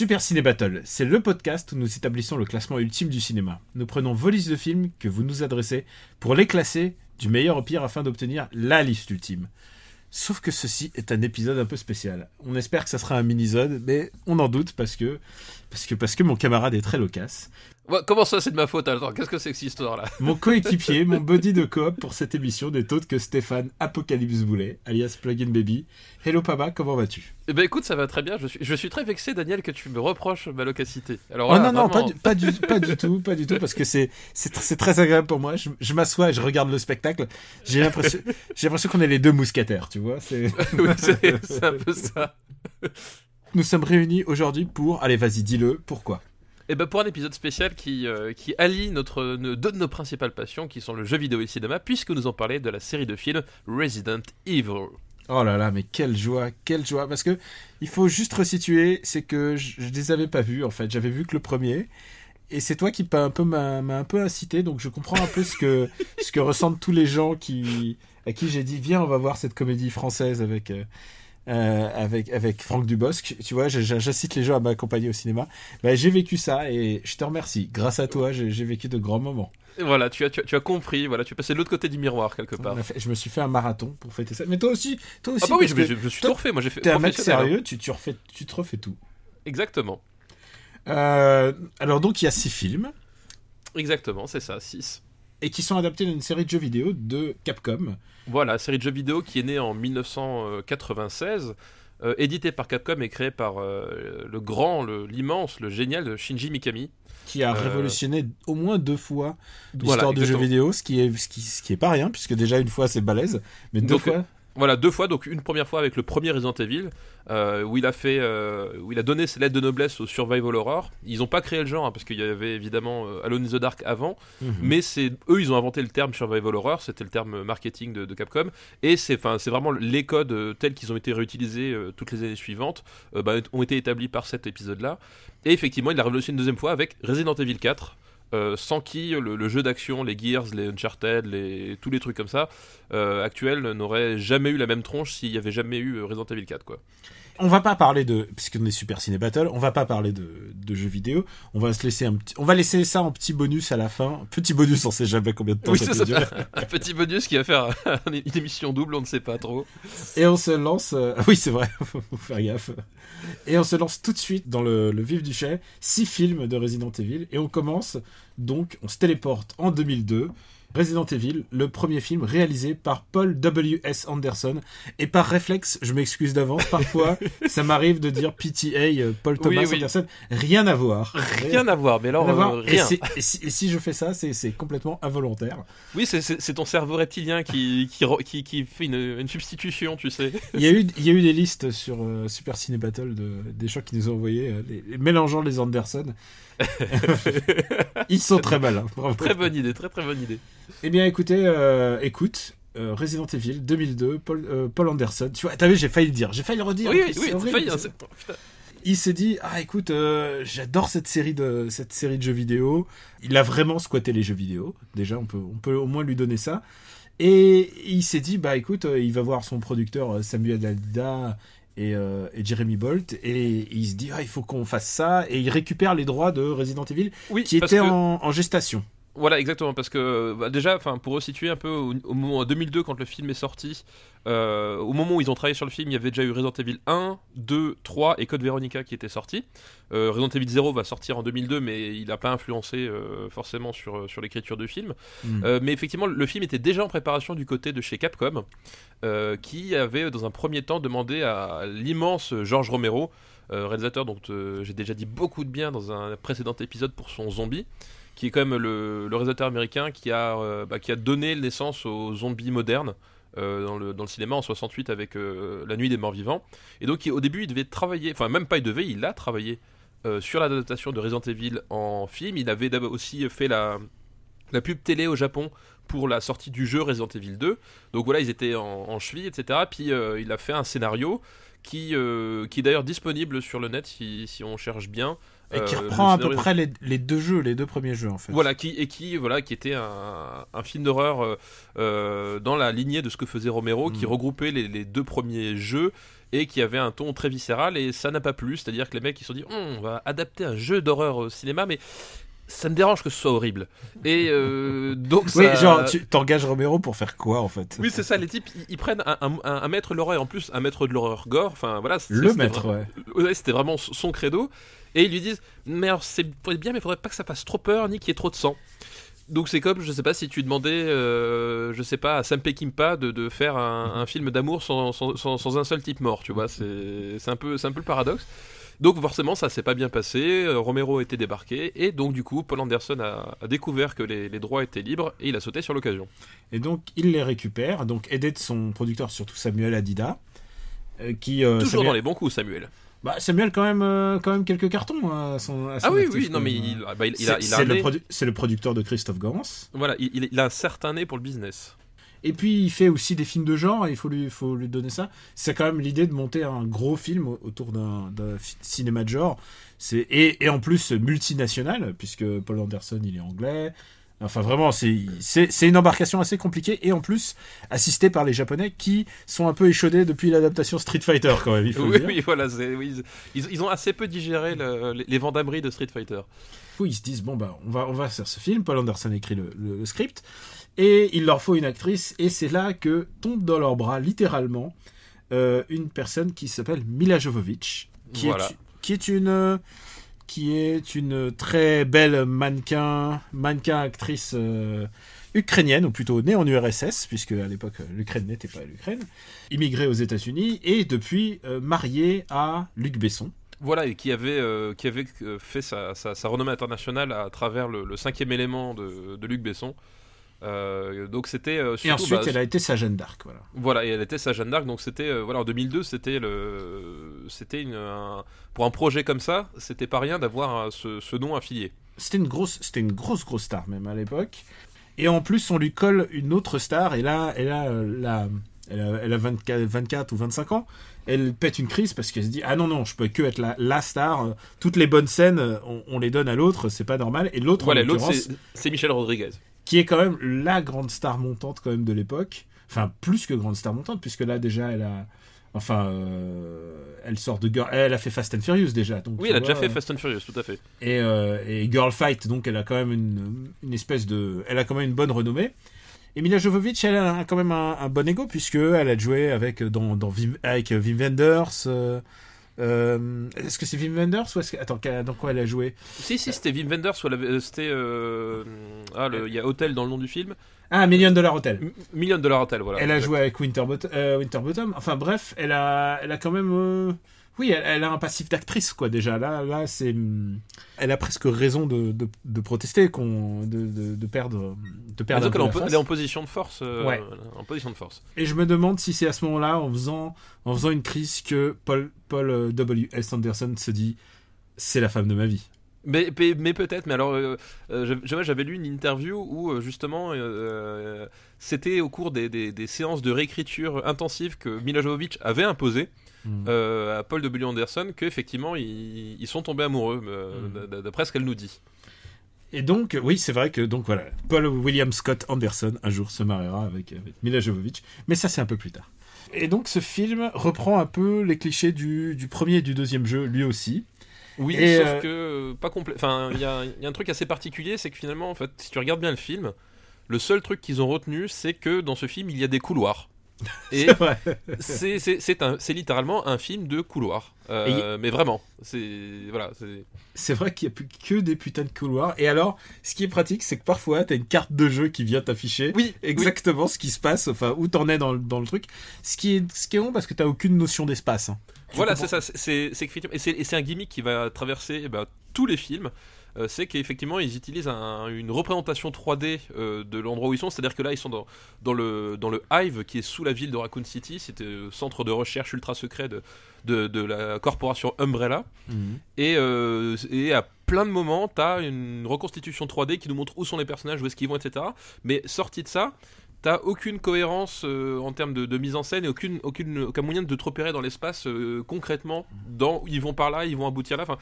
Super Ciné Battle, c'est le podcast où nous établissons le classement ultime du cinéma. Nous prenons vos listes de films que vous nous adressez pour les classer du meilleur au pire afin d'obtenir la liste ultime. Sauf que ceci est un épisode un peu spécial. On espère que ça sera un mini-zode, mais on en doute parce que, parce que, parce que mon camarade est très loquace. Comment ça, c'est de ma faute Attends, qu'est-ce que c'est que cette histoire-là? Mon coéquipier, mon buddy de coop pour cette émission n'est autre que Stéphane Apocalypse Boulet, alias Plugin Baby. Hello Papa, comment vas-tu? Eh ben écoute, ça va très bien. Je suis, je suis très vexé, Daniel, que tu me reproches ma locacité. Alors, Oh non, non, pas du, pas, du, pas du tout, pas du tout, parce que c'est c'est tr- c'est très agréable pour moi. Je, je m'assois et je regarde le spectacle. J'ai l'impression j'ai l'impression qu'on est les deux mousquetaires, tu vois. c'est- oui, c'est un peu ça. Nous sommes réunis aujourd'hui pour... Allez, vas-y, dis-le, pourquoi? Et ben pour un épisode spécial qui, euh, qui allie notre, deux de nos principales passions, qui sont le jeu vidéo et le cinéma, puisque nous en parlait de la série de films Resident Evil. Oh là là, mais quelle joie, quelle joie. Parce que il faut juste resituer, c'est que je, je les avais pas vus en fait. J'avais vu que le premier. Et c'est toi qui m'a un peu un peu incité, donc je comprends un peu ce que ce que ressentent tous les gens qui à qui j'ai dit viens on va voir cette comédie française avec euh, euh, avec avec Franck Dubosc. Tu vois, j'incite les gens à m'accompagner au cinéma. Ben, j'ai vécu ça et je te remercie. Grâce à toi, j'ai vécu de grands moments. Voilà, tu as, tu, as, tu as compris, voilà, tu es passé de l'autre côté du miroir quelque part. fait- je me suis fait un marathon pour fêter ça. Mais toi aussi, toi aussi. Ah bah oui, je, que je- je suis tout refait, moi j'ai fait T'es un mec hein. sérieux, tu, tu, refais, tu te refais tout. Exactement, Euh, alors donc il y a six films exactement, c'est ça, 6. et qui sont adaptés d'une série de jeux vidéo de Capcom. Voilà, série de jeux vidéo qui est née en 1996, euh, éditée par Capcom et créée par euh, le grand, l'immense, le, génial Shinji Mikami. qui a Euh, révolutionné au moins deux fois Voilà, l'histoire du jeu vidéo, ce qui est ce qui, ce qui est pas rien puisque déjà une fois c'est balèze, mais deux Donc, fois Voilà, deux fois, donc une première fois avec le premier Resident Evil, euh, où il a fait, euh, où il a donné ses lettres de noblesse au survival horror. Ils n'ont pas créé le genre, hein, parce qu'il y avait évidemment euh, Alone in the Dark avant, Mhm. mais c'est eux, ils ont inventé le terme survival horror, c'était le terme marketing de, de Capcom, et c'est, vraiment les codes euh, tels qu'ils ont été réutilisés toutes les années suivantes, bah, ont été établis par cet épisode-là. Et effectivement, il a révolutionné une deuxième fois avec Resident Evil 4. Euh, sans qui le, jeu d'action, les Gears, les Uncharted, les, tous les trucs comme ça, euh, actuels n'auraient jamais eu la même tronche s'il n'y avait jamais eu euh, Resident Evil 4. Quoi. On va pas parler de puisqu'on est Super Ciné Battle, on va pas parler de, de jeux vidéo. On va se laisser un petit, on va laisser ça en petit bonus à la fin. Petit bonus, on sait jamais combien de temps Oui, ça c'est peut ça. durer. Un petit bonus qui va faire une émission double, on ne sait pas trop. Et on se lance. euh, Oui, c'est vrai, faut faire gaffe. Et on se lance tout de suite dans le, le vif du chai. Six films de Resident Evil. Et on commence donc, on se téléporte en 2002. Resident Evil, le premier film réalisé par Paul W.S. Anderson. Et par réflexe, je m'excuse d'avance, parfois ça m'arrive de dire PTA, euh, Paul Thomas Oui, oui. Anderson. Rien à voir. Rien à voir, mais alors Rien euh, Et, rien. et si, et si je fais ça, c'est complètement involontaire. Oui, c'est- ton cerveau reptilien qui, qui, qui, qui fait une, une substitution, tu sais. Il y a eu, il y a eu des listes sur euh, Super Ciné Battle de, des gens qui nous ont envoyé, euh, les- mélangeant les Anderson. Ils sont très malins. bravo. Très bonne idée, très très bonne idée. Eh bien, écoutez, euh, écoute, euh, Resident Evil 2002, Paul, euh, Paul Anderson. Tu vois, t'as vu, j'ai failli le dire, j'ai failli le redire. Oui, oui, oui, horrible, failli, hein, putain. Il s'est dit, ah écoute, euh, j'adore cette série de cette série de jeux vidéo. Il a vraiment squatté les jeux vidéo. Déjà, on peut on peut au moins lui donner ça. Et il s'est dit, bah écoute, il va voir son producteur Samuel Alda et, euh, et Jeremy Bolt et il se dit, ah il faut qu'on fasse ça. Et il récupère les droits de Resident Evil Oui, qui étaient que- en, en gestation. Voilà, exactement, parce que bah, déjà, enfin, pour resituer un peu, au, au moment en 2002, quand le film est sorti, euh, au moment où ils ont travaillé sur le film, il y avait déjà eu Resident Evil 1, 2, 3 et Code Veronica qui étaient sortis. Euh, Resident Evil 0 va sortir en 2002, mais il n'a pas influencé euh, forcément sur, sur l'écriture du film. Mm. Euh, mais effectivement, le film était déjà en préparation du côté de chez Capcom, qui avait dans un premier temps demandé à l'immense George Romero, réalisateur dont j'ai déjà dit beaucoup de bien dans un précédent épisode pour son zombie, qui est quand même le, réalisateur américain qui a, euh, bah, qui a donné naissance aux zombies modernes. euh, dans, le, cinéma en 68 avec euh, La Nuit des Morts Vivants et donc au début il devait travailler enfin même pas il devait il a travaillé sur l'adaptation de Resident Evil en film. Il avait aussi fait la, la pub télé au Japon pour la sortie du jeu Resident Evil 2. Donc voilà, ils étaient en, cheville, etc. Puis il a fait un scénario qui, qui est d'ailleurs disponible sur le net si on cherche bien. Et qui Euh, reprend à peu près les, les deux jeux, les deux premiers jeux en fait. Voilà, qui, et qui, voilà, qui était un, un film d'horreur euh, euh, dans la lignée de ce que faisait Romero, qui Mm. regroupait les, les deux premiers jeux et qui avait un ton très viscéral, et ça n'a pas plu. C'est-à-dire que les mecs ils se sont dit, Hum, on va adapter un jeu d'horreur au cinéma, mais ça me dérange que ce soit horrible. Et euh, donc Oui, ça... genre tu t'engages Romero pour faire quoi en fait? Oui, c'est ça, les types, ils, ils prennent un, un, un maître de l'horreur, et en plus un maître de l'horreur gore, enfin voilà. Le maître, ouais. Ouais, c'était vraiment son credo. Et ils lui disent Mais alors, c'est bien, mais faudrait pas que ça fasse trop peur ni qu'il y ait trop de sang. Donc c'est comme, je sais pas, si tu demandais, euh, je sais pas, à Sam Peckinpah de, de faire un, un film d'amour sans, sans, sans- sans un seul type mort, tu vois. C'est un, peu- c'est un peu le paradoxe. Donc forcément, ça s'est pas bien passé. euh, Romero était débarqué. Et donc, du coup, Paul Anderson a, a découvert que les, les droits étaient libres et il a sauté sur l'occasion. Et donc il les récupère, donc aidé de son producteur, surtout Samuel Adida, euh, qui euh, Toujours Samuel, dans les bons coups, Samuel. Bah, Samuel quand même euh, quand même quelques cartons à son. à son Ah oui, actif, oui, non, mais même. il, ah bah, il- il C'est a, il a c'est un le, produ- le producteur de Christophe Gans. Voilà, il, a un certain nez pour le business. Et puis il fait aussi des films de genre, et il faut lui, faut lui donner ça. C'est quand même l'idée de monter un gros film au- autour d'un cinéma de genre. C'est et, et en plus multinational, puisque Paul Anderson il est anglais. Enfin vraiment, c'est une embarcation assez compliquée et en plus assistée par les Japonais qui sont un peu échaudés depuis l'adaptation Street Fighter quand même. Il faut le Oui, dire. oui, voilà, oui, ils, ils ont assez peu digéré le- les, les de Street Fighter. Coup, ils se disent bon bah on va on va faire ce film. Paul Anderson écrit le, le- le script et il leur faut une actrice et c'est là que tombe dans leurs bras littéralement euh, une personne qui s'appelle Mila Jovovich, qui Voilà. est qui est une euh, qui est une très belle mannequin mannequin actrice euh, ukrainienne ou plutôt née en URSS puisque à l'époque l'Ukraine n'était pas l'Ukraine, immigrée aux États-Unis et depuis euh, mariée à Luc Besson. Voilà, et qui avait, euh, qui avait euh, fait sa, renommée internationale à travers le, cinquième élément de Luc Besson. Euh, donc c'était euh, Et ensuite, bah, elle a été sa Jeanne d'Arc, voilà. Voilà, et elle était sa Jeanne d'Arc, donc c'était euh, voilà en 2002, c'était le, c'était une, un- pour un projet comme ça, c'était pas rien d'avoir ce, ce nom affilié. C'était une grosse, c'était une grosse, grosse star même à l'époque. Et en plus, on lui colle une autre star. Et là, elle a, la, elle a, elle a 24, 24 ou 25 ans. Elle pète une crise parce qu'elle se dit ah non non, je peux que être la, la star. Toutes les bonnes scènes, on, on les donne à l'autre, c'est pas normal. Et l'autre, Voilà, l'autre c'est Michel Rodriguez. Qui est quand même la grande star montante quand même de l'époque. Enfin, plus que grande star montante, puisque là déjà, elle a, enfin, euh, elle sort de Girl, elle a fait Fast and Furious déjà. Donc Oui, elle a déjà fait euh, Fast and Furious, tout à fait. et, euh, et Girl Fight, donc elle a quand même une, une espèce de, elle a quand même une bonne renommée. Et Mila Jovovich, elle a quand même un, un bon ego puisque elle a joué avec dans, dans avec Wim Wenders. euh, euh, est-ce que c'est Wim Wenders ou est-ce que attends dans quoi elle a joué? Si, si, c'était Wim Wenders, avait- euh, c'était. euh, ah, le- il y a Hotel dans le nom du film. Ah, Million Dollar Hotel. M- Million Dollar Hotel, voilà. Elle a Exact. joué avec Winterbottom. euh, Winterbottom. Enfin bref, elle a, elle a quand même. Oui, elle, elle a un passif d'actrice quoi déjà. Là, là, c'est. hum, Elle a presque raison de, de, de protester, qu'on, de, de, de perdre, de Ah, perdre. donc un peu elle, est en, elle est position de force. euh, Ouais. En position de force. Et je me demande si c'est à ce moment-là, en faisant, en faisant une crise, que Paul, Paul euh, W. S. Anderson se dit c'est la femme de ma vie. Mais, mais, mais peut-être, mais alors, euh, euh, j'avais- lu une interview où justement, euh, c'était au cours des, des- des séances de réécriture intensive que Mila Jovovich avait imposé Mm. euh, à Paul W. Anderson qu'effectivement ils, ils sont tombés amoureux, euh, Mm. d'après ce qu'elle nous dit. Et donc, oui, c'est vrai que donc voilà, Paul William Scott Anderson un jour se mariera avec, avec Mila Jovovich, mais ça c'est un peu plus tard. Et donc ce film reprend un peu les clichés du, du premier et du deuxième jeu, lui aussi. Oui, Et, sauf euh, que pas complet. Enfin, il y y a un truc assez particulier, c'est que finalement, en fait, si tu regardes bien le film, le seul truc qu'ils ont retenu, c'est que dans ce film, il y a des couloirs. Et C'est littéralement un film de couloirs. Euh, mais vraiment, c'est voilà, c'est vrai qu'il n'y a plus que des putains de couloirs. Et alors, ce qui est pratique, c'est que parfois, tu as une carte de jeu qui vient t'afficher oui, exactement ce qui se passe, enfin, où t'en es dans, le- dans le truc. Ce qui est, ce qui est bon parce que t'as aucune notion d'espace. hein. Tu Voilà, c'est ça. c'est et c'est un gimmick qui va traverser eh ben, tous les films. Euh, c'est qu'effectivement ils utilisent un- une représentation 3D euh, de l'endroit où ils sont. C'est-à-dire que là ils sont dans, dans, le, dans le Hive qui est sous la ville de Raccoon City. C'était le centre de recherche ultra secret de, de, de la corporation Umbrella. Et, euh, et à plein de moments, t'as une reconstitution 3D qui nous montre où sont les personnages, où est-ce qu'ils vont, etc. Mais sorti de ça, t'as aucune cohérence euh, en termes de, de mise en scène et aucune, aucune, aucun moyen de te repérer dans l'espace euh, concrètement. Dans, ils vont par là, ils vont aboutir là. Enfin,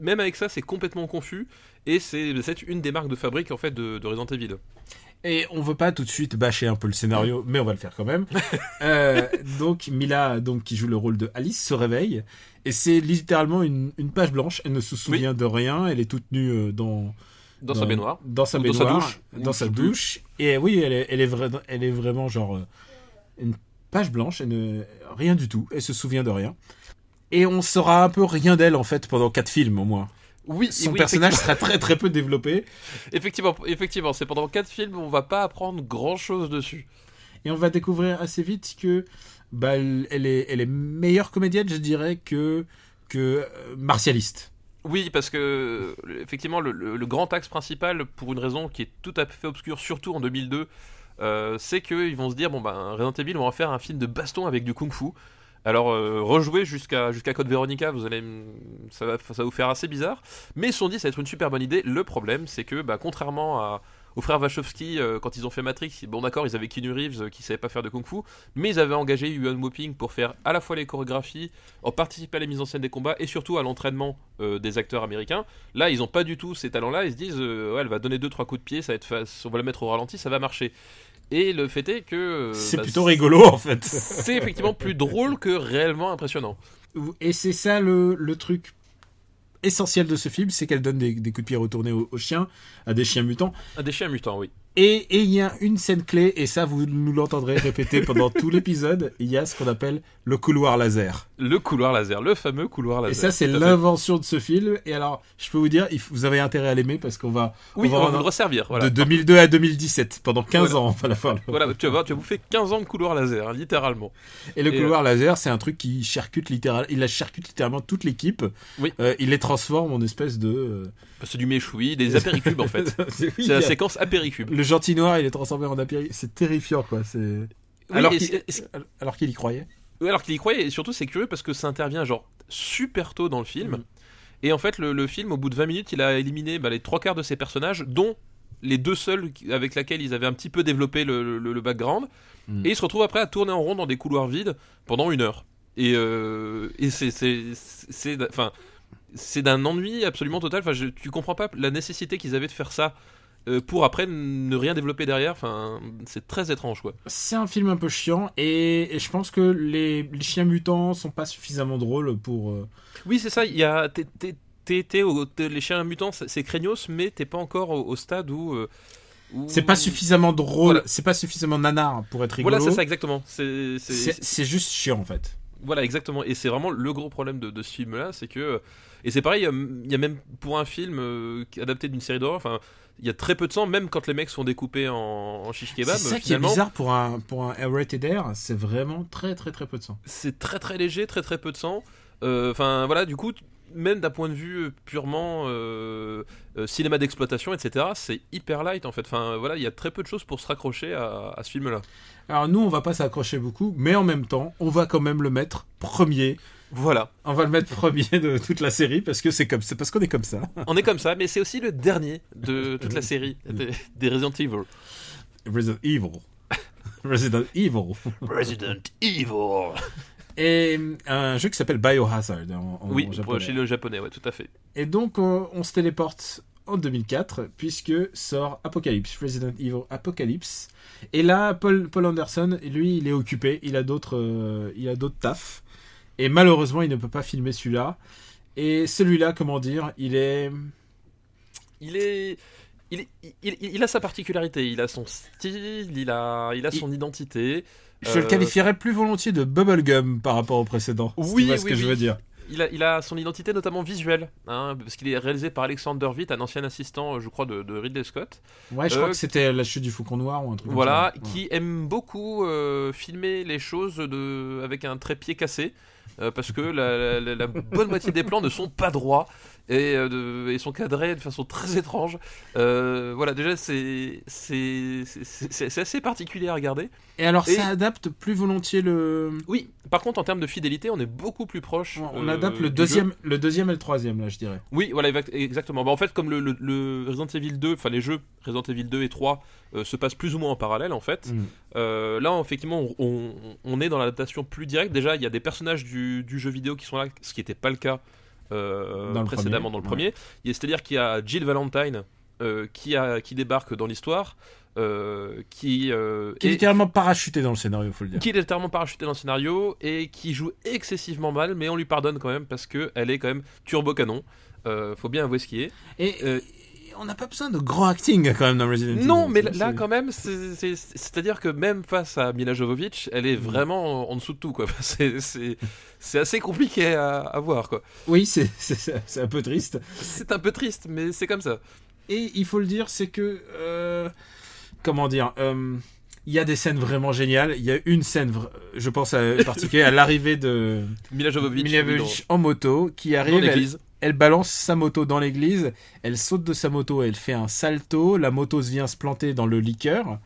même avec ça, c'est complètement confus. Et c'est une des marques de fabrique en fait de, de Resident Evil. Et on veut pas tout de suite bâcher un peu le scénario, mais on va le faire quand même. Euh, donc Mila, donc qui joue le rôle de Alice, se réveille et c'est littéralement une, une page blanche. Elle ne se souvient de rien. Elle est toute nue euh, dans Dans, sa baignoire. dans sa Ou dans sa baignoire, douche. dans sa douche. Et oui, elle est, elle est, vra- elle est vraiment genre euh, une page blanche. Elle ne rien du tout. Elle se souvient de rien. Et on saura un peu rien d'elle en fait pendant quatre films au moins. Oui, Son oui, personnage sera très très peu développé. Effectivement, effectivement, c'est pendant 4 films, on va pas apprendre grand chose dessus. Et on va découvrir assez vite que bah, elle est, elle est meilleure comédienne, je dirais, que, que euh, martialiste. Oui, parce que effectivement, le, le- le grand axe principal, pour une raison qui est tout à fait obscure, surtout en 2002, euh, c'est qu'ils vont se dire bon ben Resident Evil, on va faire un film de baston avec du kung-fu. Alors euh, rejouer jusqu'à jusqu'à Code Veronica, vous allez, ça va, vous faire assez bizarre. Mais ils se sont dit ça va être une super bonne idée. Le problème, c'est que bah, contrairement à aux frères Wachowski, euh, quand ils ont fait Matrix, bon d'accord, ils avaient Keanu Reeves euh, qui savait pas faire de kung-fu, mais ils avaient engagé Yuan Woping pour faire à la fois les chorégraphies, en participer à la mise en scène des combats et surtout à l'entraînement des acteurs américains. Là, ils ont pas du tout ces talents-là. Ils se disent, ouais, elle va donner deux trois coups de pied, ça va être fa- on va la mettre au ralenti, ça va marcher. Et le fait est que euh, c'est bah, plutôt rigolo en fait. C'est effectivement plus drôle que réellement impressionnant. Et c'est ça le, le truc essentiel de ce film, c'est qu'elle donne des, des coups de pied retournés aux, aux chiens, à des chiens mutants. Un des chiens mutants, oui. Et il y a une scène clé, et ça vous nous l'entendrez répéter pendant tout l'épisode, il y a ce qu'on appelle le couloir laser. Le couloir laser, le fameux couloir laser. Et ça, c'est l'invention de ce film. Et alors, je peux vous dire, vous avez intérêt à l'aimer parce qu'on va, Oui, on on va va vous le resservir. Voilà. de 2002 à 2017, pendant 15 Voilà. ans, on va la faire. Voilà, tu vas voir, tu vas bouffer 15 ans de couloir laser, hein, littéralement. Et le Et, couloir laser, c'est un truc qui charcute littéralement, il la charcute littéralement toute l'équipe. Oui. Euh, il les transforme en espèce de. euh, C'est du méchoui, des apéricubes en fait. c'est oui, C'est la a- séquence apéricube. Le gentil noir, il est transformé en apéri. C'est terrifiant, quoi. C'est. Oui, alors qu'il alors y croyait. Oui, alors qu'il y croyait, et surtout c'est curieux parce que ça intervient genre super tôt dans le film. Mm. Et en fait, le, le film, au bout de 20 minutes, il a éliminé bah, les trois quarts de ses personnages, dont les deux seuls avec lesquels ils avaient un petit peu développé le, le- le background. Mm. Et il se retrouve après à tourner en rond dans des couloirs vides pendant une heure. Et, euh, et c'est. c'est- c'est- Enfin. C'est d'un ennui absolument total. Enfin, je, tu comprends pas la nécessité qu'ils avaient de faire ça pour après ne rien développer derrière. Enfin, c'est très étrange, quoi. C'est un film un peu chiant et, et je pense que les, les chiens mutants sont pas suffisamment drôles pour. euh, Oui, c'est ça. Il y a au- t'es- les chiens mutants, c'est craignos, mais t'es pas encore au, au stade où. euh, où- C'est pas suffisamment drôle, Voilà. c'est pas suffisamment nanar pour être rigolo. Voilà, c'est ça exactement. C'est juste chiant en fait. Voilà, exactement. Et c'est vraiment le gros problème de, de ce film-là, c'est que. Et c'est pareil, euh, il y a même pour un film euh, adapté d'une série d'horreur, enfin, il y a très peu de sang, même quand les mecs sont découpés en, en shish kebab. C'est ça qui est bizarre pour un pour un R-rated R, c'est vraiment très très très peu de sang. C'est très très léger, très très peu de sang. Euh, Enfin, voilà, du coup, même d'un point de vue euh, purement euh, euh, cinéma d'exploitation, etc., c'est hyper light en fait. Enfin, voilà, il y a très peu de choses pour se raccrocher à, à ce film-là. Alors nous on va pas s'accrocher beaucoup, mais en même temps on va quand même le mettre premier. Voilà, On va le mettre premier de toute la série parce que c'est comme c'est parce qu'on est comme ça. on est comme ça, mais c'est aussi le dernier de toute la série des, des Resident Evil. Resident Evil. Resident Evil. Resident Evil Et un jeu qui s'appelle Biohazard en, en Oui, japonais. chez le japonais, ouais, tout à fait. Et donc, on, on se téléporte en 2004, puisque sort Apocalypse, Resident Evil Apocalypse. Et là, Paul, Paul Anderson, lui, il est occupé, il a d'autres euh, il a d'autres tafs. Et malheureusement, il ne peut pas filmer celui-là. Et celui-là, comment dire, il est... Il est. Il, est- il, il- il a sa particularité, il a son style, il a, il a son identité. Je le Euh, qualifierais plus volontiers de bubblegum par rapport au précédent. si Oui, tu vois ce oui, que je oui. veux dire. Il a, il a son identité notamment visuelle, hein, parce qu'il est réalisé par Alexander Witt, un ancien assistant, euh, je crois, de, de Ridley Scott. Ouais, je Euh, crois que c'était la chute du faucon noir ou un truc Voilà, comme ça. qui aime beaucoup euh, filmer les choses de, avec un trépied cassé, euh, parce que la, la- la bonne moitié des plans ne sont pas droits. Et, euh, et sont cadrés de façon très étrange. Euh, voilà, déjà, c'est assez particulier à regarder. Et alors, Et- ça adapte plus volontiers le. Oui, par contre, en termes de fidélité, on est beaucoup plus proche. On euh, adapte le deuxième, jeu. le deuxième et le troisième, là, je dirais. Oui, voilà, exact- exactement. Bah, en fait, comme le, le- le Resident Evil 2, enfin les jeux Resident Evil 2 et 3 euh, se passent plus ou moins en parallèle, en fait. Mm. Là, effectivement, on, on- on est dans l'adaptation plus directe. Déjà, il y a des personnages du, du jeu vidéo qui sont là, ce qui n'était pas le cas Dans le précédemment premier, dans le premier. C'est-à-dire qu'il y a Jill Valentine euh, qui, a, qui débarque dans l'histoire, euh, qui, euh, Qui est est- littéralement parachuté dans le scénario, faut le dire. qui est littéralement parachuté dans le scénario et qui joue excessivement mal, mais on lui pardonne quand même parce qu'elle est quand même turbo canon. Euh, faut bien avouer ce qui est. Et, Euh, et on n'a pas besoin de grand acting quand même dans Resident Evil. Non, mais là quand même, c'est- c'est- c'est-à-dire que même face à Mila Jovovich, elle est Mm. vraiment en dessous de tout. quoi. C'est- assez compliqué à, à voir. quoi. Oui, c'est- un peu triste. C'est un peu triste, mais c'est comme ça. Et il faut le dire, c'est que. euh, comment dire euh, Il y a des scènes vraiment géniales. Il y a une scène, je pense à, en particulier à l'arrivée de Mila Jovovich, Mila oui, Jovovich en moto qui dans, dans arrive. Elle, l'église. Elle balance sa moto dans l'église. Elle saute de sa moto. Elle fait un salto. La moto vient se planter dans le liqueur.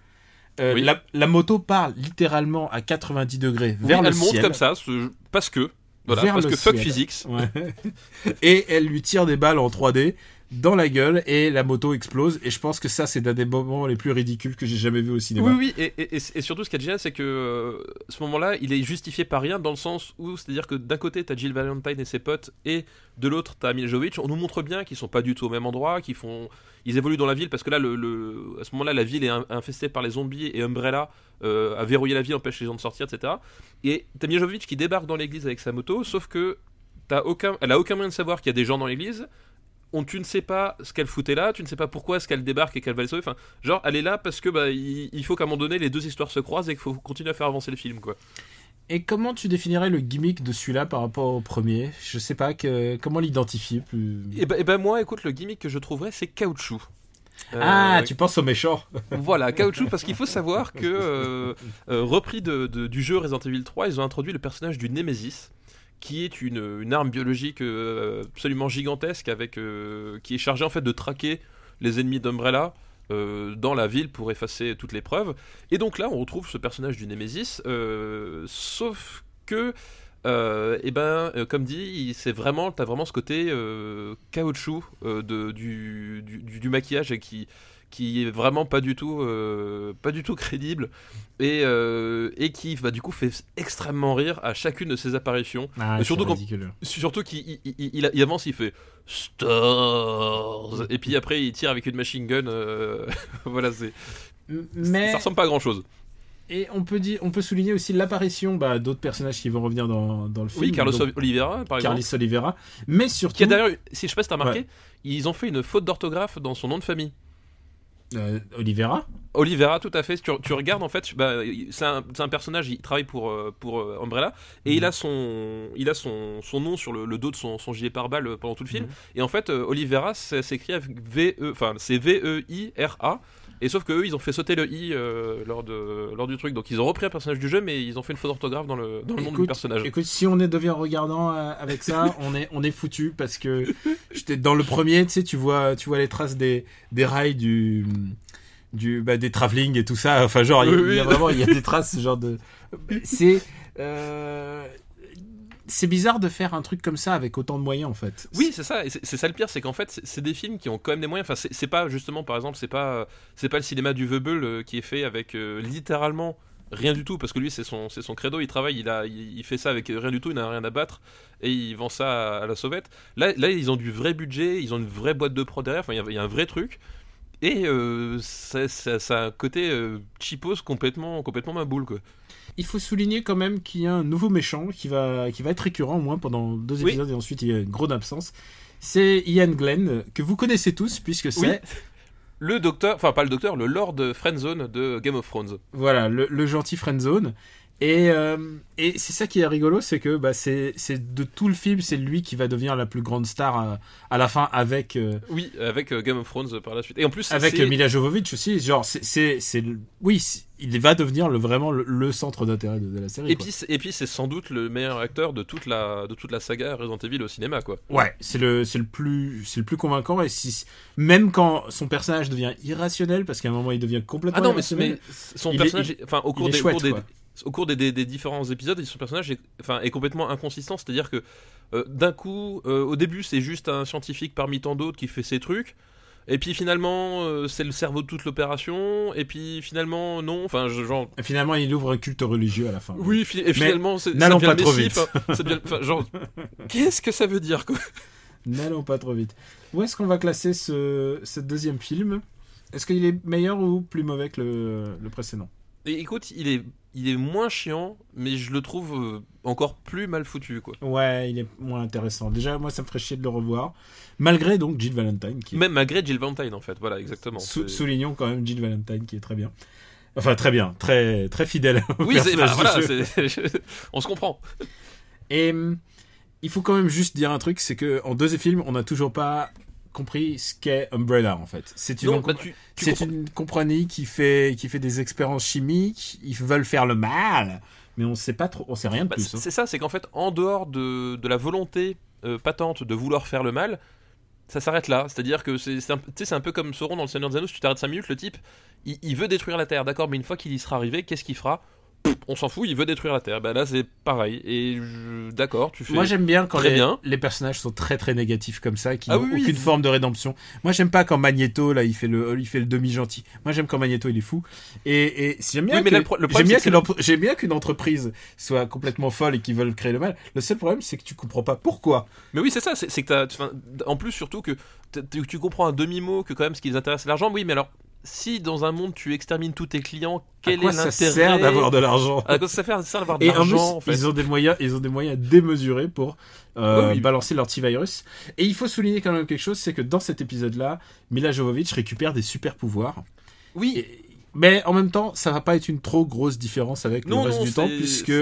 Euh, Oui. la, la moto part littéralement à 90 degrés Oui, vers le elle monte ciel. comme ça, ce- parce que. Voilà, Vers parce le que fuck ciel. physics. Ouais. et elle lui tire des balles en 3D dans la gueule et la moto explose. Et je pense que ça, c'est d'un des moments les plus ridicules que j'ai jamais vu au cinéma. Oui, oui, et, surtout ce qui est génial, c'est que euh, ce moment-là, il est justifié par rien, dans le sens où, c'est-à-dire que d'un côté, t'as Jill Valentine et ses potes, et de l'autre, t'as Mila Jovovich. On nous montre bien qu'ils sont pas du tout au même endroit, qu'ils font, ils évoluent dans la ville, parce que là, le, à ce moment-là, la ville est in- infestée par les zombies et Umbrella euh, a verrouillé la ville, empêche les gens de sortir, etc. Et t'as Mila Jovovich qui débarque dans l'église avec sa moto, sauf que t'as aucun, elle a aucun moyen de savoir qu'il y a des gens dans l'église. On, tu ne sais pas ce qu'elle foutait là, tu ne sais pas pourquoi est-ce qu'elle débarque et qu'elle va les sauver. Enfin, genre, elle est là parce que bah, il, il faut qu'à un moment donné les deux histoires se croisent et qu'il faut continuer à faire avancer le film, quoi. Et comment tu définirais le gimmick de celui-là par rapport au premier? Je sais pas que, comment l'identifier plus. Et ben, et ben moi, écoute, le gimmick que je trouverais, c'est caoutchouc. Euh, Ah, tu penses au méchant Voilà, caoutchouc, parce qu'il faut savoir que, euh, euh, repris de- de- du jeu Resident Evil 3, ils ont introduit le personnage du Nemesis, qui est une, une arme biologique euh, absolument gigantesque, avec, euh, qui est chargée en fait de traquer les ennemis d'Umbrella euh, dans la ville pour effacer toutes les preuves. Et donc là, on retrouve ce personnage du Nemesis, euh, sauf que. Et ben, euh, comme dit, c'est vraiment, vraiment ce côté caoutchouc de, du- du maquillage et qui, qui est vraiment pas du tout, euh, pas du tout crédible et, euh, et qui, bah, du coup, fait extrêmement rire à chacune de ses apparitions. ah, surtout. Surtout qu'il il, il- il- il avance, il fait Stars et puis après il tire avec une machine gun. euh, voilà, c'est Mais ça ressemble pas à grand chose. et on peut dire, on peut souligner aussi l'apparition bah, d'autres personnages qui vont revenir dans, dans le film. Oui, Carlos donc Oliveira par exemple. Carlos Oliveira, mais surtout Qui a d'ailleurs, si je sais pas si t'as remarqué, Ouais. ils ont fait une faute d'orthographe dans son nom de famille. Euh, Oliveira. Oliveira, tout à fait. Tu, tu regardes, en fait, bah, c'est un, c'est un personnage, il travaille pour, euh, pour euh, Umbrella, et il a son, il a son, son nom sur le, le dos de son, son gilet pare-balles pendant tout le film. Mhm. Et en fait, euh, Oliveira, ça s'écrit avec V-E, enfin, c'est V-E-I-R-A. Et sauf que eux, ils ont fait sauter le i euh, lors, de, lors du truc. Donc ils ont repris un personnage du jeu, mais ils ont fait une faute d'orthographe dans le, dans le nom du personnage. Écoute, si on est devient regardant euh, avec ça, on est on est foutu parce que j'étais dans le premier, tu sais, tu vois tu vois les traces des des rails du du bah, des travelling et tout ça. Enfin genre il y a- Oui, il y, a oui. vraiment il y a des traces ce genre de c'est euh, c'est bizarre de faire un truc comme ça avec autant de moyens en fait. Oui, c'est ça. C'est ça le pire, c'est qu'en fait, c'est- des films qui ont quand même des moyens. Enfin, c'est pas justement, par exemple, c'est pas, c'est pas le cinéma du Veubel euh, qui est fait avec euh, littéralement rien du tout, parce que lui, c'est son, c'est son credo. Il travaille, il a, il, fait ça avec rien du tout. Il n'a rien à battre et il vend ça à, la sauvette. Là, là, ils ont du vrai budget, ils ont une vraie boîte de prod derrière. Enfin, il y a- un vrai truc. Et euh, ça, a un côté euh, complètement, complètement ma boule, quoi. Il faut souligner quand même qu'il y a un nouveau méchant qui va, qui va être récurrent au moins pendant deux Oui. épisodes et ensuite il y a une grosse absence. C'est Ian Glenn, que vous connaissez tous puisque c'est Oui. Le docteur, enfin pas le docteur, le Lord Friendzone de Game of Thrones. voilà, le, le gentil friendzone Et, euh, et c'est ça qui est rigolo, c'est que bah, c'est de tout le film, c'est lui qui va devenir la plus grande star à, à la fin avec euh, Oui, avec euh, Game of Thrones par la suite. Et en plus, avec Mila Jovovich aussi. Genre, c'est oui, il va devenir le, vraiment le, le centre d'intérêt de, de la série. Et quoi. puis, c'est- et puis c'est sans doute le meilleur acteur de toute la, de toute la saga Resident Evil au cinéma, quoi. Ouais, c'est le plus c'est le plus convaincant et si même quand son personnage devient irrationnel parce qu'à un moment il devient complètement Ah non, mais, irrationnel. mais son est- personnage, il- est- enfin, au cours des, chouette, au cours des, quoi. au cours des, des- des différents épisodes, son personnage est, enfin, est complètement inconsistant. C'est-à-dire que euh, d'un coup, euh, au début, c'est juste un scientifique parmi tant d'autres qui fait ses trucs. Et puis finalement, euh, c'est le cerveau de toute l'opération. Et puis finalement, non. Enfin, je- genre. Et finalement il ouvre un culte religieux à la fin. Oui, fi- et finalement, c'est- n'allons pas trop vite. devient- genre, qu'est-ce que ça veut dire, quoi? N'allons pas trop vite. Où est-ce qu'on va classer ce, ce deuxième film? Est-ce qu'il est meilleur ou plus mauvais que le, le précédent? Et écoute, il est, il est moins chiant, mais je le trouve euh, encore plus mal foutu, quoi. Ouais, il est moins intéressant. Déjà, moi, ça me ferait chier de le revoir. Malgré donc Jill Valentine, qui Même malgré Jill Valentine, en fait. Voilà, exactement. sou- soulignons quand même Jill Valentine, qui est très bien. Enfin, très bien, très, très fidèle. au Oui, du voilà, on se comprend. Et hum, il faut quand même juste dire un truc, c'est que en deux films, on n'a toujours pas compris ce qu'est Umbrella en fait. C'est une, Non, bah, tu- tu c'est comprends- une compagnie qui fait qui fait des expériences chimiques. Ils veulent faire le mal, mais on sait pas trop, on sait rien de bah, plus. c'est hein. c'est ça, c'est qu'en fait, en dehors de, de la volonté euh, patente de vouloir faire le mal, ça s'arrête là. C'est-à-dire que c'est c'est un, c'est peu comme Sauron dans le Seigneur des Anneaux, si tu t'arrêtes 5 minutes, le type, il, il veut détruire la Terre, d'accord, mais une fois qu'il y sera arrivé, qu'est-ce qu'il fera? On s'en fout, il veut détruire la Terre. Bah là, c'est pareil. Et je- d'accord, tu fais. Moi j'aime bien quand les, bien. les personnages sont très très négatifs comme ça, qui Ah n'ont oui, oui. aucune forme de rédemption. Moi j'aime pas quand Magneto là il fait le il fait le demi gentil. Moi j'aime quand Magneto il est fou. Et, et j'aime bien Oui, que- pro- j'aime bien que bien qu'une entreprise soit complètement folle et qu'ils veulent créer le mal. Le seul problème c'est que tu comprends pas pourquoi. Mais oui, c'est ça, c'est que t'as. enfin, En plus, surtout que tu, tu comprends un demi-mot que quand même ce qui les intéresse c'est l'argent. Oui, mais alors, si dans un monde tu extermines tous tes clients, quel à quoi est ça l'intérêt sert d'avoir de l'argent À quoi ça sert, ça d'avoir de l'argent en fait ils ont des moyens, ils ont des moyens démesurés pour euh, oui. balancer leur petit virus. Et il faut souligner quand même quelque chose, c'est que dans cet épisode-là, Mila Jovovich récupère des super pouvoirs. Oui, Et- mais en même temps, ça va pas être une trop grosse différence avec Non, le reste non, du temps, puisque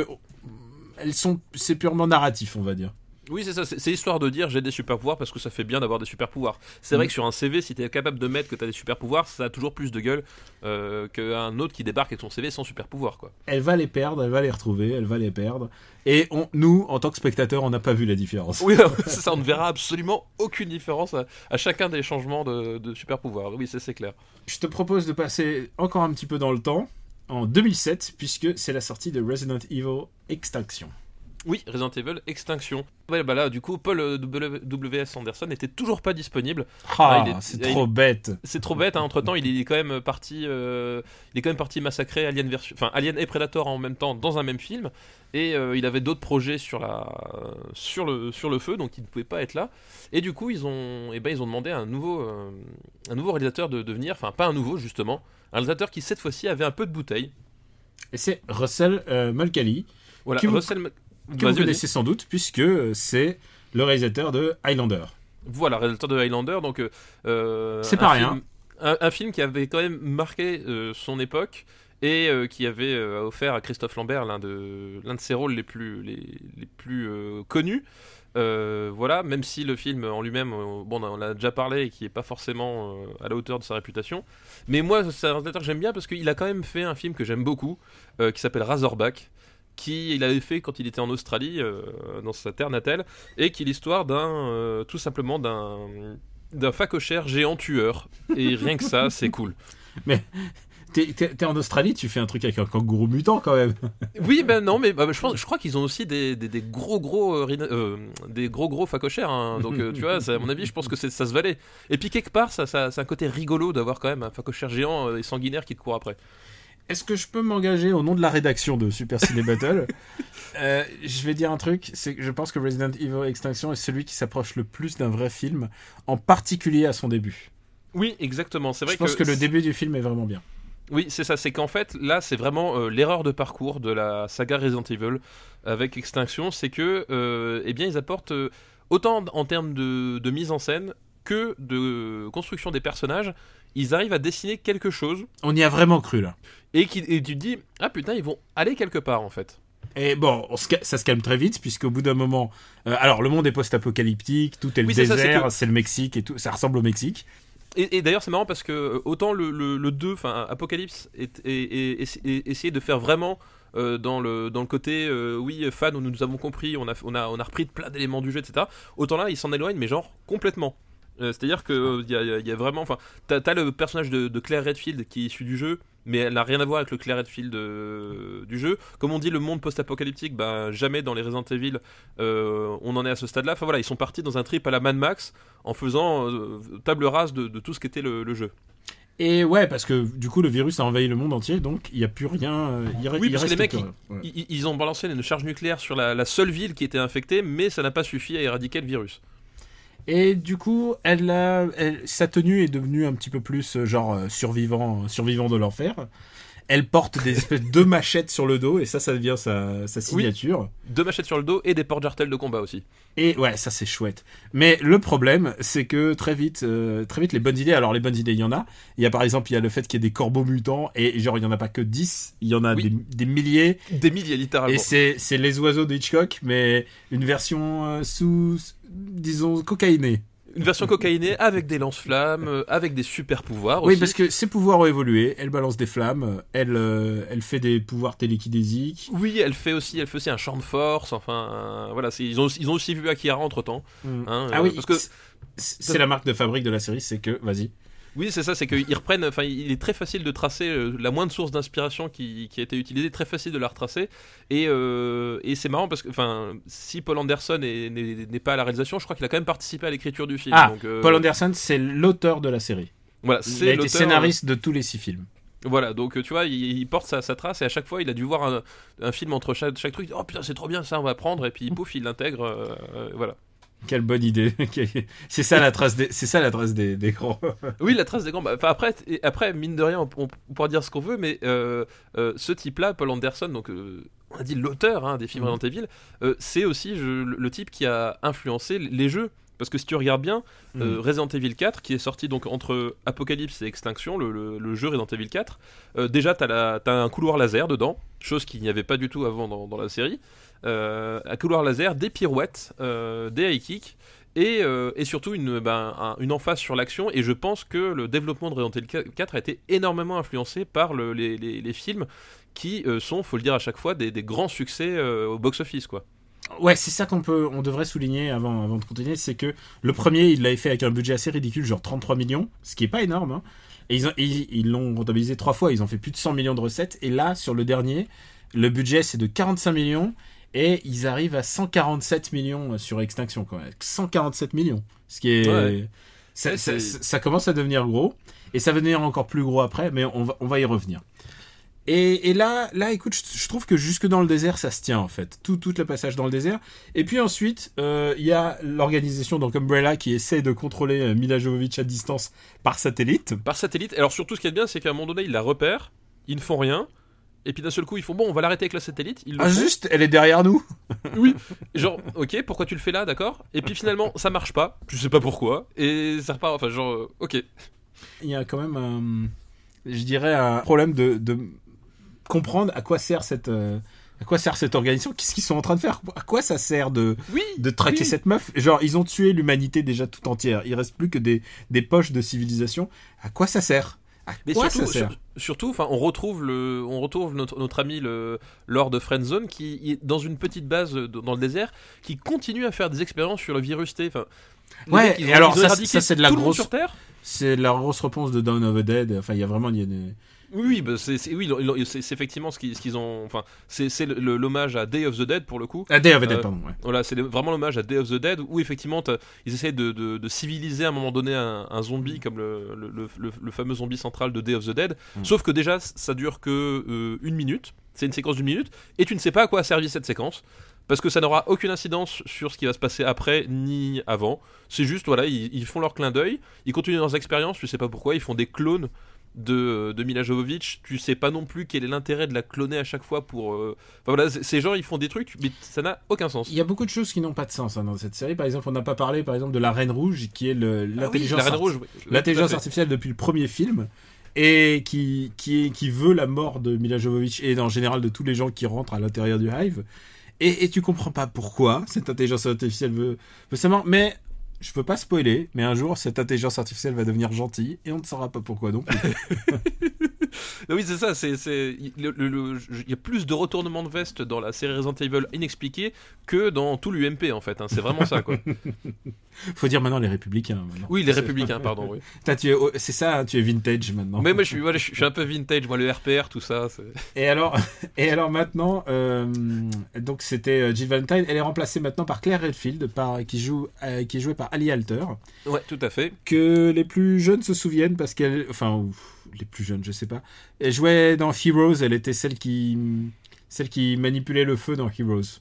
elles sont, c'est purement narratif, on va dire. Oui, c'est ça, c'est histoire de dire j'ai des super pouvoirs parce que ça fait bien d'avoir des super pouvoirs. C'est vrai Mm. que sur un CV, si tu es capable de mettre que tu as des super pouvoirs, ça a toujours plus de gueule euh, qu'un autre qui débarque avec son CV sans super pouvoir. Quoi. Elle va les perdre, elle va les retrouver, elle va les perdre. Et on, nous, en tant que spectateurs, on n'a pas vu la différence. Oui, c'est ça, on ne verra absolument aucune différence à, à chacun des changements de, de super pouvoirs. Oui, c'est clair. Je te propose de passer encore un petit peu dans le temps, en 2007, puisque c'est la sortie de Resident Evil Extinction. Oui, Resident Evil Extinction. Ouais, bah là, du coup, Paul euh, W- W.S. Anderson n'était toujours pas disponible. Ah, Ah, c'est trop bête. C'est trop bête. Entre temps, il est quand même parti. euh, il est quand même parti massacrer Alien version, enfin Alien et Predator en même temps dans un même film. Et euh, il avait d'autres projets sur la, sur le, sur le feu, donc il ne pouvait pas être là. Et du coup, ils ont, eh ben, ils ont demandé à un nouveau, un nouveau réalisateur de, de venir. Enfin, pas un nouveau justement, un réalisateur qui cette fois-ci avait un peu de bouteille. Et c'est Russell Mulcahy, Voilà. Vous- Russell. Mc- que Vas-y, vous connaissez sans doute, puisque euh, c'est le réalisateur de Highlander. Voilà, réalisateur de Highlander, donc euh, C'est un pas film- rien. Un, un film qui avait quand même marqué euh, son époque et euh, qui avait euh, offert à Christophe Lambert l'un de l'un de ses rôles les plus les, les plus euh, connus. Euh, voilà, même si le film en lui-même, euh, bon, on en a déjà parlé et qui est pas forcément euh, à la hauteur de sa réputation. Mais moi, c'est un réalisateur que j'aime bien parce qu'il a quand même fait un film que j'aime beaucoup, euh, qui s'appelle Razorback, qui il avait fait quand il était en Australie, euh, dans sa terre natale, et qui est l'histoire d'un, euh, tout simplement d'un d'un facochère géant tueur. Et rien que ça, c'est cool. T'es, t'es- t'es en Australie, tu fais un truc avec un kangourou mutant quand même. Oui, ben non, mais bah, je, pense, je crois qu'ils ont aussi des, des, des gros gros euh, euh, des gros gros facochères. hein. Donc euh, tu vois, ça, à mon avis, je pense que c'est- ça se valait. Et puis quelque part, ça, ça, c'est un côté rigolo d'avoir quand même un facochère géant euh, et sanguinaire qui te court après. Est-ce que je peux m'engager au nom de la rédaction de Super Ciné Battle Euh, Je vais dire un truc, c'est que je pense que Resident Evil Extinction est celui qui s'approche le plus d'un vrai film, en particulier à son début. Oui, exactement. C'est vrai Je pense que, le début du film est vraiment bien. Oui, c'est ça. C'est qu'en fait, là, c'est vraiment euh, l'erreur de parcours de la saga Resident Evil avec Extinction, c'est que, euh, eh bien, ils apportent autant en termes de, de mise en scène que de construction des personnages, ils arrivent à dessiner quelque chose On y a vraiment cru là. et, qui, et tu te dis ah putain ils vont aller quelque part en fait. Et bon, on se ca- ça se calme très vite, puisqu'au bout d'un moment. euh, alors, le monde est post-apocalyptique, tout est le Oui, désert, que- c'est le Mexique et tout. Ça ressemble au Mexique. Et, et d'ailleurs, c'est marrant parce que euh, autant le, le, le 2, enfin Apocalypse, est, est- est- essayait de faire vraiment euh, dans, le, dans le côté euh, oui, fan, où nous, nous avons compris, on a, on, a, on a repris plein d'éléments du jeu, etc. Autant là, il s'en éloigne, mais genre complètement. Euh, C'est-à-dire que il y, a- il y a vraiment. Enfin, t'as as le personnage de, de Claire Redfield qui est issu du jeu, mais elle n'a rien à voir avec le Claire Redfield euh, du jeu. Comme on dit, le monde post-apocalyptique, bah, jamais dans les Resident Evil euh, on en est à ce stade-là. Enfin voilà, ils sont partis dans un trip à la Mad Max en faisant euh, table rase de, de tout ce qu'était le, le jeu. Et ouais, parce que du coup, le virus a envahi le monde entier, donc il n'y a plus rien. euh, il, Oui, il parce que les mecs, ouais. Ils, ils ont balancé une charge nucléaire sur la, la seule ville qui était infectée, mais ça n'a pas suffi à éradiquer le virus. Et du coup, elle a, elle- sa tenue est devenue un petit peu plus euh, genre euh, survivant, survivant de l'enfer. Elle porte des espèces de machettes sur le dos, et ça, ça devient sa, sa signature. Deux machettes sur le dos et des porte-jartelles de combat aussi. Et ouais, ça c'est chouette. Mais le problème, c'est que très vite, euh, très vite, les bonnes idées. Alors les bonnes idées, il y en a. Il y a par exemple, il y a le fait qu'il y ait des corbeaux mutants et genre il y en a pas que 10, il y en a Oui. des, des milliers. Des milliers, littéralement. Et c'est c'est les oiseaux de Hitchcock, mais une version euh, sous, disons, cocaïnée. Une version cocaïnée avec des lance-flammes, euh, avec des super pouvoirs Oui, aussi. parce que ses pouvoirs ont évolué. Elle balance des flammes, elle, euh, elle fait des pouvoirs télékinésiques. Oui, elle fait aussi, elle fait aussi un champ de force. Enfin, euh, voilà, c'est- ils ont, ils ont aussi vu Akira entre temps. Hein, ah euh, oui, parce que c'est la marque de fabrique de la série, c'est que, vas-y. Oui, c'est ça, c'est qu'ils reprennent. Enfin, il est très facile de tracer euh, la moindre source d'inspiration qui, qui a été utilisée, très facile de la retracer. Et, euh, et c'est marrant parce que, enfin, si Paul Anderson est- n'est pas à la réalisation, je crois qu'il a quand même participé à l'écriture du film. Ah, donc, euh, Paul Anderson, c'est l'auteur de la série. Voilà, Il a c'est été scénariste de tous les six films. Voilà, donc tu vois, il, il porte sa, sa trace et à chaque fois, il a dû voir un, un film entre chaque, chaque truc. Oh putain, c'est trop bien, ça, on va prendre. Et puis pouf, il l'intègre. euh, voilà. Quelle bonne idée. c'est ça la trace des, c'est ça la trace des, des grands. Oui, la trace des grands. bah, Enfin, après, et après, mine de rien, on, on pourra dire ce qu'on veut, mais euh, euh, ce type-là, Paul Anderson, donc euh, on a dit l'auteur hein, des films Mhm. Resident Evil, c'est aussi je- le, type qui a influencé les jeux. Parce que si tu regardes bien, euh, Mhm. Resident Evil 4, qui est sorti donc entre Apocalypse et Extinction, le, le- le jeu Resident Evil 4, euh, déjà t'as la- t'as un couloir laser dedans, chose qu'il n'y avait pas du tout avant dans, dans la série. Euh, un couloir laser, des pirouettes, euh, des high kicks, et, euh, et surtout une, ben, un- une emphase sur l'action. Et je pense que le développement de Resident Evil 4 a été énormément influencé par le- les, les- films qui euh, sont, faut le dire à chaque fois, des, des grands succès au box-office. quoi. Ouais, c'est ça qu'on peut, on devrait souligner avant, avant de continuer, c'est que le premier, il l'avait fait avec un budget assez ridicule, genre 33 millions, ce qui est pas énorme. hein. Et ils l'ont rentabilisé trois fois, ils ont fait plus de 100 millions de recettes. Et là, sur le dernier, le budget c'est de 45 millions et ils arrivent à 147 millions sur Extinction quand même. 147 millions, ce qui est, Ouais. ça, commence à devenir gros et ça va devenir encore plus gros après, mais on va, on va y revenir. Et, et là, là, écoute, je, je trouve que jusque dans le désert, ça se tient en fait. Tout, tout le passage dans le désert. Et puis ensuite, euh, il y a l'organisation donc Umbrella qui essaie de contrôler euh, Mila Jovovich à distance par satellite. Par satellite. Alors surtout, ce qui est bien, c'est qu'à un moment donné, ils la repèrent, ils ne font rien. Et puis d'un seul coup, ils font bon, on va l'arrêter avec la satellite. Ils Ah font. juste, elle est derrière nous. Oui, genre, ok, pourquoi tu le fais là, d'accord? Et puis finalement, ça marche pas, je sais pas pourquoi, et ça repart, enfin, genre, euh, ok. Il y a quand même un, je dirais, un problème de, de comprendre à quoi sert cette, euh, à quoi sert cette organisation. Qu'est-ce qu'ils sont en train de faire? À quoi ça sert de Oui, de traquer oui. cette meuf? Genre, ils ont tué l'humanité déjà tout entière. Il reste plus que des, des poches de civilisation. À quoi ça sert? Mais quoi surtout, sur- surtout, enfin, on retrouve le, on retrouve notre, notre ami le Lord Friendzone qui est dans une petite base dans le désert, qui continue à faire des expériences sur le virus T. Enfin, Ouais, mecs, et ont- alors ça, c'est de la grosse-. C'est la grosse réponse de Dawn of the Dead. Enfin, il y a vraiment il y a des- Oui, bah, c'est oui, effectivement ce qu'ils ont. Enfin, c'est l'hommage à Day of the Dead pour le coup. Ah, Day of the Dead, Euh, pardon. Ouais. Voilà, c'est vraiment l'hommage à Day of the Dead où effectivement ils essaient de, de- de civiliser à un moment donné un, un zombie comme le, le- le- le- le fameux zombie central de Day of the Dead. Mm. Sauf que déjà ça dure que euh, une minute, c'est une séquence d'une minute et tu ne sais pas à quoi a servi cette séquence. Parce que ça n'aura aucune incidence sur ce qui va se passer après ni avant. C'est juste, voilà, ils, ils font leur clin d'œil, ils continuent leurs expériences, je sais pas pourquoi, ils font des clones de, de Mila Jovovich, tu sais pas non plus quel est l'intérêt de la cloner à chaque fois pour. euh, Enfin voilà, ces gens ils font des trucs, mais ça n'a aucun sens. Il y a beaucoup de choses qui n'ont pas de sens hein, dans cette série. Par exemple, on n'a pas parlé par exemple de la Reine Rouge, qui est Ah oui, l'intelligence oui. Artificielle depuis le premier film et qui, qui, qui veut la mort de Mila Jovovich et en général de tous les gens qui rentrent à l'intérieur du Hive. Et, et tu comprends pas pourquoi cette intelligence artificielle veut, veut sa mort. Mais je peux pas spoiler, mais un jour cette intelligence artificielle va devenir gentille et on ne saura pas pourquoi donc. Oui, c'est ça. C'est, c'est, il y a plus de retournements de veste dans la série Resident Evil inexpliquée que dans tout l'UMP en fait. hein. C'est vraiment ça quoi. Faut dire maintenant les républicains. maintenant. Oui, les républicains, pardon. Oui. Putain, tu es, c'est ça, hein, tu es vintage maintenant. Mais moi, je suis, voilà, je suis je suis un peu vintage. Moi, le RPR, tout ça. c'est- Et alors, et alors maintenant, euh, donc c'était euh, Jill Valentine. Elle est remplacée maintenant par Claire Redfield, par, qui joue, euh, qui est jouée par Ali Alter, Ouais, tout à fait. que les plus jeunes se souviennent parce qu'elle, enfin, les plus jeunes, je sais pas. Elle jouait dans Heroes. Elle était celle qui, celle qui manipulait le feu dans Heroes.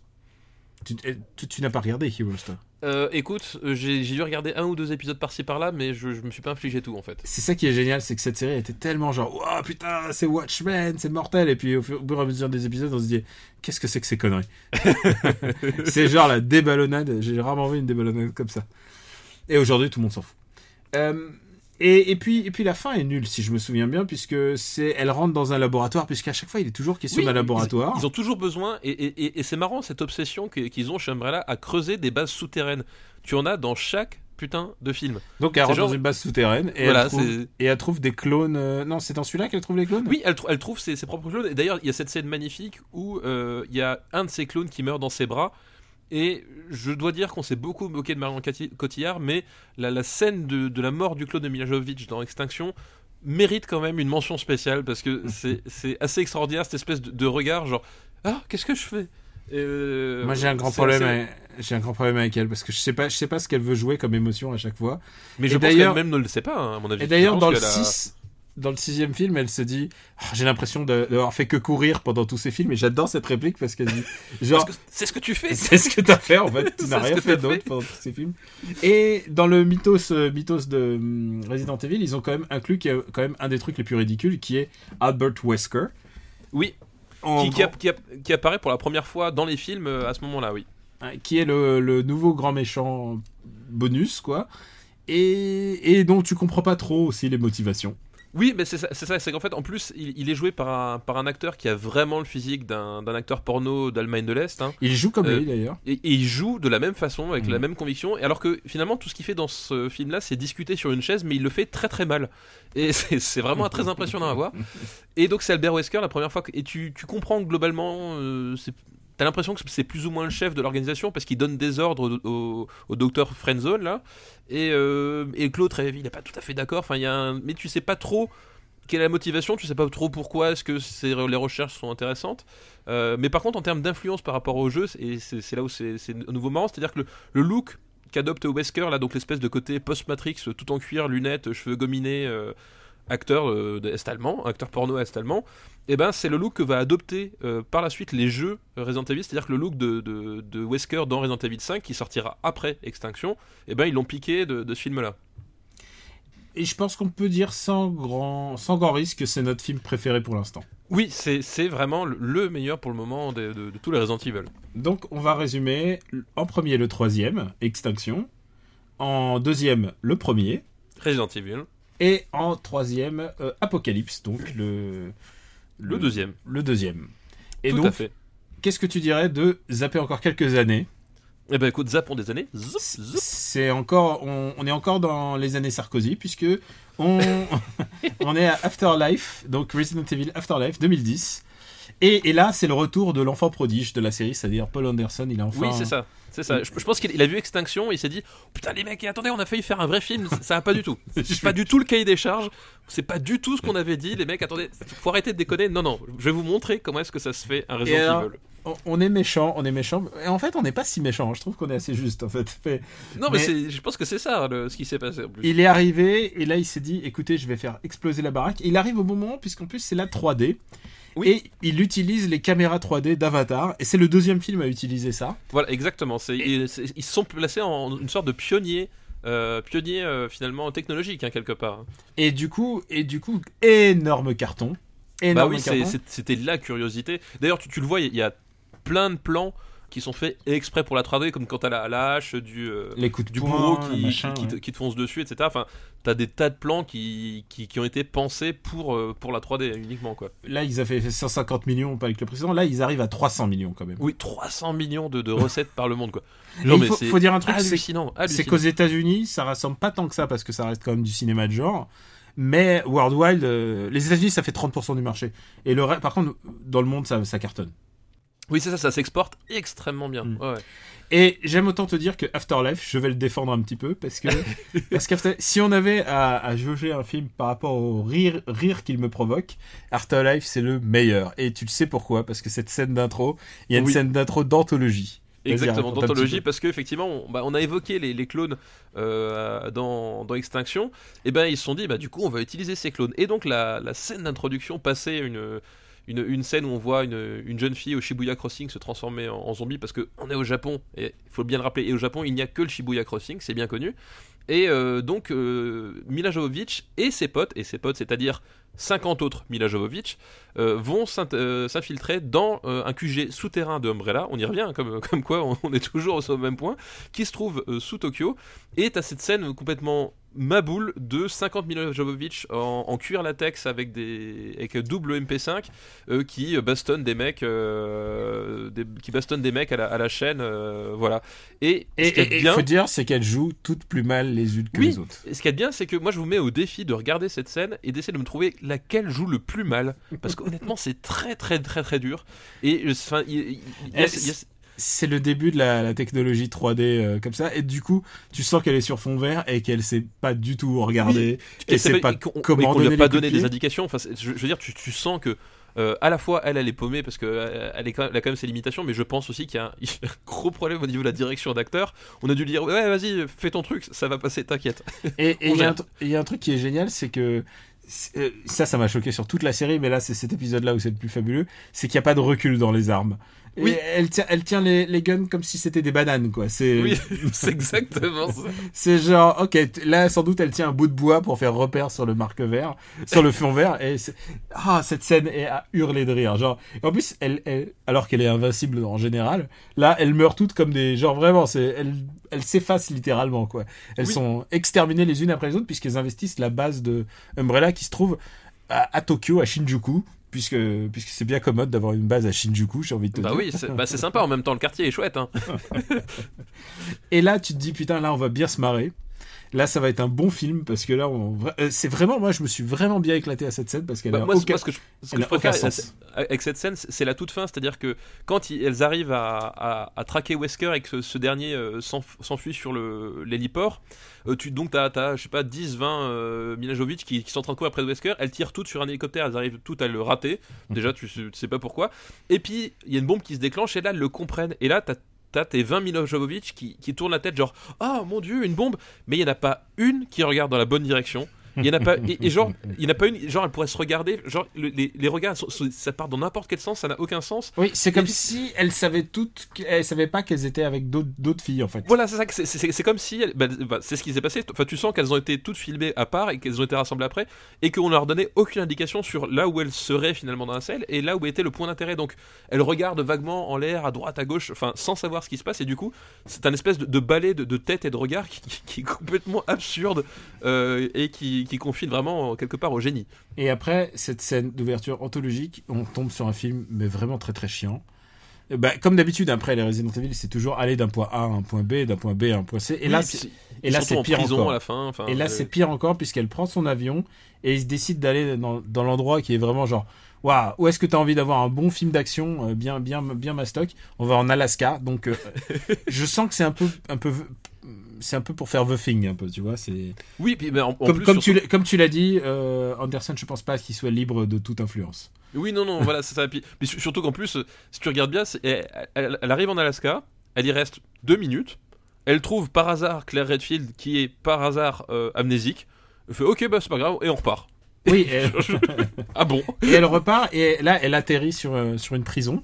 Tu, tu, tu n'as pas regardé Heroes, toi? Euh, écoute, euh, j'ai, dû regarder un ou deux épisodes par-ci par-là, mais je, je me suis pas infligé tout en fait. C'est ça qui est génial, c'est que cette série était tellement genre, waouh putain, c'est Watchmen, c'est mortel. Et puis au fur au fur et à mesure des épisodes, on se dit, qu'est-ce que c'est que ces conneries? C'est genre la déballonnade. J'ai rarement vu une déballonnade comme ça. Et aujourd'hui, tout le monde s'en fout. Euh, et, et puis, et puis la fin est nulle, si je me souviens bien, puisque c'est, elle rentre dans un laboratoire, puisqu'à chaque fois, il est toujours question Oui, d'un laboratoire. Ils, ils ont toujours besoin, et, et- et- c'est marrant cette obsession qu'ils ont chez Umbrella à creuser des bases souterraines. Tu en as dans chaque putain de film. Donc elle rentre genre- dans une base souterraine et, Voilà, elle, trouve, et elle trouve des clones. euh, Non, c'est dans celui-là qu'elle trouve les clones? Oui, elle, tr- elle trouve ses, ses propres clones. Et d'ailleurs, il y a cette scène magnifique où euh, il y a un de ses clones qui meurt dans ses bras. Et je dois dire qu'on s'est beaucoup moqué de Marion Cotillard, mais la, la scène de, de la mort du clone de Mila Jovovich dans Extinction mérite quand même une mention spéciale parce que c'est assez extraordinaire cette espèce de, de regard genre ah qu'est-ce que je fais? Euh, Moi j'ai un grand problème, assez- j'ai un grand problème avec elle parce que je sais pas, je sais pas ce qu'elle veut jouer comme émotion à chaque fois. mais et je pense d'ailleurs- qu'elle-même ne le sait pas hein, à mon avis Et d'ailleurs dans le qu'elle a- 6 dans le sixième film, elle se dit, Ah, j'ai l'impression d'avoir fait que courir pendant tous ces films et j'adore cette réplique parce qu'elle dit, genre, c'est ce que tu fais c'est ce que t'as fait en fait, tu n'as rien fait d'autre pendant tous ces films. Et dans le mythos, euh, mythos de hum, Resident Evil, ils ont quand même inclus qui est quand même un des trucs les plus ridicules qui est Albert Wesker. oui qui, qui, apparaît pour la première fois dans les films euh, à ce moment-là oui hein, qui est le, le nouveau grand méchant bonus, quoi. Et, et dont tu comprends pas trop aussi les motivations. Oui, mais c'est ça, c'est ça, c'est qu'en fait, en plus, il, il est joué par un, par un acteur qui a vraiment le physique d'un d'un acteur porno d'Allemagne de l'Est, hein. Il joue comme Euh, lui d'ailleurs. et, et il joue de la même façon, avec la même conviction, et alors que finalement, tout ce qu'il fait dans ce film-là, c'est discuter sur une chaise, mais il le fait très très mal. Et c'est c'est vraiment très impressionnant à voir. Et donc, c'est Albert Wesker la première fois, que, et tu, tu comprends globalement, euh, c'est- T'as l'impression que c'est plus ou moins le chef de l'organisation parce qu'il donne des ordres au, docteur Friendzone là. Et, euh, et il est pas tout à fait d'accord. Enfin il y a un... mais tu sais pas trop quelle est la motivation, tu sais pas trop pourquoi est-ce que c'est- les recherches sont intéressantes. Euh, mais par contre, en termes d'influence par rapport au jeu, c'est là où c'est c'est à nouveau marrant, c'est-à-dire que le, le look qu'adopte Wesker, là, donc l'espèce de côté post-Matrix, tout en cuir, lunettes, cheveux gominés, euh, acteur euh, est-allemand, acteur porno est-allemand, et ben c'est le look que va adopter euh, par la suite les jeux Resident Evil, c'est-à-dire que le look de, de, de Wesker dans Resident Evil 5, qui sortira après Extinction, et ben ils l'ont piqué de, de ce film-là. Et je pense qu'on peut dire sans grand, sans grand risque que c'est notre film préféré pour l'instant. Oui, c'est vraiment le- le meilleur pour le moment de, de- de tous les Resident Evil. Donc on va résumer en premier le troisième, Extinction. En deuxième, le premier. Resident Evil. Et en troisième, euh, Apocalypse, donc le, Le deuxième. Le deuxième. Et Tout donc, à fait. qu'est-ce que tu dirais de zapper encore quelques années? Eh ben écoute, zappons des années. Zoup, zoup. C'est encore, on, on est encore dans les années Sarkozy puisque on, on est à Afterlife, donc Resident Evil Afterlife 2010. Et, et là, c'est le retour de l'enfant prodige de la série, c'est-à-dire Paul Anderson. Il a enfin. Oui, c'est ça. C'est ça. Je, je pense qu'il il a vu Extinction il s'est dit Putain, les mecs, attendez, on a failli faire un vrai film. Ça va pas du tout. C'est pas du tout le cahier des charges. C'est pas du tout ce qu'on avait dit. Les mecs, attendez, faut arrêter de déconner. Non, non, je vais vous montrer comment est-ce que ça se fait un Et Resident alors, Evil. on- est méchant, on est méchant. Et en fait, on n'est pas si méchant. Je trouve qu'on est assez juste, en fait. Mais Non, mais, je pense que c'est ça le- ce qui s'est passé en plus. Il est arrivé et là, il s'est dit écoutez, je vais faire exploser la baraque. Et il arrive au moment, puisqu'en plus, c'est la 3D. Oui. Et il utilise les caméras 3D d'Avatar. Et c'est le deuxième film à utiliser ça. Voilà, exactement. C'est- Ils, sont placés en une sorte de pionnier euh, pionnier euh, finalement technologique hein, quelque part. Et du coup, et du coup, énorme carton. Bah Énorme oui, carton. c'est- c'était la curiosité. D'ailleurs, tu, tu le vois, il y a plein de plans qui sont faits exprès pour la 3D, comme quand t'as la, la hache du, euh, Les coups de du poing, bourreau qui, machin, qui, qui te, qui te fonce dessus, etc. Enfin, t'as des tas de plans qui, ont été pensés pour, euh, pour la 3D uniquement, quoi. Là, ils avaient fait 150 millions, pas avec le précédent. Là, ils arrivent à 300 millions quand même. Oui, 300 millions de, de recettes par le monde, quoi. Non, il mais faut, faut dire un truc, c'est hallucinant, c'est qu'aux États-Unis, ça rassemble pas tant que ça parce que ça reste quand même du cinéma de genre. Mais Worldwide, euh, les États-Unis, ça fait 30% du marché. Et le par contre, dans le monde, ça, ça cartonne. Oui, c'est ça, ça s'exporte extrêmement bien. Mm. Ouais. Et j'aime autant te dire que Afterlife, je vais le défendre un petit peu parce que parce si on avait à, à jauger un film par rapport au rire rire qu'il me provoque, Afterlife c'est le meilleur. Et tu le sais pourquoi? Parce que cette scène d'intro, il y a une Oui. scène d'intro d'anthologie. Exactement, d'anthologie, parce qu'effectivement, on, bah, on a évoqué les, les clones euh, dans, dans Extinction, et ben ils se sont dit, bah, du coup, on va utiliser ces clones. Et donc, la, la scène d'introduction passait une, une, scène où on voit une, une jeune fille au Shibuya Crossing se transformer en, zombie, parce qu'on est au Japon, et il faut bien le rappeler, et au Japon, il n'y a que le Shibuya Crossing, c'est bien connu. Et euh, donc, euh, Mila Jovovich et ses potes, et ses potes, c'est-à-dire 50 autres Mila Jovovich, euh, vont s'infiltrer dans un QG souterrain de Umbrella. On y revient, hein, comme, quoi on, on est toujours au même point, qui se trouve sous Tokyo. Et t'as cette scène complètement maboule de 50 Mila Jovovich en, en cuir latex avec des avec double MP5 euh, qui bastonnent des mecs, euh, des- qui bastonnent des mecs à la, à la chaîne, euh, voilà. Et, Et ce il bien, faut dire, c'est qu'elles jouent toutes plus mal les unes que Oui. les autres. et ce qu'il y a de bien, c'est que moi je vous mets au défi de regarder cette scène et d'essayer de me trouver laquelle joue le plus mal. Parce qu'honnêtement, c'est très très très très dur. Et enfin, il- il- il C'est le début de la, la technologie 3D euh, comme ça, et du coup, tu sens qu'elle est sur fond vert et qu'elle sait pas du tout regarder. et et c'est pas comment lui donner a pas donné des indications. Enfin, je, je veux dire, tu, tu sens que euh, à la fois elle, elle est paumée parce que euh, elle, est quand même, elle a quand même ses limitations, mais je pense aussi qu'il y, a un gros problème au niveau de la direction d'acteur. On a dû lui dire ouais, vas-y, fais ton truc, ça va passer, t'inquiète. Et il y, y a un truc qui est génial, c'est que ça, ça m'a choqué sur toute la série, mais là, c'est cet épisode-là où c'est le plus fabuleux, c'est qu'il n'y a pas de recul dans les armes. Et Oui. elle tient, elle tient les, les guns comme si c'était des bananes, quoi. C'est, Oui, c'est exactement ça. c'est genre, ok, là, sans doute, elle tient un bout de bois pour faire repère sur le marque vert, sur le fond vert, et ah, cette scène est à hurler de rire. Genre, en plus, elle, elle- alors qu'elle est invincible en général, là, elles meurent toutes comme des, genre vraiment, c'est, elles, elles s'effacent littéralement, quoi. Elles Oui. sont exterminées les unes après les autres puisqu'elles investissent la base de Umbrella qui se trouve à, à Tokyo, à Shinjuku, puisque, puisque c'est bien commode d'avoir une base à Shinjuku, j'ai envie de te Bah dire. oui, c'est bah, c'est sympa en même temps, le quartier est chouette. Hein. Et là, tu te dis, putain, là, on va bien se marrer. Là, ça va être un bon film parce que là, on... euh, c'est vraiment, moi, je me suis vraiment bien éclaté à cette scène parce qu'elle Bah, a moi, aucun- moi, ce que je, ce que préfère sens. euh, avec cette scène, c'est la toute fin, c'est-à-dire que quand ils- elles arrivent à, à- à traquer Wesker et que ce, ce dernier euh, s'enf- s'enfuit sur l'héliport, euh, tu, donc t'as, as, je sais pas, 10, 20 euh, Milajovic qui, qui sont en train de courir après Wesker, elles tirent toutes sur un hélicoptère, elles arrivent toutes à le rater, déjà tu tu sais pas pourquoi, et puis il y a une bombe qui se déclenche et là elles le comprennent, et là t'as T'as tes 20 Milojovic qui, qui tournent la tête genre Ah mon dieu une bombe! Mais il n'y en a pas une qui regarde dans la bonne direction il y en a pas et, et genre il y en a pas une genre elle pourrait se regarder genre le- les, les regards sont- sont- ça part dans n'importe quel sens ça n'a aucun sens. Oui, c'est comme si elles savaient toutes, elles savaient pas qu'elles étaient avec d'autres d'autres filles, en fait. voilà c'est ça c'est- c'est c'est comme si bah, bah, c'est ce qui s'est passé. Enfin tu sens qu'elles ont été toutes filmées à part et qu'elles ont été rassemblées après et qu'on leur donnait aucune indication sur là où elles seraient finalement dans la selle et là où était le point d'intérêt. Donc elles regardent vaguement en l'air à droite à gauche enfin sans savoir ce qui se passe et du coup c'est un espèce de, de balai de, de tête et de regard qui, qui- qui est complètement absurde euh, et qui, qui confine vraiment quelque part au génie Et après, cette scène d'ouverture anthologique, on tombe sur un film, mais vraiment très très chiant. Et bah, comme d'habitude, après les Resident Evil, c'est toujours aller d'un point A à un point B, d'un point B à un point C. Et là, c'est- et là, c'est pire encore. à la fin enfin, Et là, euh, c'est pire encore puisqu'elle prend son avion et il se décide d'aller dans, dans l'endroit qui est vraiment genre, waouh, où est-ce que tu as envie d'avoir un bon film d'action euh, bien, bien, bien mastoc? On va en Alaska. Donc, euh, je sens que c'est un peu, un peu, c'est un peu pour faire the thing un peu, tu vois. C'est oui puis ben, en, en comme, plus, comme surtout- tu, l'as- comme tu l'as dit, euh, Anderson, je pense pas qu'il soit libre de toute influence. Oui, non, non, voilà, c'est ça. Puis- mais su- surtout qu'en plus, euh, si tu regardes bien, elle, elle- elle arrive en Alaska, elle y reste deux minutes, elle trouve par hasard Claire Redfield qui est par hasard euh, amnésique, elle fait ok, bah c'est pas grave, et on repart. Oui, Ah bon? Et elle repart et là, elle atterrit sur, euh, sur une prison.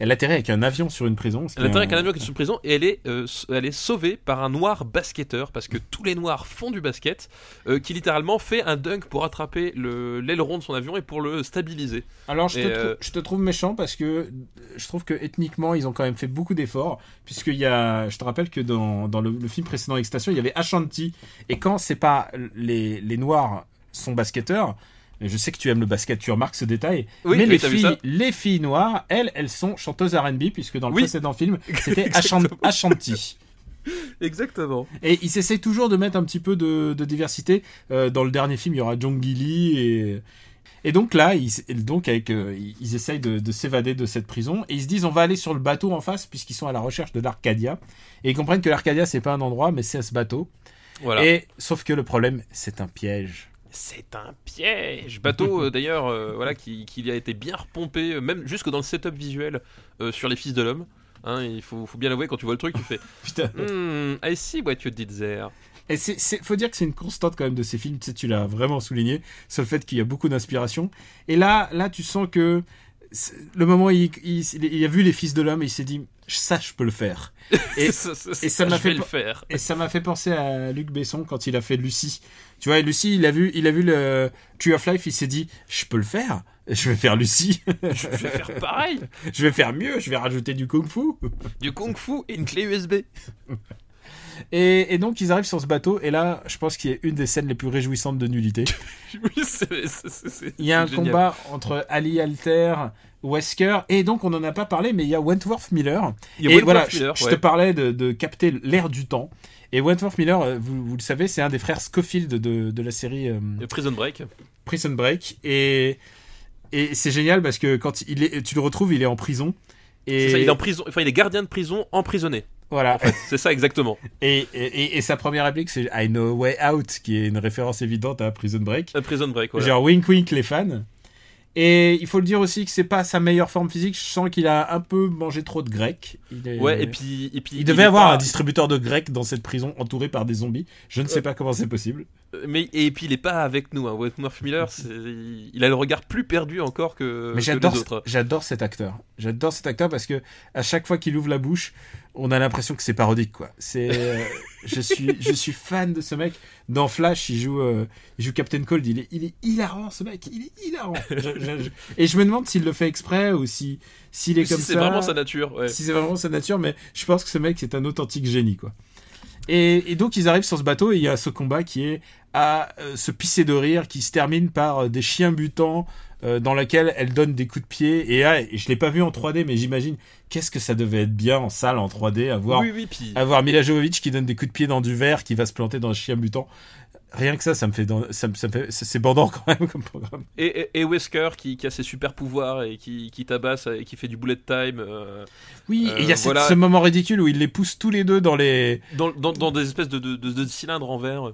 Elle atterrit avec un avion sur une prison. Elle atterrit avec un avion qui est sous prison et elle est, euh, elle est sauvée par un noir basketteur parce que tous les noirs font du basket euh, qui littéralement fait un dunk pour attraper le- l'aileron de son avion et pour le stabiliser. Alors je te, Et, trou- euh, je te trouve méchant parce que je trouve que ethniquement ils ont quand même fait beaucoup d'efforts puisqu'il y a, je te rappelle que dans, dans le, le film précédent Extinction il y avait Ashanti et quand c'est pas les, les noirs sont basketteurs et je sais que tu aimes le basket, tu remarques ce détail. Oui, mais oui, les, filles, les filles noires, elles, elles sont chanteuses R&B puisque dans le Oui. précédent film, c'était Ashanti. Exactement. Et ils essaient toujours de mettre un petit peu de, de diversité. Euh, dans le dernier film, il y aura John Gilly et et donc là, ils, donc avec, euh, ils essayent de, de s'évader de cette prison et ils se disent on va aller sur le bateau en face puisqu'ils sont à la recherche de l'Arcadia et ils comprennent que l'Arcadia c'est pas un endroit mais c'est ce bateau. Voilà. Et sauf que le problème c'est un piège. C'est un piège. Bateau euh, d'ailleurs, euh, voilà, qui, qui a été bien repompé, euh, même jusque dans le setup visuel euh, sur les Fils de l'homme. Hein, il faut, faut bien l'avouer, quand tu vois le truc, tu fais Putain. Hmm, I see what you did there. Et c'est, faut dire que c'est une constante quand même de ces films. Tu sais, tu l'as vraiment souligné sur le fait qu'il y a beaucoup d'inspiration. Et là, là, tu sens que le moment où il, il, il a vu les fils de l'homme il s'est dit ça je peux le faire. Et, ça, ça- et ça m'a fait le faire. Et ça m'a fait penser à Luc Besson quand il a fait Lucie. Tu vois, Lucie, il a vu, il a vu le Tree of Life, il s'est dit, je peux le faire. Je vais faire Lucie. Je vais faire pareil. je vais faire mieux. Je vais rajouter du kung-fu. Du kung-fu et une clé USB. Et, et donc, ils arrivent sur ce bateau. Et là, je pense qu'il y a une des scènes les plus réjouissantes de nullité. Oui, c'est- c'est- c'est- c'est- Il y a un génial. combat entre Ali Alter, Wesker, et donc on n'en a pas parlé, mais il y a Wentworth Miller. Il y a et Wentworth voilà, Miller, je, te parlais de, de capter l'air du temps. Et Wentworth Miller, euh, vous, vous le savez, c'est un des frères Scofield de, de la série euh, Prison Break. Prison Break. Et, et c'est génial parce que quand il est, tu le retrouves, il est en prison. Et C'est ça, il est en prison, enfin il est gardien de prison emprisonné. Voilà. C'est ça exactement. Et, et, et sa première réplique, c'est I know a way out, qui est une référence évidente à Prison Break. Un Prison Break, voilà. Genre wink wink les fans. Et il faut le dire aussi que c'est pas sa meilleure forme physique. Je sens qu'il a un peu mangé trop de grec. Il est- Ouais, et puis, et puis il devait avoir pas- un distributeur de grec dans cette prison entouré par des zombies. Je ne sais pas comment c'est possible. Mais et puis il est pas avec nous. Hein. Wentworth Miller, il a le regard plus perdu encore que, Mais j'adore, les autres. j'adore cet acteur. J'adore cet acteur parce que à chaque fois qu'il ouvre la bouche, on a l'impression que c'est parodique quoi. C'est, euh, je suis, je suis fan de ce mec. Dans Flash, il joue, euh, il joue Captain Cold. Il est, il est hilarant ce mec. Il est hilarant. Je- je- je- Et je me demande s'il le fait exprès ou si, s'il est Si comme c'est ça. vraiment sa nature. Ouais. Si c'est vraiment sa nature, mais je pense que ce mec c'est un authentique génie quoi. Et, et donc ils arrivent sur ce bateau et il y a ce combat qui est à euh, se pisser de rire, qui se termine par euh, des chiens butants euh, dans lequel elle donne des coups de pied. Et, ah, je l'ai pas vu en 3D, mais j'imagine qu'est-ce que ça devait être bien en salle en 3D à voir, Oui, oui, puis. à voir Mila Jovovich qui donne des coups de pied dans du verre, qui va se planter dans un chien butant. Rien que ça, ça me fait, dans- ça me, ça me fait, c'est bandant quand même comme programme. Et, et, et Wesker qui, qui a ses super pouvoirs et qui, qui tabasse et qui fait du bullet time. euh, Oui, Euh, et il y a cette- voilà. ce moment ridicule où il les pousse tous les deux dans les, dans, dans, dans des espèces de, de, de- de cylindres en verre.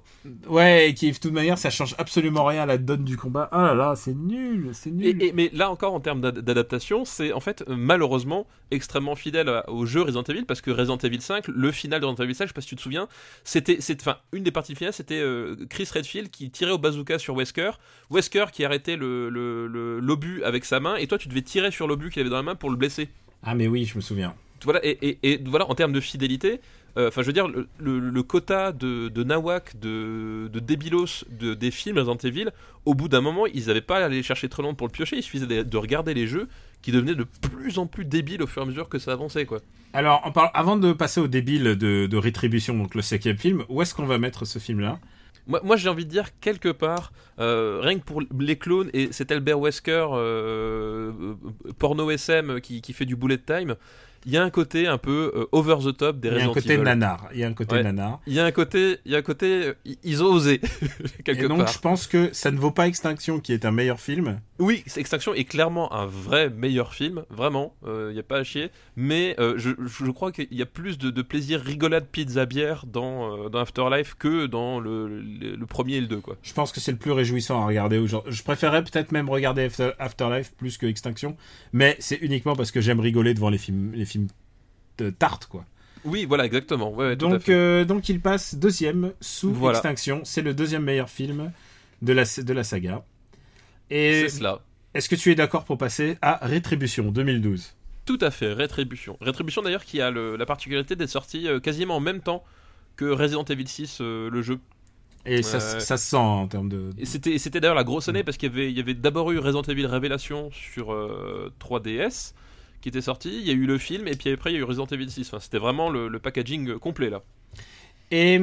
Ouais, et qui, de toute manière, ça change absolument rien à la donne du combat. Ah là là, c'est nul, c'est nul. et- mais là encore, en termes d'ad- d'adaptation, c'est en fait euh, malheureusement extrêmement fidèle au jeu Resident Evil parce que Resident Evil 5, le final de Resident Evil 5, je sais pas si tu te souviens, c'était, enfin, une des parties finales, c'était euh, Chris Redfield qui tirait au bazooka sur Wesker, Wesker qui arrêtait le, le- le- l'obus avec sa main, et toi tu devais tirer sur l'obus qu'il avait dans la main pour le blesser. Ah mais oui, je me souviens. Voilà, et, et- et voilà, en termes de fidélité, euh, enfin, je veux dire, le, le- le quota de, de nawak, de, de débilos de, des films Resident Evil, au bout d'un moment, ils n'avaient pas à aller chercher très loin pour le piocher, il suffisait de, de regarder les jeux qui devenaient de plus en plus débiles au fur et à mesure que ça avançait, quoi. Alors, on parle, avant de passer au débile de, de Rétribution, donc le cinquième film, où est-ce qu'on va mettre ce film-là? Moi, j'ai envie de dire, quelque part, euh, rien que pour les clones, et c'est Albert Wesker, euh, porno SM, qui fait du bullet time, il y a un côté un peu euh, over the top des Il y a un Resident côté Evil. nanar. Il y a un côté Ouais. nanar. Il y a un côté, il y a un côté, euh, ils ont osé quelque Et donc, part. je pense que ça ne vaut pas Extinction, qui est un meilleur film. Oui, Extinction est clairement un vrai meilleur film, vraiment, il n'y a pas à chier, mais euh, je, je crois qu'il y a plus de, de plaisir rigolade pizza bière dans, euh, dans Afterlife que dans le, le, le premier et le 2, quoi. Je pense que c'est le plus réjouissant à regarder aujourd'hui. Je préférerais peut-être même regarder After- Afterlife plus que Extinction, mais c'est uniquement parce que j'aime rigoler devant les films, les films de tarte, quoi. Oui, voilà, exactement. Ouais, ouais, Donc, euh, donc il passe deuxième sous Voilà. Extinction. C'est le deuxième meilleur film de la, de la saga. Et c'est cela. est-ce que tu es d'accord pour passer à Rétribution 2012 Tout à fait, Rétribution. Rétribution d'ailleurs qui a le- la particularité d'être sorti euh, quasiment en même temps que Resident Evil 6, euh, le jeu. Et ça, Euh, ça se sent en termes de. C'était c'était d'ailleurs la grosse Mm. année parce qu'il y avait, il y avait d'abord eu Resident Evil Révélation sur euh, 3DS qui était sorti, il y a eu le film et puis après il y a eu Resident Evil 6. Enfin, c'était vraiment le, packaging euh, complet là. Et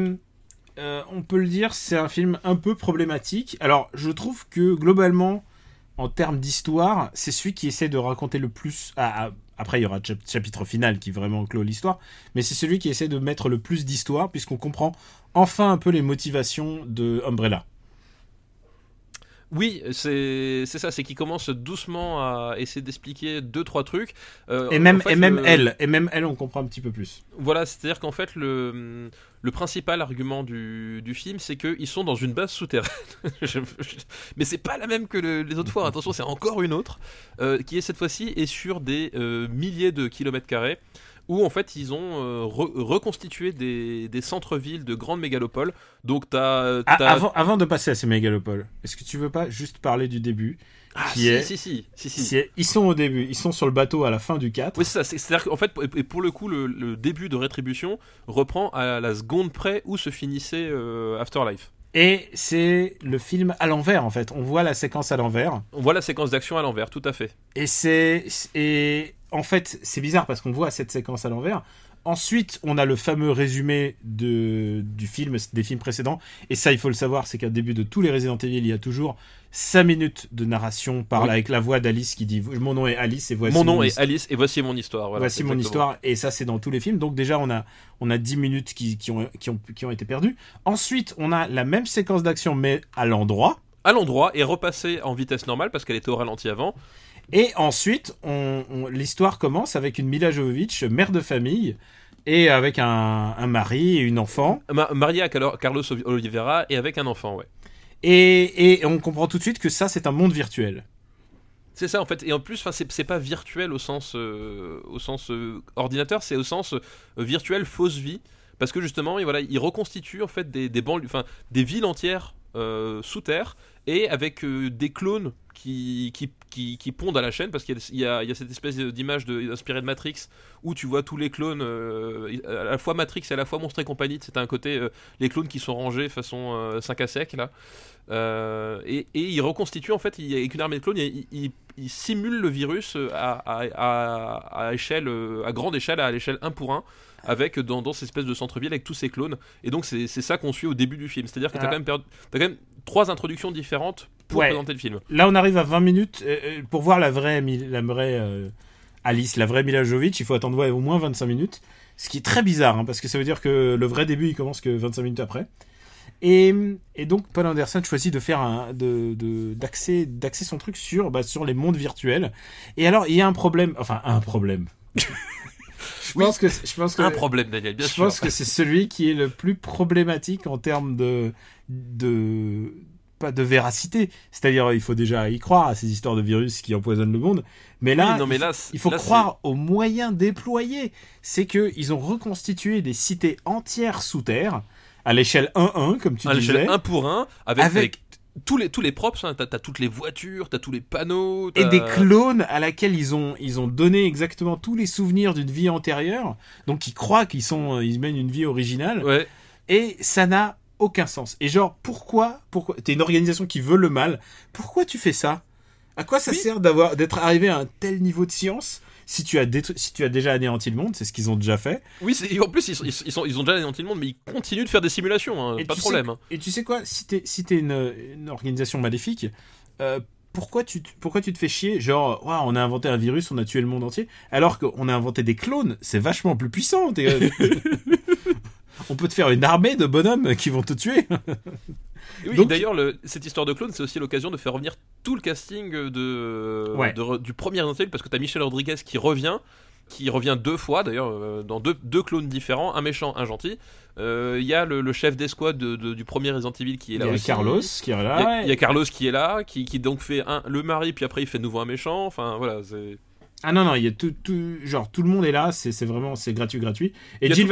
euh, on peut le dire, c'est un film un peu problématique. Alors, je trouve que globalement, en termes d'histoire, c'est celui qui essaie de raconter le plus. ah, ah, après, il y aura le chap- chapitre final qui vraiment clôt l'histoire, mais c'est celui qui essaie de mettre le plus d'histoire, puisqu'on comprend enfin un peu les motivations de Umbrella. Oui, c'est ça, c'est qu'il commence doucement à essayer d'expliquer deux trois trucs. Euh, Et même, en fait, et même le- elle, et même elle, on comprend un petit peu plus. Voilà, c'est-à-dire qu'en fait, le, le principal argument du, du film, c'est qu'ils sont dans une base souterraine. Je- je- mais c'est pas la même que le- les autres fois, attention, c'est encore une autre, euh, qui est cette fois-ci est sur des euh, milliers de kilomètres carrés, où en fait ils ont euh, re- reconstitué des, des centres-villes de grandes mégalopoles. Donc t'as. Ah, avant, avant de passer à ces mégalopoles, est-ce que tu veux pas juste parler du début Ah, qui si, est- si, si, si, si. Si- Ils sont au début, ils sont sur le bateau à la fin du 4. Oui, c'est ça. c'est- C'est-à-dire qu'en fait, et et pour le coup, le, le début de Rétribution reprend à la seconde près où se finissait euh, Afterlife. Et c'est le film à l'envers en fait. On voit la séquence à l'envers. On voit la séquence d'action à l'envers, tout à fait. Et c'est et en fait c'est bizarre parce qu'on voit cette séquence à l'envers. Ensuite, on a le fameux résumé de, du film, des films précédents. Et ça, il faut le savoir, c'est qu'au début de tous les Resident Evil, il y a toujours 5 minutes de narration par Oui. avec la voix d'Alice qui dit Mon nom est Alice et voici mon nom est histoire. Alice et voici mon histoire. Voilà, Voici mon histoire, et ça c'est dans tous les films. Donc déjà on a, on a 10 minutes qui, qui, ont, qui, ont, qui ont été perdues. Ensuite on a la même séquence d'action mais à l'endroit. À l'endroit et repassée en vitesse normale parce qu'elle était au ralenti avant. Et ensuite on, on- l'histoire commence avec une Mila Jovovich, mère de famille, et avec un, un mari et une enfant. Ma- mariée à Carlo- Carlos Oliveira et avec un enfant, ouais. Et, on comprend tout de suite que ça c'est un monde virtuel. C'est ça en fait, et en plus, c'est pas virtuel au sens, euh, au sens euh, ordinateur, c'est au sens euh, virtuel fausse vie, parce que justement, et voilà, il reconstitue en fait des, des des villes entières sous terre et avec euh, des clones qui, pondent à la chaîne, parce qu'il y, a- cette espèce d'image inspirée de Matrix où tu vois tous les clones, euh, à la fois Matrix et à la fois Monstre et compagnie. C'est un côté euh, les clones qui sont rangés façon euh, 5 à sec là. Euh, et, et il reconstitue en fait, avec une armée de clones, il, il- il simule le virus euh, à, euh, à grande échelle, à l'échelle 1 pour 1, avec dans, dans cette espèce de centre-ville avec tous ces clones. Et donc c'est ça qu'on suit au début du film. C'est-à-dire que tu as, Ah. quand même perdu- t'as quand même trois introductions différentes pour Ouais. présenter le film. Là on arrive à 20 minutes. euh, euh, pour voir la vraie, la vraie euh, Alice, la vraie Mila Jovovich, il faut attendre ouais, au moins 25 minutes. Ce qui est très bizarre, hein, parce que ça veut dire que le vrai début il commence que 25 minutes après. Et, et donc Paul Anderson choisit de faire un, de, de- d'axer, d'axer son truc sur, bah, sur les mondes virtuels. Et alors il y a un problème, enfin un problème. Je pense que, je pense que, Un problème, Daniel, bien je sûr. pense que c'est celui qui est le plus problématique en termes de, de pas de véracité. C'est-à-dire, il faut déjà y croire à ces histoires de virus qui empoisonnent le monde. Mais là, Oui, non, mais il faut- là, il faut là, croire aux moyens déployés. C'est que ils ont reconstitué des cités entières sous terre à l'échelle 1-1, comme tu à disais. l'échelle 1 pour 1 avec, Avec- avec tous les tous les props hein. t'as toutes les voitures t'as tous les panneaux et des clones à laquelle ils ont ils ont donné exactement tous les souvenirs d'une vie antérieure. Donc ils croient qu'ils sont ils mènent une vie originale. Ouais. Et ça n'a aucun sens. Et genre pourquoi pourquoi t'es une organisation qui veut le mal. Pourquoi tu fais ça? À quoi ça Oui. sert d'avoir d'être arrivé à un tel niveau de science? Si tu as si tu as déjà anéanti le monde c'est ce qu'ils ont déjà fait oui en plus ils, sont- ils, sont- ils sont ils ont déjà anéanti le monde mais ils continuent de faire des simulations hein, pas de problème sais- hein. Et tu sais quoi, si t'es si une, une organisation maléfique, euh, pourquoi tu te- pourquoi tu te fais chier? Genre, on a inventé un virus, on a tué le monde entier, alors qu'on a inventé des clones, c'est vachement plus puissant. on peut te faire une armée de bonhommes qui vont te tuer. Oui, Donc- d'ailleurs le- cette histoire de clone c'est aussi l'occasion de faire revenir tout le casting de, Ouais. de- du premier Resident Evil parce que t'as Michel Rodriguez qui revient qui revient deux fois d'ailleurs euh, dans deux, deux clones différents un méchant un gentil Euh, il y a le, le chef d'escouade de- de- du premier Resident Evil qui est Il là y a aussi Carlos qui est Il y, là. a, il y a Carlos qui est là, qui, qui donc fait un, le mari, puis après il fait de nouveau un méchant. Enfin voilà, c'est. Ah non non, il y a tout, tout genre tout le monde est là, c'est vraiment c'est gratuit gratuit. Et Jill,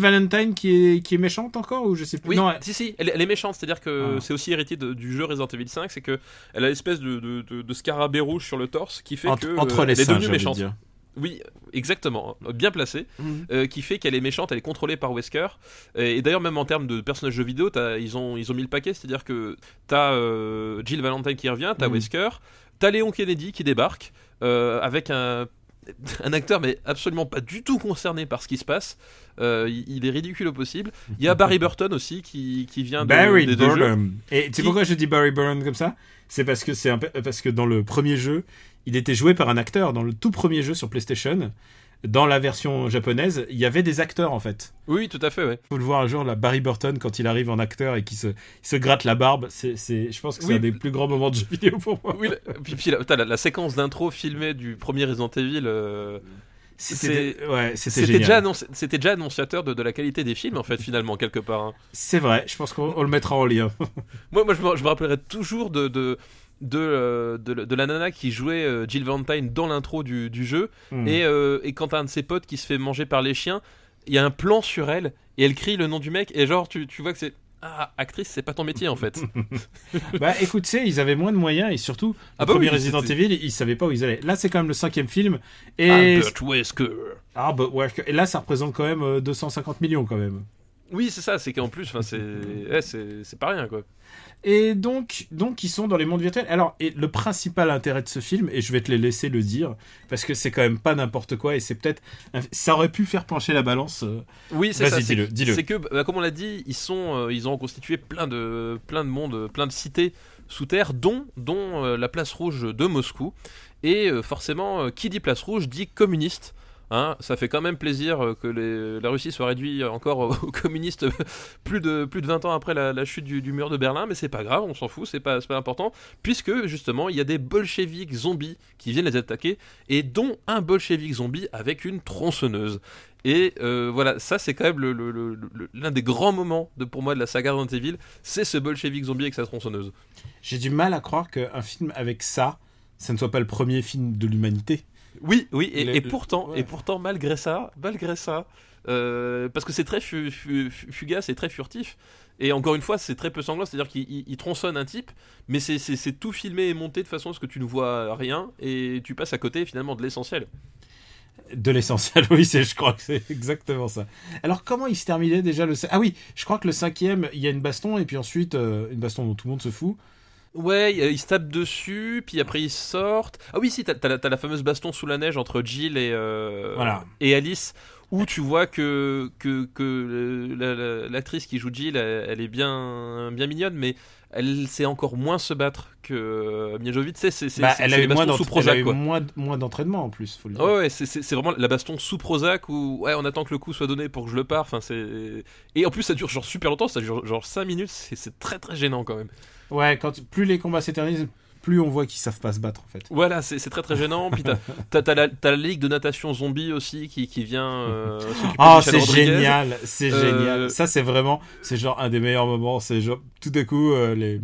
Valentine qui est qui est méchante encore ou je sais plus? Oui, Non, elle- si, si, elle, elle est méchante, c'est-à-dire que Ah. c'est aussi hérité de- du jeu Resident Evil 5, c'est que elle a l'espèce de, de, scarabée rouge sur le torse qui fait entre, que entre euh, les elle est devenue méchante. dire. Oui, exactement, bien placé, euh, qui fait qu'elle est méchante, elle est contrôlée par Wesker. Et, et d'ailleurs, même en termes de personnages de jeux vidéo, t'as- ils ont, ils ont mis le paquet, c'est-à-dire que t'as euh, Jill Valentine qui revient, t'as Mhm. Wesker, t'as Léon Kennedy qui débarque, avec un, un acteur mais absolument pas du tout concerné par ce qui se passe. Euh, il, est ridicule au possible. Il y a Barry Burton aussi qui, qui vient de, Barry des deux jeux. Burnham. Et tu sais Qui- pourquoi je dis Barry Burnham comme ça? C'est parce que c'est un parce que dans le premier jeu, il était joué par un acteur. Dans le tout premier jeu sur PlayStation, dans la version japonaise, il y avait des acteurs en fait. Oui, tout à fait, ouais. Faut le voir un jour, là, Barry Burton quand il arrive en acteur et qui se, se gratte la barbe. C'est, je pense que c'est Oui. un des plus grands moments de jeu vidéo pour moi. Oui, la- puis, puis la, putain, la- la séquence d'intro filmée du premier Resident Evil, euh, C'était, ouais, déjà, annonci- c'était déjà annonciateur de, de la qualité des films, en fait, finalement, quelque part. hein. C'est vrai. Je pense qu'on on le mettra en lien. Moi, moi je, me, je me rappellerai toujours de, de, de, euh, de, de la nana qui jouait euh, Jill Valentine dans l'intro du, du jeu. Hmm. Et, euh, et quand t'as un de ses potes qui se fait manger par les chiens, il y a un plan sur elle et elle crie le nom du mec. Et genre, tu, tu vois que c'est. Ah, actrice, c'est pas ton métier en fait. Bah écoute, tu sais, ils avaient moins de moyens et surtout, Ah le bah premier oui, Resident Evil, ils savaient pas où ils allaient. Là, c'est quand même le cinquième film. Et, Albert Wesker. ah, ouais, et là, ça représente quand même euh, 250 millions quand même. Oui, c'est ça, c'est qu'en plus, enfin, c'est ouais, c'est pas rien quoi. Et donc, donc, ils sont dans les mondes virtuels. Alors, et le principal intérêt de ce film, et je vais te les laisser le dire, parce que c'est quand même pas n'importe quoi, et c'est peut-être, ça aurait pu faire pencher la balance. euh, Oui, c'est ça. c'est dis-le, que- dis-le. C'est que, bah, comme on l'a dit, ils sont, euh, ils ont constitué plein de, plein de mondes, plein de cités sous terre, dont, dont euh, la place rouge de Moscou. Et euh, forcément, euh, qui dit place rouge dit communiste. Hein, ça fait quand même plaisir euh, que la Russie soit réduite encore aux, communistes plus de, plus de 20 ans après la, chute du, mur de Berlin, mais c'est pas grave, on s'en fout, c'est pas, important, puisque justement il y a des bolcheviks zombies qui viennent les attaquer, et dont un bolchevique zombie avec une tronçonneuse. Et euh, voilà, ça c'est quand même l'un des grands moments de, pour moi de la saga Resident c'est ce bolchevique zombie avec sa tronçonneuse. J'ai du mal à croire qu'un film avec ça, ça ne soit pas le premier film de l'humanité. Oui, oui, et, pourtant, ouais. et pourtant malgré ça, malgré ça, euh, parce que c'est très fu- fu- fu- fugace et très furtif. Et encore une fois, c'est très peu sanglant, c'est-à-dire qu'il il- il tronçonne un type, mais c'est- tout filmé et monté de façon à ce que tu ne vois rien et tu passes à côté finalement de l'essentiel. De l'essentiel, oui, c'est, je crois que c'est exactement ça. Alors, comment il se terminait déjà le... Ah oui, je crois que le cinquième, il y a une baston, et puis ensuite, euh, une baston dont tout le monde se fout. Ouais, il- ils se tapent dessus, puis après ils sortent. Ah oui, si, t'as la, fameuse baston sous la neige entre Jill et, euh, Voilà. et Alice, où tu vois que, que, que la- l'actrice qui joue Jill, elle, elle est bien, bien mignonne, mais elle sait encore moins se battre que euh, Mia Jovovich. C'est, c'est, Bah, elle a eu, moins, sous elle a Prozac, eu quoi. moins, moins d'entraînement en plus, faut le dire. Ouais, ouais, c'est, vraiment la baston sous Prozac où ouais, on attend que le coup soit donné pour que je le pare. Enfin, c'est... Et en plus, ça dure genre super longtemps, ça dure genre 5 minutes, c'est, c'est très très gênant quand même. Ouais, quand, plus les combats s'éternisent, plus on voit qu'ils savent pas se battre en fait. Voilà, c'est très très gênant. Puis t'as, la, ligue de natation zombie aussi qui, qui vient euh, Ah, Michel c'est génial, c'est Euh, génial. Ça, c'est vraiment, c'est genre un des meilleurs moments. C'est genre, tout d'un coup, euh, les,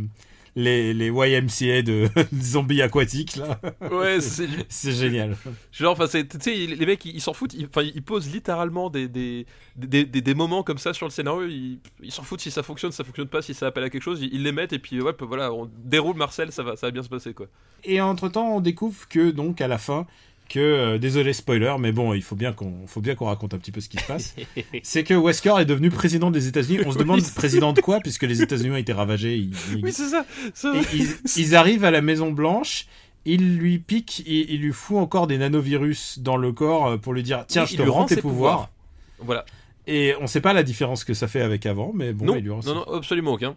les, les YMCA de zombies aquatiques, là. Ouais, c'est génial. genre, enfin, c'est- tu sais, les mecs ils ils s'en foutent. Ils, enfin, ils posent littéralement des, des, des, des, des moments comme ça sur le scénario. Ils ils s'en foutent si ça fonctionne, ça fonctionne pas, si ça appelle à quelque chose. Ils, ils les mettent et puis ouais, puis voilà, on déroule Marcel, ça va, ça va bien se passer quoi. Et entre temps, on découvre que, donc, à la fin, que, euh, désolé spoiler, mais bon, il faut bien qu'on, faut bien qu'on raconte un petit peu ce qui se passe. c'est que Wesker est devenu président des États-Unis. On se demande Oui, président de quoi, puisque les États-Unis ont été ravagés. ils- ils- Oui, c'est ça. ils, ils arrivent à la Maison Blanche, ils lui piquent et ils lui foutent encore des nanovirus dans le corps euh, pour lui dire tiens, Oui, je il te rends rend tes pouvoirs. Voilà. Et on sait pas la différence que ça fait avec avant, mais bon, non, il lui rend non, non, absolument aucun.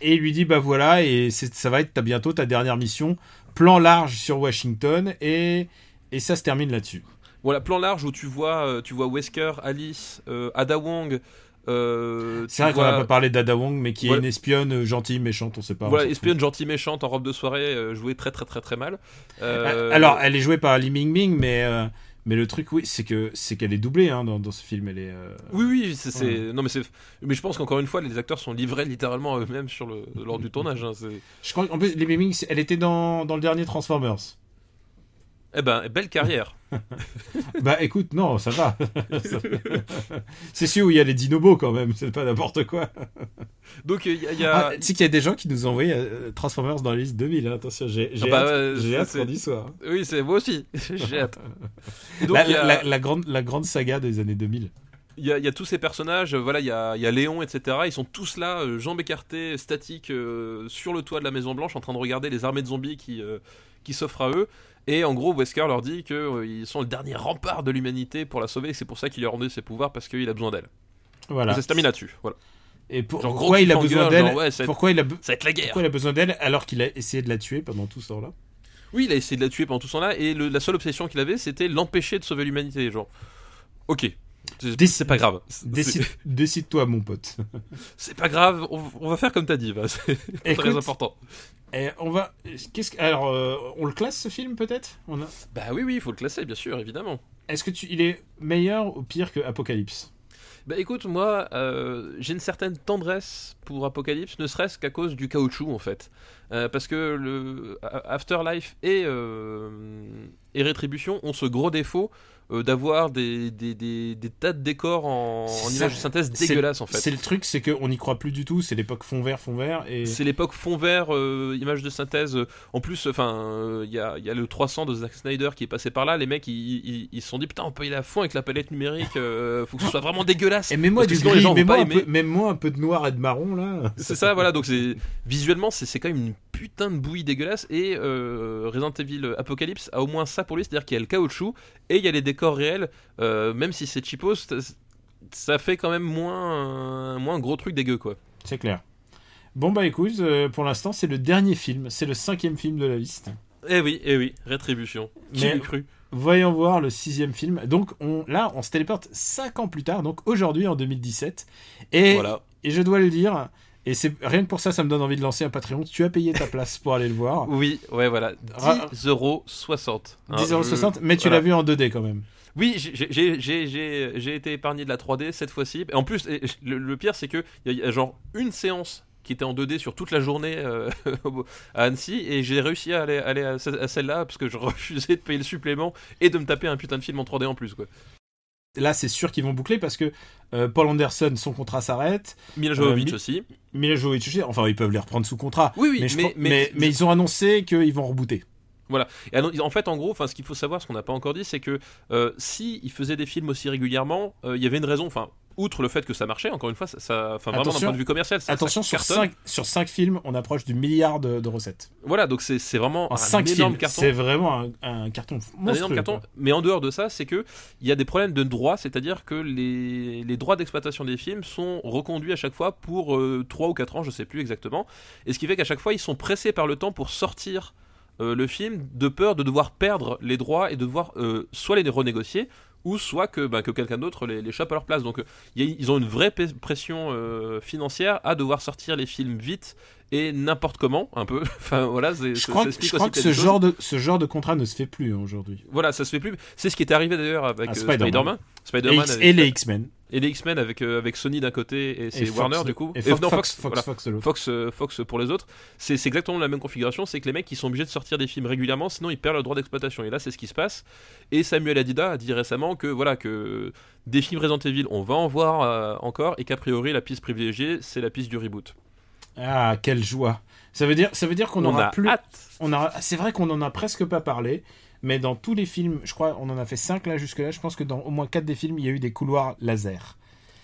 Et il lui dit bah voilà, et ça va être ta, bientôt ta dernière mission, plan large sur Washington, et, et ça se termine là-dessus. Voilà, plan large où tu vois, euh, tu vois Wesker, Alice, euh, Ada Wong. euh, C'est vrai qu'on n'a pas parlé d'Ada Wong, mais qui est une espionne gentille, méchante, on sait pas. Voilà, espionne gentille méchante en robe de soirée, jouée très très très très mal. Euh, Alors, elle est jouée par Li Ming Ming, mais, mais le truc, oui, c'est que c'est qu'elle est doublée hein, dans, dans ce film. Elle est. euh, oui, oui, c'est, c'est- Ouais. non mais c'est, mais je pense qu'encore une fois, les acteurs sont livrés littéralement à eux-mêmes sur le lors du tournage. hein, Je crois qu'en plus, Li Ming Ming, elle était dans, dans le dernier Transformers. Eh ben, belle carrière. Bah écoute, non, ça va. c'est sûr où il y a les dinobos quand même, c'est pas n'importe quoi. Donc il y a, Ah, tu sais qu'il y a des gens qui nous ont envoyé euh, Transformers dans la liste 2000, hein, attention, j'ai j'ai Ah bah, hâte, ça, hâte qu'on hein. oui, c'est moi aussi. J'ai hâte. Donc La, a- la- la grande, la grande saga des années 2000. Il y, a, il y a tous ces personnages, euh, voilà, il y a, il y a Léon, etc. Ils sont tous là, euh, jambes écartées, statiques, euh, sur le toit de la Maison Blanche, en train de regarder les armées de zombies qui, euh, qui s'offrent à eux. Et en gros, Wesker leur dit qu'ils sont le dernier rempart de l'humanité pour la sauver, et c'est pour ça qu'il lui a rendu ses pouvoirs, parce qu'il a besoin d'elle. Voilà. Et ça se termine là-dessus. Voilà. Et pour- Genre, pourquoi il a besoin d'elle ouais, ça va être- Pourquoi il a be- Ça va être la guerre. pourquoi il a besoin d'elle alors qu'il a essayé de la tuer pendant tout ce temps-là? Oui, il a essayé de la tuer pendant tout ce temps-là, et le- la seule obsession qu'il avait, c'était l'empêcher de sauver l'humanité. Genre, ok. C'est pas grave. Décide- Décide-toi, mon pote. C'est pas grave, on, on va faire comme t'as dit, va. c'est très important. Et on va. Qu'est-ce. Alors, euh, on le classe ce film peut-être? A... Bah oui, oui, il faut le classer, bien sûr, évidemment. Est-ce que tu... il est meilleur ou pire que Apocalypse? Bah écoute, moi, euh, j'ai une certaine tendresse pour Apocalypse, ne serait-ce qu'à cause du caoutchouc, en fait. Euh, parce que le Afterlife et, et Rétribution ont ce gros défaut euh, d'avoir des, des, des, des tas de décors en, en images de synthèse dégueulasses, en fait. C'est le truc, c'est qu'on n'y croit plus du tout. C'est l'époque fond vert, fond vert. Et... C'est l'époque fond vert, euh, images de synthèse. euh, En plus, enfin, il y, a, y a le 300 de Zack Snyder qui est passé par là. Les mecs, ils, se sont dit putain, on peut y aller à fond avec la palette numérique. euh, faut que ce soit vraiment dégueulasse. Et Parce que du gris, gens mets-moi pas un, peu, mets-moi un peu de noir et de marron là. C'est ça, voilà. Donc c'est visuellement, c'est c'est quand même une putain de bouillie dégueulasse. Et euh, Resident Evil Apocalypse a au moins ça pour lui, c'est-à-dire qu'il y a le caoutchouc et il y a les décors réels. euh, même si c'est cheapos, ça- ça fait quand même moins, un- moins un gros truc dégueu quoi. C'est clair. Bon bah écoute, euh, pour l'instant c'est le dernier film, c'est le cinquième film de la liste. Eh oui, eh oui, rétribution. Qui Mais- cru? Voyons voir le sixième film. Donc on, là, on se téléporte cinq ans plus tard, donc aujourd'hui en 2017. Et, Voilà. et je dois le dire, et c'est rien que pour ça, ça me donne envie de lancer un Patreon. Tu as payé ta place pour aller le voir. Oui, ouais, voilà. Ra- 10,60€. Hein, 10,60€, je- mais tu voilà. l'as vu en 2D quand même. Oui, j'ai- été épargné de la 3D cette fois-ci. En plus, le, le pire, c'est que il y, a- y a genre une séance qui était en 2D sur toute la journée euh, à Annecy et j'ai réussi à aller, aller à, ce- à celle-là parce que je refusais de payer le supplément et de me taper un putain de film en 3D en plus quoi. Là, c'est sûr qu'ils vont boucler parce que euh, Paul Anderson, son contrat s'arrête. Mila Jovovich Mi- aussi. Mila Jovovich, aussi, enfin, ils peuvent les reprendre sous contrat. Oui, oui, mais ils ont annoncé qu'ils vont rebooter. Et alors, en fait, en gros, enfin, ce qu'il faut savoir, ce qu'on n'a pas encore dit, c'est que euh, si ils faisaient des films aussi régulièrement, euh, il y avait une raison. Enfin, outre le fait que ça marchait, encore une fois, ça, ça- enfin, vraiment d'un point de vue commercial, ça, Attention, ça sur cartonne. 5, sur cinq films, on approche du milliard de, de recettes. Voilà, donc c'est vraiment En un 5 énorme films, carton. c'est vraiment un, un carton un énorme carton. Mais en dehors de ça, c'est que il y a des problèmes de droit, c'est-à-dire que les, les droits d'exploitation des films sont reconduits à chaque fois pour 3 ou 4 ans, je sais plus exactement. Et ce qui fait qu'à chaque fois, ils sont pressés par le temps pour sortir euh, le film de peur de devoir perdre les droits et de devoir euh, soit les renégocier ou soit que, bah, que quelqu'un d'autre les, les chope à leur place. Donc euh, il y a- ils ont une vraie pression euh, financière à devoir sortir les films vite et n'importe comment, un peu. enfin voilà, Je crois, que- je crois ce genre, de, ce genre de contrat ne se fait plus hein, aujourd'hui. Voilà, ça se fait plus. C'est ce qui est arrivé d'ailleurs avec Spider-Man. Et, X- avec- et les X-Men. Et les X-Men avec, euh, avec Sony d'un côté et c'est Warner du coup. Et Fox, non, Fox, Fox, euh, Fox pour les autres. C'est c'est exactement la même configuration, c'est que les mecs ils sont obligés de sortir des films régulièrement, sinon ils perdent le droit d'exploitation. Et là c'est ce qui se passe. Et Samuel Adida a dit récemment que voilà que des films Resident Evil on va en voir euh, encore et qu'a priori la piste privilégiée c'est la piste du reboot. Ah, quelle joie. Ça veut dire, ça veut dire qu'on On aura a plus. hâte. On aura, c'est vrai qu'on en a presque pas parlé, mais dans tous les films, je crois, on en a fait 5 là jusque-là. Je pense que dans au moins 4 des films, il y a eu des couloirs laser.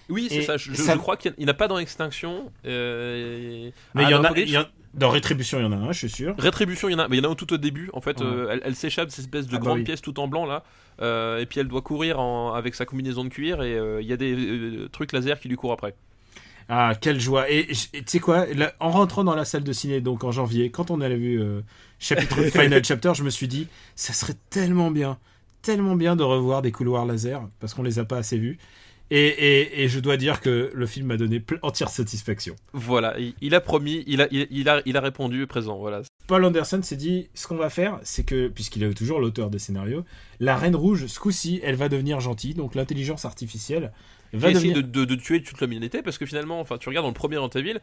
Oui c'est ça. Je, je- ça- je crois qu'il n'y en a pas dans Extinction. euh, Mais ah, il y en a, Apocalypse, il y en- dans Rétribution, il y en a un, je suis sûr. Rétribution, il y en a, mais il y en a un tout au début. En fait, Ouais. euh, elle, elle s'échappe de cette espèce de Ah bah grande oui. pièce tout en blanc là, euh, et puis elle doit courir en- avec sa combinaison de cuir et il y a des trucs laser qui lui courent après. Ah, quelle joie. Et tu sais quoi, là, en rentrant dans la salle de ciné, donc en janvier, quand on avait vu euh, chapitre Final Chapter, je me suis dit, ça serait tellement bien, tellement bien de revoir des couloirs laser, parce qu'on les a pas assez vus. Et, et, et je dois dire que le film m'a donné entière satisfaction. Voilà, il, il a promis, il a, il, il a, il a répondu présent. Voilà. Paul Anderson s'est dit, ce qu'on va faire, c'est que, puisqu'il est toujours l'auteur des scénarios, la Reine Rouge, ce coup-ci, elle va devenir gentille, donc l'intelligence artificielle va devenir... de, de, de tuer toute l'humanité parce que finalement, enfin, tu regardes dans le premier Evil,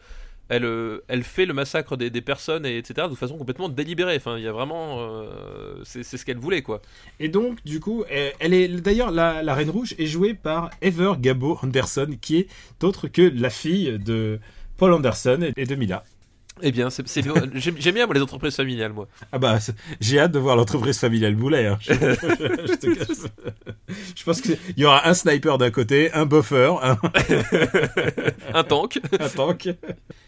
elle, euh, elle fait le massacre des, des personnes, et etc., de façon complètement délibérée. Enfin, il y a vraiment. euh, c'est c'est ce qu'elle voulait, quoi. Et donc, du coup, elle, elle est d'ailleurs la, la Reine Rouge est jouée par Ever Gabo Anderson, qui est autre que la fille de Paul Anderson et de Mila. Eh bien, c'est c'est- j'aime bien moi, les entreprises familiales, moi. Ah bah, c'est- j'ai hâte de voir l'entreprise familiale Boulet. hein. Je, je te cache. Je pense qu'il y aura un sniper d'un côté, un buffer, un, Un tank. un tank.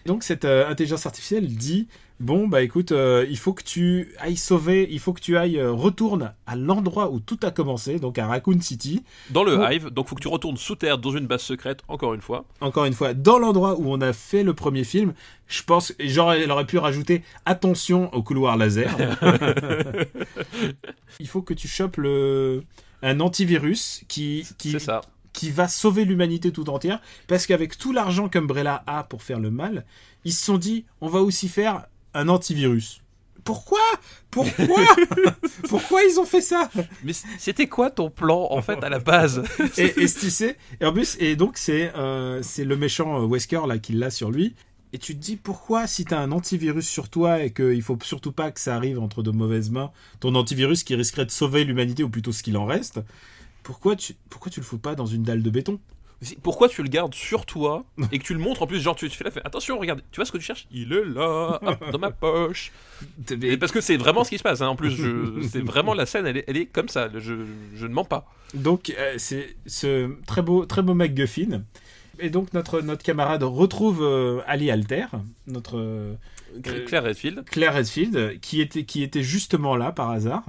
Donc cette euh, intelligence artificielle dit bon bah écoute, euh, il faut que tu ailles sauver, il faut que tu ailles euh, retourne à l'endroit où tout a commencé, donc à Raccoon City. Dans le hive, donc faut que tu retournes sous terre dans une base secrète, encore une fois. Encore une fois, dans l'endroit où on a fait le premier film, je pense, et j'aurais, elle aurait pu rajouter attention au couloir laser. il faut que tu chopes le un antivirus qui qui ça. qui va sauver l'humanité tout entière parce qu'avec tout l'argent qu'Umbrella a pour faire le mal, ils se sont dit on va aussi faire un antivirus. Pourquoi? Pourquoi? Pourquoi ils ont fait ça? Mais c'était quoi ton plan, en fait, à la base? Et, et tu sais, plus, et donc c'est euh, c'est le méchant euh, Wesker là qui l'a sur lui. Et tu te dis pourquoi si t'as un antivirus sur toi et qu'il faut surtout pas que ça arrive entre de mauvaises mains, ton antivirus qui risquerait de sauver l'humanité ou plutôt ce qu'il en reste, pourquoi tu pourquoi tu le fous pas dans une dalle de béton? Pourquoi tu le gardes sur toi et que tu le montres en plus, genre tu, tu fais la fait attention, regarde, tu vois ce que tu cherches? Il est là, hop, dans ma poche. Et parce que c'est vraiment ce qui se passe, hein. en plus, c'est vraiment la scène, elle est, elle est comme ça, je, je ne mens pas. Donc euh, c'est ce très beau très beau MacGuffin. Et donc notre notre camarade retrouve euh, Ali Alter, notre euh, Cla- Claire Redfield. Claire Redfield, qui était, qui était justement là par hasard,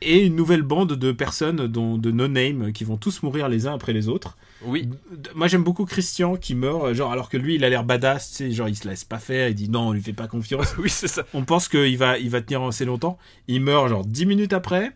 et une nouvelle bande de personnes dont, de no-name qui vont tous mourir les uns après les autres. Oui, Moi j'aime beaucoup Christian qui meurt, genre alors que lui il a l'air badass, tu sais, genre il se laisse pas faire, il dit non, on lui fait pas confiance. oui, c'est ça. on pense qu'il va, il va tenir assez longtemps. Il meurt genre 10 minutes après.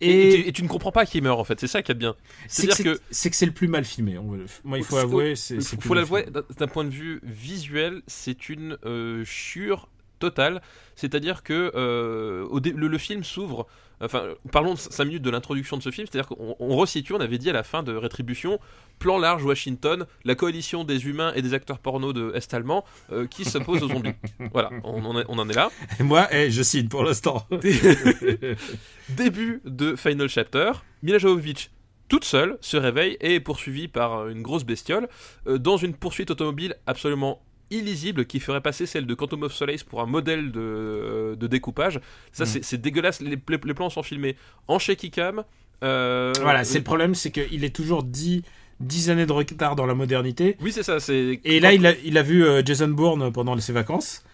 Et, et Et, tu, et tu ne comprends pas qu'il meurt en fait, c'est ça qui est bien. c'est que c'est que c'est le plus mal filmé. Moi il faut avouer, c'est Il faut, l'avouer, d'un- point de vue visuel, c'est une euh, chure totale. C'est-à-dire que euh, au dé- le, le film s'ouvre. Enfin, parlons 5 minutes de l'introduction de ce film. C'est-à-dire qu'on on resitue, on avait dit à la fin de Rétribution, plan large Washington, la coalition des humains et des acteurs porno de Est allemand euh, qui s'oppose aux zombies. Voilà, on en est, on en est là. Et moi, eh, je signe pour l'instant. Début de Final Chapter, Mila Jovovich toute seule se réveille et est poursuivie par une grosse bestiole euh, dans une poursuite automobile absolument illisible qui ferait passer celle de Quantum of Solace pour un modèle de, euh, de découpage. Ça, Mm. c'est- dégueulasse. Les, les- les plans sont filmés en shaky cam. euh, Voilà, c'est euh, le problème, c'est qu'il est toujours 10, 10 années de retard dans la modernité. Oui, c'est ça. C'est Et là, il a, il a vu Jason Bourne pendant ses vacances.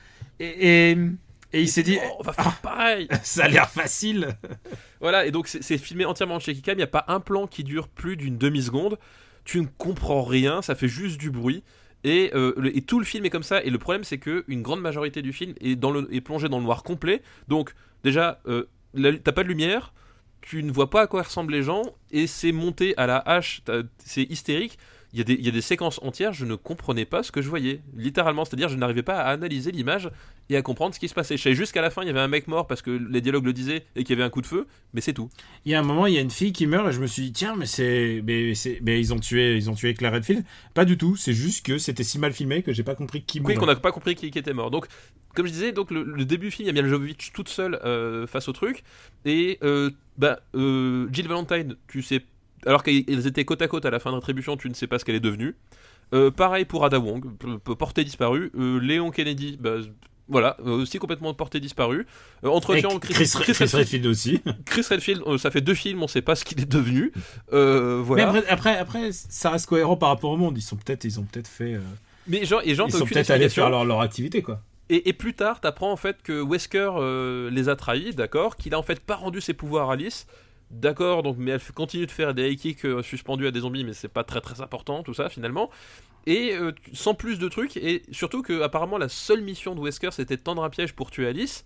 Et, et, et il s'est dit, Oh, on va faire pareil. ça a l'air facile. Voilà, et donc c'est c'est filmé entièrement en shaky cam. Il n'y a pas un plan qui dure plus d'une demi-seconde. Tu ne comprends rien, ça fait juste du bruit. Et, euh, et tout le film est comme ça. Et le problème, c'est que une grande majorité du film est, dans le, est plongé dans le noir complet. Donc, déjà, euh, t'as pas de lumière, tu ne vois pas à quoi ressemblent les gens, et c'est monté à la hache, c'est hystérique. Il y, il y a des séquences entières, je ne comprenais pas ce que je voyais. Littéralement, c'est-à-dire, je n'arrivais pas à analyser l'image et à comprendre ce qui se passait. Je savais jusqu'à la fin, il y avait un mec mort parce que les dialogues le disaient et qu'il y avait un coup de feu, mais c'est tout. Il y a un moment, il y a une fille qui meurt et je me suis dit, tiens, mais c'est, mais, mais ils ont tué, ils ont tué Claire Redfield. Pas du tout. C'est juste que c'était si mal filmé que j'ai pas compris qui Oui, qu'on n'a pas compris qui, qui était mort. Donc, comme je disais, donc le, le début du film, il y a Mila Jovovich toute seule euh, face au truc. Et euh, bah, euh, Jill Valentine, tu sais, alors qu'elles étaient côte à côte à la fin de Rétribution, tu ne sais pas ce qu'elle est devenue. Euh, pareil pour Ada Wong, portée disparue. Euh, Léon Kennedy, bah, voilà, euh, aussi complètement porté disparu. Euh, entre temps, Chris, Chris, Chris Redfield, Redfield aussi. Chris Redfield, euh, ça fait deux films, on sait pas ce qu'il est devenu. Euh, voilà. Mais après, après, après, ça reste cohérent par rapport au monde. Ils sont peut-être, ils ont peut-être fait, Mais genre, et genre, ils sont peut-être allés faire leur, leur activité, quoi. Et, et plus tard, t'apprends en fait que Wesker euh, les a trahis, d'accord, qu'il a en fait pas rendu ses pouvoirs à Alice, d'accord, donc mais elle continue de faire des high kicks euh, suspendus à des zombies, mais c'est pas très très important tout ça finalement. Et euh, sans plus de trucs, et surtout que apparemment la seule mission de Wesker c'était de tendre un piège pour tuer Alice,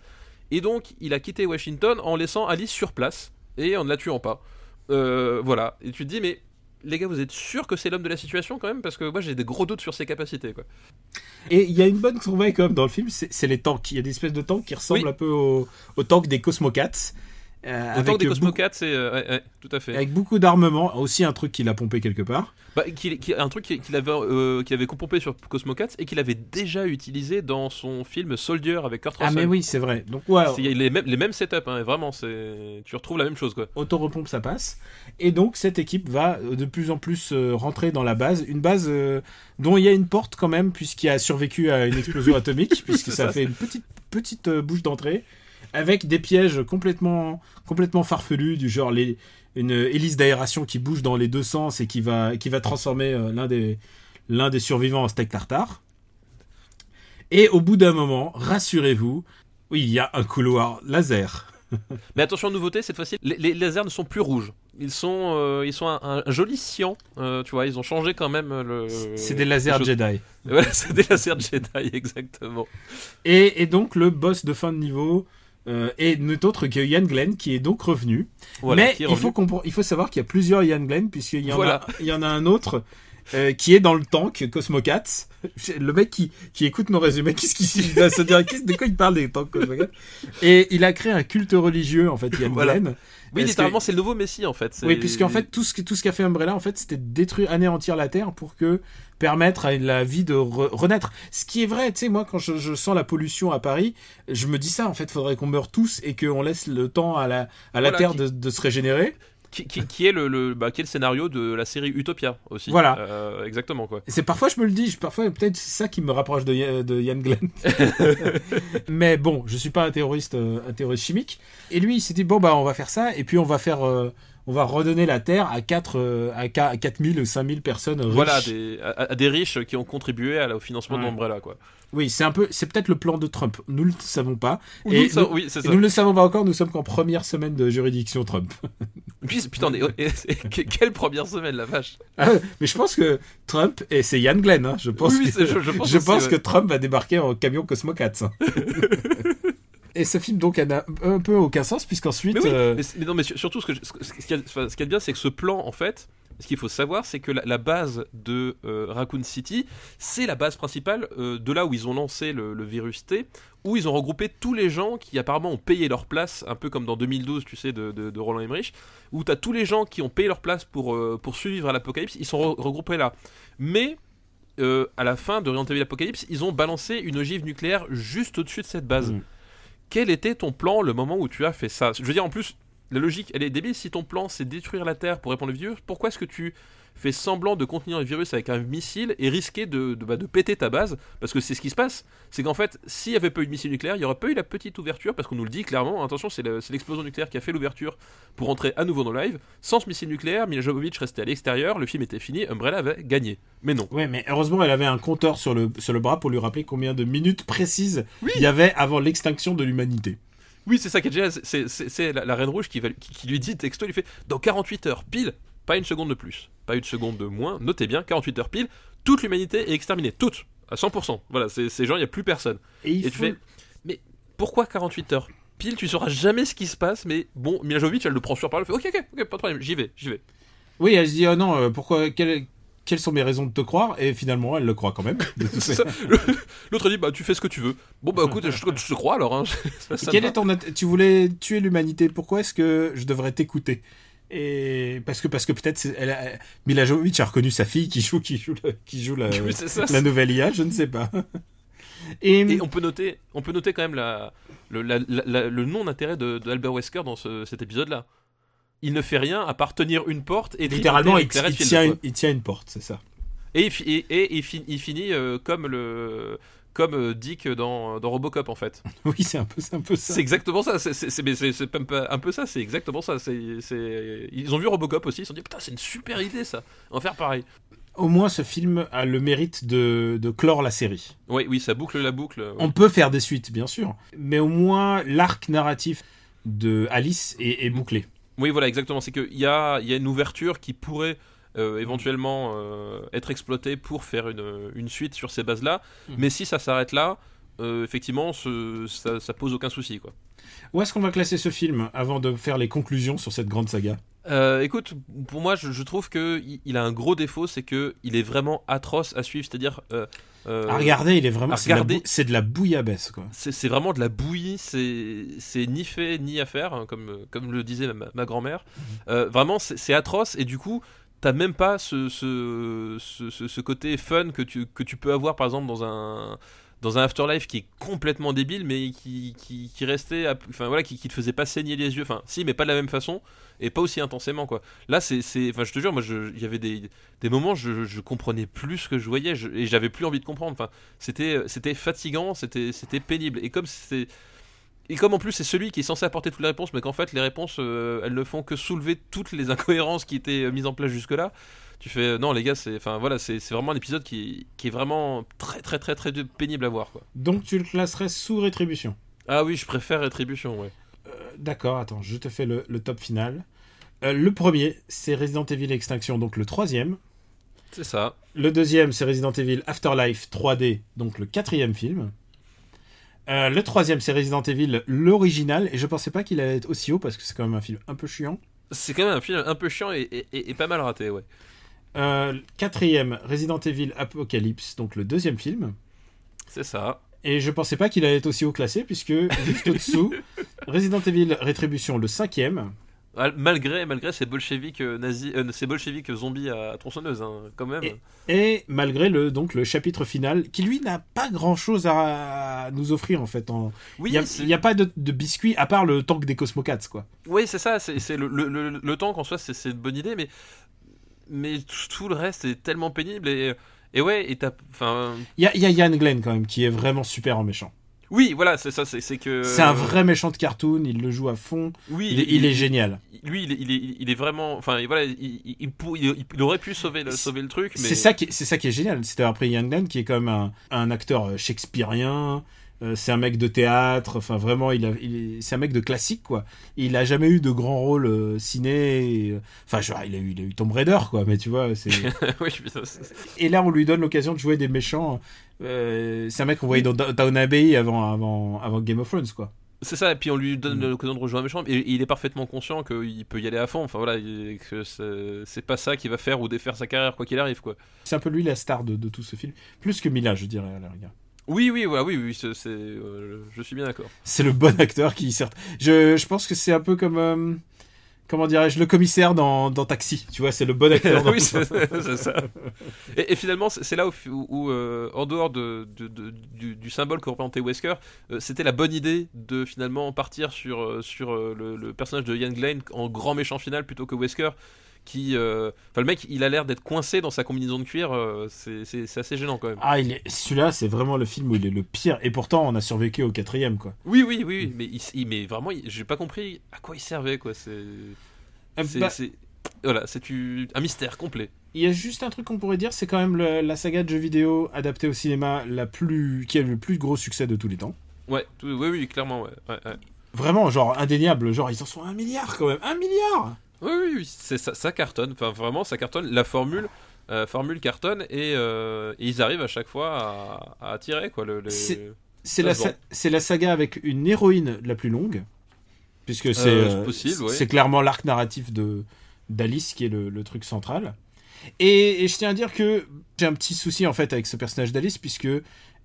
et donc il a quitté Washington en laissant Alice sur place et en ne la tuant pas. Euh, voilà, et tu te dis mais les gars, vous êtes sûrs que c'est l'homme de la situation quand même? Parce que moi j'ai des gros doutes sur ses capacités quoi. Et il y a une bonne trouvaille quand même dans le film, c'est c'est les tanks. Il y a des espèces de tanks qui ressemblent Oui. un peu aux, aux tanks des Cosmocats. Euh, Autant avec, des euh, Cosmo beaucoup, 4, c'est. euh, ouais, ouais, tout à fait. avec beaucoup d'armement, aussi un truc qu'il a pompé quelque part. Bah, un truc qu'il avait, euh, qu'il avait compompé sur Cosmo 4 et qu'il avait déjà utilisé dans son film Soldier avec Kurt Ah Russell. mais oui, c'est vrai. Donc ouais, les mêmes, les mêmes setups, hein, vraiment, tu retrouves la même chose quoi. auto-repompe ça passe. Et donc cette équipe va de plus en plus rentrer dans la base, une base dont il y a une porte quand même puisqu'il a survécu à une explosion atomique puisque ça, ça. fait une petite petite bouche d'entrée avec des pièges complètement complètement farfelus du genre les une hélice d'aération qui bouge dans les deux sens et qui va qui va transformer euh, l'un des l'un des survivants en steak tartare. Et au bout d'un moment, rassurez-vous, oui, il y a un couloir laser. Mais attention, nouveauté, cette fois-ci, les, les lasers ne sont plus rouges. Ils sont, euh, ils sont un, un joli cyan, euh, tu vois, ils ont changé quand même le... C'est des lasers. Jedi. Voilà, c'est des lasers Jedi, exactement. Et, et donc le boss de fin de niveau euh, est n'est autre que Ian Glenn qui est donc revenu. Voilà, Mais il faut, il faut savoir qu'il y a plusieurs Ian Glenn puisqu'il y, en Voilà. a- il y en a un autre euh, qui est dans le tank Cosmo 4. Le mec qui, qui écoute nos résumés, qu'est-ce qu'il doit se dire de quoi il parle des tanks Cosmo 4 Et il a créé un culte religieux en fait Ian Voilà. Glenn. Oui, littéralement, que- c'est le nouveau Messie en fait. Oui, puisqu'en fait, tout ce, que- tout ce qu'a fait Umbrella, en fait, c'était détruire, anéantir la Terre pour que permettre à la vie de re- renaître. Ce qui est vrai, tu sais, moi, quand je, je sens la pollution à Paris, je me dis ça, en fait, faudrait qu'on meure tous et qu'on laisse le temps à la, à la Voilà, Terre qui- de, de se régénérer. Qui, qui- qui est le, le, bah, qui est le scénario de la série Utopia aussi. Voilà. Euh, exactement quoi. C'est parfois, je me le dis, je- parfois, peut-être c'est ça qui me rapproche de, de Ian Glenn. Mais bon, je suis pas un terroriste, euh, un terroriste chimique. Et lui, il s'est dit, bon, bah, on va faire ça, et puis on va faire, euh, on va redonner la Terre à 4, euh, à 4000 ou 5000 personnes riches. Voilà, des, à, à des riches qui ont contribué à au financement Ouais. de l'Umbrella quoi. Oui, c'est un peu, c'est peut-être le plan de Trump. Nous le savons pas. Nous, Et ça- nous- oui, c'est ça. Nous ne le savons pas encore. Nous sommes qu'en première semaine de juridiction Trump. Putain, quelle première semaine la vache. Ah, Mais je pense que Trump et c'est Ian Glenn. hein, je pense. Oui, que, je- je pense je que Trump va débarquer en camion Cosmo 4. hein. et ce film donc n'a un peu aucun sens puisqu'ensuite. Mais oui, euh, mais, c'est- mais non, mais sur- surtout, ce, que je- ce, ce qu'il y a, ce qu'il y a de bien, c'est que ce plan, en fait, ce qu'il faut savoir, c'est que la, la base de euh, Raccoon City, c'est la base principale euh, de là où ils ont lancé le, le virus T, où ils ont regroupé tous les gens qui apparemment ont payé leur place, un peu comme dans 2012, tu sais, de, de- de Roland Emmerich, où tu as tous les gens qui ont payé leur place pour, euh, pour survivre à l'apocalypse, ils sont re- regroupés là. Mais. euh, à la fin de Resident Evil Apocalypse, ils ont balancé une ogive nucléaire juste au-dessus de cette base. Mm. Quel était ton plan le moment où tu as fait ça? Je veux dire, en plus, la logique, elle est débile. Si ton plan, c'est détruire la Terre pour répondre au virus, pourquoi est-ce que tu fais semblant de contenir le virus avec un missile et risquer de, de, bah, de péter ta base? Parce que c'est ce qui se passe. C'est qu'en fait, s'il n'y avait pas eu de missile nucléaire, il n'y aurait pas eu la petite ouverture, parce qu'on nous le dit clairement, attention, c'est le- c'est l'explosion nucléaire qui a fait l'ouverture pour entrer à nouveau dans le live. Sans ce missile nucléaire, Mila Jovovich restait à l'extérieur, le film était fini, Umbrella avait gagné. Mais non. Ouais, mais heureusement, elle avait un compteur sur le, sur le bras pour lui rappeler combien de minutes précises il y avait avant l'extinction de l'humanité. Oui, c'est ça qui est génial. c'est- la, la Reine Rouge qui, va- qui- qui lui dit texto, il lui fait dans 48 heures pile, pas une seconde de plus, pas une seconde de moins, notez bien, 48 heures pile, toute l'humanité est exterminée, toute, à 100%. Voilà, ces gens, il n'y a plus personne. Et il Et tu faut- fais, mais pourquoi 48 heures pile Tu sauras jamais ce qui se passe, mais bon, Mila Jovovich, elle le prend sur parole, elle fait ok, ok, ok, pas de problème, j'y vais, j'y vais. Oui, elle se dit, oh non, euh, pourquoi, quelles, quelles sont mes raisons de te croire Et finalement, elle le croit quand même. L'autre dit bah tu fais ce que tu veux. Bon bah écoute, je, je te crois alors. Hein. Ça, ça Quel est ton tu voulais tuer l'humanité pourquoi est-ce que je devrais t'écouter? Et parce que parce que peut-être elle a- Mila Jovovich a reconnu sa fille qui joue qui joue la, qui joue la, Oui, c'est ça, la c'est- nouvelle IA je ne sais pas et, Et on peut noter, on peut noter quand même la, le, la- la- la- le non-intérêt de, de Albert Wesker dans ce- cet épisode-là. Il ne fait rien à part tenir une porte et littéralement il, il tient une, il tient une porte c'est ça Et, et, et il, fi- il finit euh, comme le comme euh, Dick dans, dans Robocop en fait. oui c'est un peu c'est un peu ça C'est exactement ça. C'est- un peu ça. C'est exactement ça. Ils ont vu Robocop aussi. Ils se sont dit putain c'est une super idée ça. On va faire pareil. au moins ce film a le mérite de, de clore la série Oui oui ça boucle la boucle. ouais. on peut faire des suites bien sûr mais au moins l'arc narratif de Alice est, est bouclé Oui, voilà, exactement. C'est qu'il y a, y a une ouverture qui pourrait euh, éventuellement euh, être exploitée pour faire une, une suite sur ces bases-là. Mhm. Mais si ça s'arrête là, euh, effectivement, ce- ça, ça pose aucun souci. Quoi. où est-ce qu'on va classer ce film avant de faire les conclusions sur cette grande saga? Écoute, pour moi, je, je trouve que il, il a un gros défaut, c'est que il est vraiment atroce à suivre. C'est-à-dire, euh, À regarder, il est vraiment. C'est de, la regarder- bou- c'est de la bouillabaisse, quoi. c'est vraiment de la bouillie, c'est c'est ni fait ni à faire, hein, comme, comme le disait ma, ma grand-mère. Euh, vraiment, c'est atroce, et du coup, t'as même pas ce, ce, ce, ce- ce côté fun que tu, que tu peux avoir, par exemple, dans un dans un Afterlife qui est complètement débile, mais qui, qui, restait, enfin voilà, qui, qui te faisait pas saigner les yeux, enfin si, mais pas de la même façon, et pas aussi intensément, quoi. Là, c'est, enfin je te jure, moi, il y avait des, des moments, je, je comprenais plus ce que je voyais, et j'avais plus envie de comprendre, enfin, c'était, c'était fatigant, c'était, c'était pénible, et comme c'est, et comme en plus c'est celui qui est censé apporter toutes les réponses, mais qu'en fait les réponses euh, elles ne font que soulever toutes les incohérences qui étaient mises en place jusque-là, tu fais non les gars, c'est enfin voilà, c'est c'est vraiment un épisode qui, qui est vraiment très très très très pénible à voir quoi. Donc tu le classerais sous rétribution. Ah oui, je préfère Rétribution, ouais. Euh, D'accord, attends, je te fais le, le top final. Euh, le premier, c'est Resident Evil Extinction, donc le troisième. C'est ça. Le deuxième, c'est Resident Evil Afterlife 3D, donc le quatrième film. Euh, le troisième, c'est Resident Evil l'original, et je pensais pas qu'il allait être aussi haut parce que c'est quand même un film un peu chiant. C'est quand même un film un peu chiant et, et- et- et pas mal raté, ouais. Euh, quatrième, Resident Evil Apocalypse, donc le deuxième film. C'est ça. Et je pensais pas qu'il allait être aussi haut classé, puisque juste au-dessous, Resident Evil Rétribution, le cinquième. Mal- Malgré, malgré ces bolcheviques euh, nazis, euh, ces bolcheviques zombies à, tronçonneuse, hein, quand même. Et- Et malgré le, donc, le chapitre final, qui lui n'a pas grand-chose à nous offrir en fait. En... oui, Il n'y a, pas de, de biscuits à part le tank des Cosmocats, quoi. Oui, c'est ça, c'est le, le, le, le tank en soi, c'est une bonne idée, mais, mais tout, le reste est tellement pénible et, et ouais, et t'as. Enfin. Il y a, il y a Ian Glenn quand même, qui est vraiment super en méchant. Oui, voilà, c'est ça, c'est que. C'est un vrai méchant de cartoon, il le joue à fond, Oui, il, est, il est génial. Lui, il est, il est, il est vraiment. Enfin, voilà, il, aurait pu sauver le, sauver le truc, mais. C'est ça, qui, c'est ça qui est génial. Ian Glenn, qui est même un, un acteur shakespearien. Euh, c'est un mec de théâtre. Enfin, vraiment, il a, il c'est un mec de classique, quoi. Il a jamais eu de grand rôle euh, ciné. et, euh, Enfin, genre, il a eu, il a eu Tomb Raider, quoi. Mais tu vois, c'est. oui, putain, Et là, on lui donne l'occasion de jouer des méchants. Euh, c'est un mec qu'on voyait dans Down Abbey avant, avant, avant Game of Thrones, quoi. c'est ça, et puis on lui donne Mm. l'occasion de rejoindre un méchant, et il est parfaitement conscient qu'il peut y aller à fond, enfin voilà, que c'est c'est pas ça qui va faire ou défaire sa carrière, quoi qu'il arrive, quoi. C'est un peu lui la star de, de tout ce film. Plus que Mila, je dirais, à la rigueur. Oui, oui, voilà, oui, oui, c'est, euh, je suis bien d'accord. C'est le bon acteur qui, certes. Je, je pense que c'est un peu comme. euh, comment dirais-je Le commissaire dans, dans Taxi. Tu vois, c'est le bon acteur. dans oui, c'est c'est ça. Et, et finalement, c'est là où, où, euh, en dehors de, de- de- du, du symbole que représentait Wesker, c'était la bonne idée de finalement partir sur, sur le, le personnage de Ian Glenn en grand méchant final plutôt que Wesker. Qui, euh, enfin, le mec, il a l'air d'être coincé dans sa combinaison de cuir. euh, c'est- c'est c'est assez gênant quand même. Ah, il est... celui-là, c'est vraiment le film où il est le pire. Et pourtant, on a survécu au quatrième, quoi. Oui, oui, oui, oui, mais, il, mais vraiment, il- j'ai pas compris à quoi il servait, quoi. C'est, c'est, bah, c'est- voilà, c'est un mystère complet. Il y a juste un truc qu'on pourrait dire, c'est quand même le- la saga de jeux vidéo adaptée au cinéma la plus, qui a le plus gros succès de tous les temps. Ouais, tout- oui, oui, clairement, ouais. ouais, ouais. Vraiment, genre indéniable. Genre, ils en sont un milliard quand même. Un milliard Oui, oui, ça, ça cartonne. Enfin, vraiment, ça cartonne. La formule, euh, formule cartonne et, euh, et ils arrivent à chaque fois à, à attirer quoi. Le, les- C'est- la, sa- saga avec une héroïne la plus longue. Puisque c'est Euh, c'est clairement l'arc narratif de d'Alice qui est le, le truc central. Et, et je tiens à dire que j'ai un petit souci en fait avec ce personnage d'Alice puisque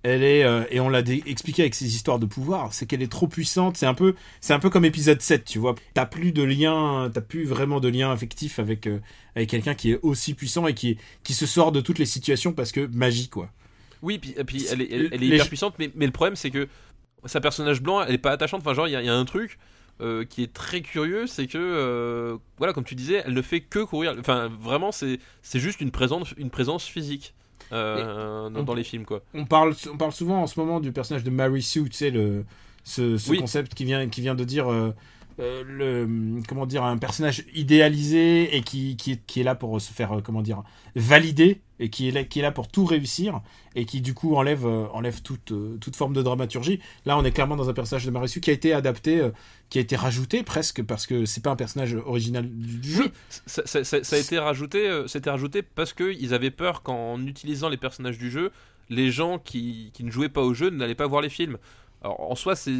elle est euh, et on l'a expliqué avec ses histoires de pouvoir, c'est qu'elle est trop puissante. C'est un peu c'est un peu comme épisode 7, tu vois. T'as plus de lien, t'as plus vraiment de lien affectif avec euh, avec quelqu'un qui est aussi puissant et qui qui se sort de toutes les situations parce que magie quoi. Oui, puis, et puis elle est, elle, elle est Les- hyper puissante, mais, mais le problème c'est que sa personnage blanc, elle est pas attachante. Enfin, genre, il y, a- il y a un truc euh, qui est très curieux, c'est que, euh, voilà, comme tu disais, elle ne fait que courir. Enfin, vraiment, c'est c'est juste une présence, une présence physique euh, dans, on- dans les films, quoi. On parle, on parle souvent en ce moment du personnage de Mary Sue, tu sais, le, ce, ce Oui. concept qui vient, qui vient de dire, euh, euh, le, comment dire, un personnage idéalisé et qui, qui, est, qui est là pour se faire, comment dire, valider et qui est là, pour tout réussir et qui du coup enlève, euh, enlève toute, euh, toute forme de dramaturgie. Là, on est clairement dans un personnage de Mary Sue qui a été adapté, euh, qui a été rajouté presque parce que c'est pas un personnage original du jeu. Ça, a été rajouté, c'était rajouté parce qu'ils avaient peur qu'en utilisant les personnages du jeu, les gens qui, qui ne jouaient pas au jeu n'allaient pas voir les films. Alors en soi, c'est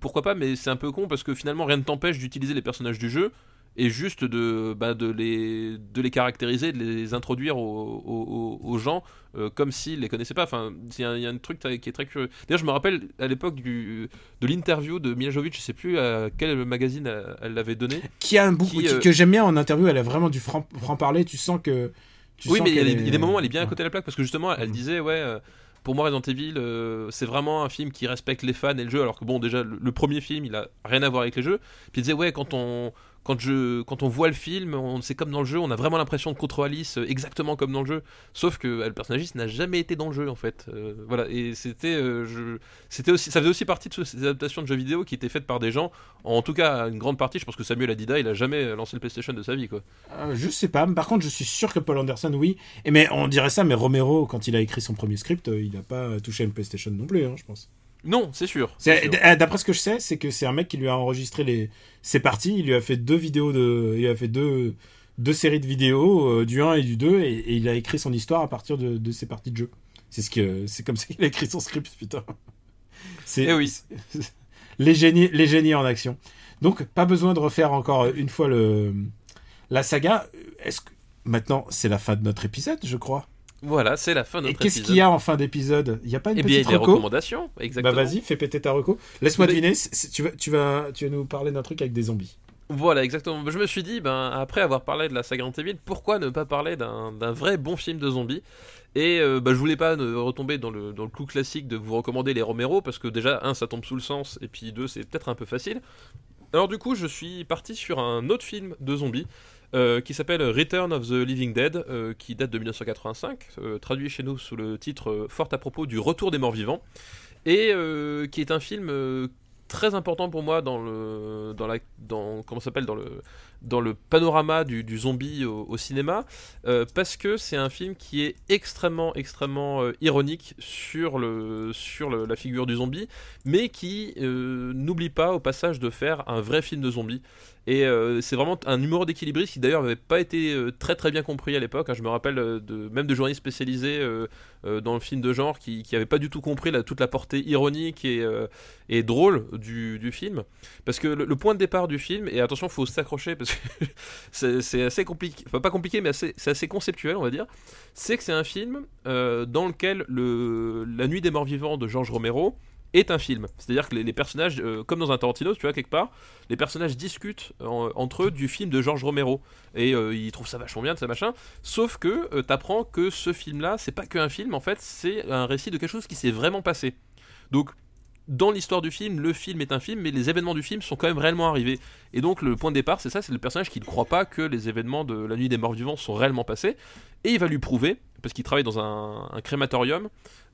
pourquoi pas, mais c'est un peu con parce que finalement rien ne t'empêche d'utiliser les personnages du jeu et juste de, bah, de, les, de les caractériser, de les introduire aux, aux- aux gens euh, comme s'ils les connaissaient pas. Enfin, il y, a il y a un truc qui est très curieux. D'ailleurs, je me rappelle à l'époque de l'interview de Mila Jovovich, je sais plus à quel magazine elle elle l'avait donné. Qui a un bout Qui, euh, que j'aime bien en interview, elle a vraiment du franc, parler. Tu sens que. tu oui, sens mais il y, a des- il y a des moments où elle est bien à côté de la plaque parce que justement, elle Mhm. disait, ouais, euh, pour moi, Resident Evil, euh, c'est vraiment un film qui respecte les fans et le jeu, alors que bon, déjà, le, le premier film, il a rien à voir avec les jeux. Puis elle disait, ouais, quand on. Quand, je, quand on voit le film, on- c'est comme dans le jeu, on a vraiment l'impression de contrôler Alice euh, exactement comme dans le jeu. Sauf que euh, le personnage n'a jamais été dans le jeu en fait. Euh, voilà, et c'était, c'était aussi, ça faisait aussi partie de ces adaptations de jeux vidéo qui étaient faites par des gens. En tout cas, une grande partie, je pense que Samuel Adida, il a jamais lancé le PlayStation de sa vie quoi. Euh, je sais pas, par contre, je suis sûr que Paul Anderson, oui. Et mais on dirait ça, mais Romero, quand il a écrit son premier script, il n'a pas touché une PlayStation non plus, hein, je pense. Non, c'est sûr. euh, D'après ce que je sais, c'est que c'est un mec qui lui a enregistré les ses parties. Il lui a fait deux vidéos de, il lui a fait deux deux séries de vidéos euh, du 1 et du 2 et, et il a écrit son histoire à partir de, de ses parties de jeu. C'est ce que c'est comme ça qu'il a écrit son script, putain. C'est Eh oui. les génies les génies en action. Donc pas besoin de refaire encore une fois le la saga. Est-ce que maintenant c'est la fin de notre épisode, je crois. Voilà, c'est la fin de Et notre qu'est-ce épisode. qu'il y a en fin d'épisode? Il y a pas une Eh bien, petite les reco? recommandations, Bah exactement. vas-y, fais péter ta reco. Laisse-moi Mais- deviner, tu, vas, tu, vas, tu vas nous parler d'un truc avec des zombies. Voilà, exactement. Je me suis dit, ben, après avoir parlé de la saga Evil, pourquoi ne pas parler d'un d'un vrai bon film de zombies? Et euh, bah, je voulais pas ne- retomber dans le, dans le clou classique de vous recommander les Romero, parce que déjà, un, ça tombe sous le sens, et puis deux, c'est peut-être un peu facile. Alors du coup, je suis parti sur un autre film de zombies, euh, qui s'appelle Return of the Living Dead, euh, qui date de 1985, euh, traduit chez nous sous le titre fort à propos du retour des morts vivants, et qui est un film très important pour moi dans le dans la dans comment s'appelle dans le dans le panorama du, zombie au, cinéma euh, parce que c'est un film qui est extrêmement extrêmement euh, ironique sur le sur la figure du zombie mais qui euh, n'oublie pas au passage de faire un vrai film de zombie et c'est vraiment un numéro d'équilibriste qui d'ailleurs n'avait pas été très très bien compris à l'époque. hein. Je me rappelle même de journalistes spécialisés dans le film de genre qui n'avaient pas du tout compris toute la portée ironique et, drôle du, film. Parce que le, point de départ du film, et attention, faut s'accrocher c'est assez compliqué, enfin pas compliqué, mais c'est assez conceptuel, on va dire. C'est que c'est un film euh, dans lequel le, La Nuit des Morts Vivants de George Romero est un film. C'est-à-dire que les, personnages, euh, comme dans un Tarantino, tu vois, quelque part, les personnages discutent en- entre eux du film de George Romero. Et euh, ils trouvent ça vachement bien, ça machin. Sauf que euh, t'apprends que ce film-là, c'est pas qu'un film, en fait, c'est un récit de quelque chose qui s'est vraiment passé. Donc, dans l'histoire du film, le film est un film, mais les événements du film sont quand même réellement arrivés. Et donc, le point de départ, c'est ça, c'est le personnage qui ne croit pas que les événements de la nuit des morts vivants sont réellement passés. Et il va lui prouver, parce qu'il travaille dans un, un crématorium,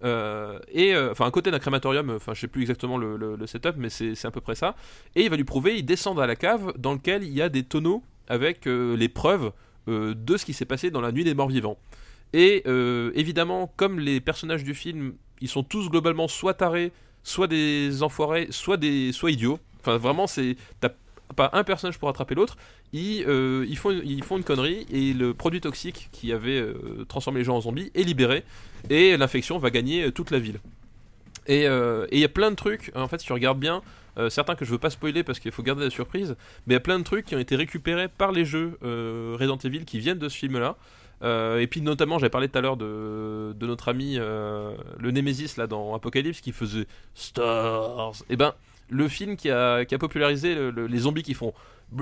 euh, et euh, enfin, à côté d'un crématorium, enfin, je sais plus exactement le, setup, mais c'est à peu près ça. Et il va lui prouver, il descend à la cave dans lequel il y a des tonneaux avec euh, les preuves de ce qui s'est passé dans la nuit des morts vivants. Et évidemment, comme les personnages du film, ils sont tous globalement soit tarés, soit des enfoirés, soit des, soit idiots. Enfin, vraiment, c'est t'as pas un personnage pour attraper l'autre. Ils, euh, ils, font, ils font une connerie et le produit toxique qui avait euh, transformé les gens en zombies est libéré et l'infection va gagner euh, toute la ville. Et il y a plein de trucs, en fait, si tu regardes bien, certains que je veux pas spoiler parce qu'il faut garder la surprise, mais il y a plein de trucs qui ont été récupérés par les jeux euh, Resident Evil qui viennent de ce film-là. Euh, et puis notamment, j'avais parlé tout à l'heure de, de notre ami euh, le Nemesis là dans Apocalypse qui faisait Stars. Et ben, le film qui a, qui a popularisé le- le- les zombies qui font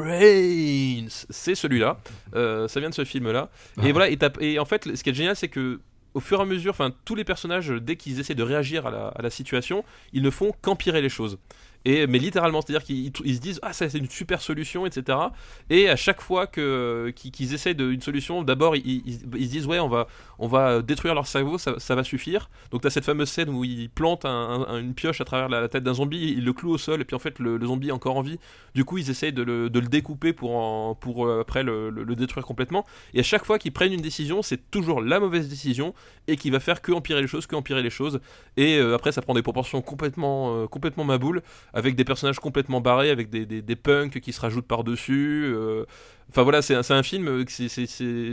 Brains, c'est celui-là. Euh, ça vient de ce film-là. Et voilà. Et, et en fait, ce qui est génial, c'est que au fur et à mesure, enfin, tous les personnages, dès qu'ils essaient de réagir à la, à la situation, ils ne font qu'empirer les choses. Mais littéralement, c'est-à-dire qu'ils ils se disent ah ça c'est une super solution, etc. Et à chaque fois qu'ils essaient de, une solution, d'abord ils- ils se disent ouais on va on va détruire leur cerveau, ça, va suffire. Donc t'as cette fameuse scène où un- un- une pioche à travers la, tête d'un zombie, ils le clouent au sol et puis en fait le, zombie est encore en vie. Du coup ils essayent de le, découper pour euh, après le, détruire complètement. Et à chaque fois qu'ils prennent une décision, c'est toujours la mauvaise décision et qui va faire que empirer les choses, que empirer les choses. Et euh, après ça prend des proportions complètement euh, complètement maboules avec des personnages complètement barrés, avec des punks qui se rajoutent par-dessus. Enfin voilà, c'est un, film, euh, c'est- c'est-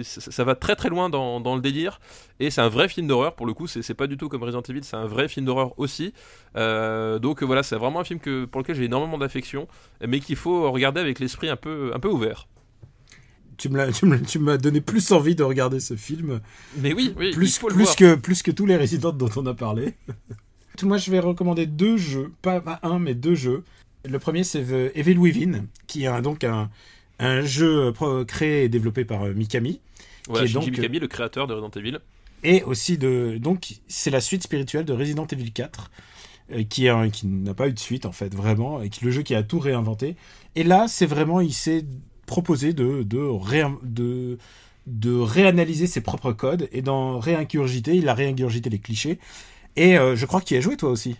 ça ça va très très loin dans, dans le délire, et c'est un vrai film d'horreur pour le coup, c'est pas du tout comme Resident Evil, c'est un vrai film d'horreur aussi. Euh, donc euh, voilà, c'est vraiment un film que, pour lequel j'ai énormément d'affection, mais qu'il faut regarder avec l'esprit un peu, un peu ouvert. tu me l'as- tu me l'as- tu m'as donné plus envie de regarder ce film, Mais oui, oui, il plus, que, plus que tous les Resident dont on a parlé. Moi, je vais recommander deux jeux, pas, un, mais deux jeux. Le premier, c'est The Evil Within, qui est donc un, un jeu euh, créé et développé par euh, Mikami. Voilà, qui est donc, Mikami, le créateur de Resident Evil. Et aussi de. Donc, c'est la suite spirituelle de Resident Evil 4, euh, qui, est un- qui n'a pas eu de suite, en fait, vraiment, et qui le jeu qui a tout réinventé. Et là, c'est vraiment. Il s'est proposé de, de, réin- de, de réanalyser ses propres codes et d'en réingurgiter. Il a réingurgité les clichés. Et euh, je crois qu'il y a joué, toi aussi.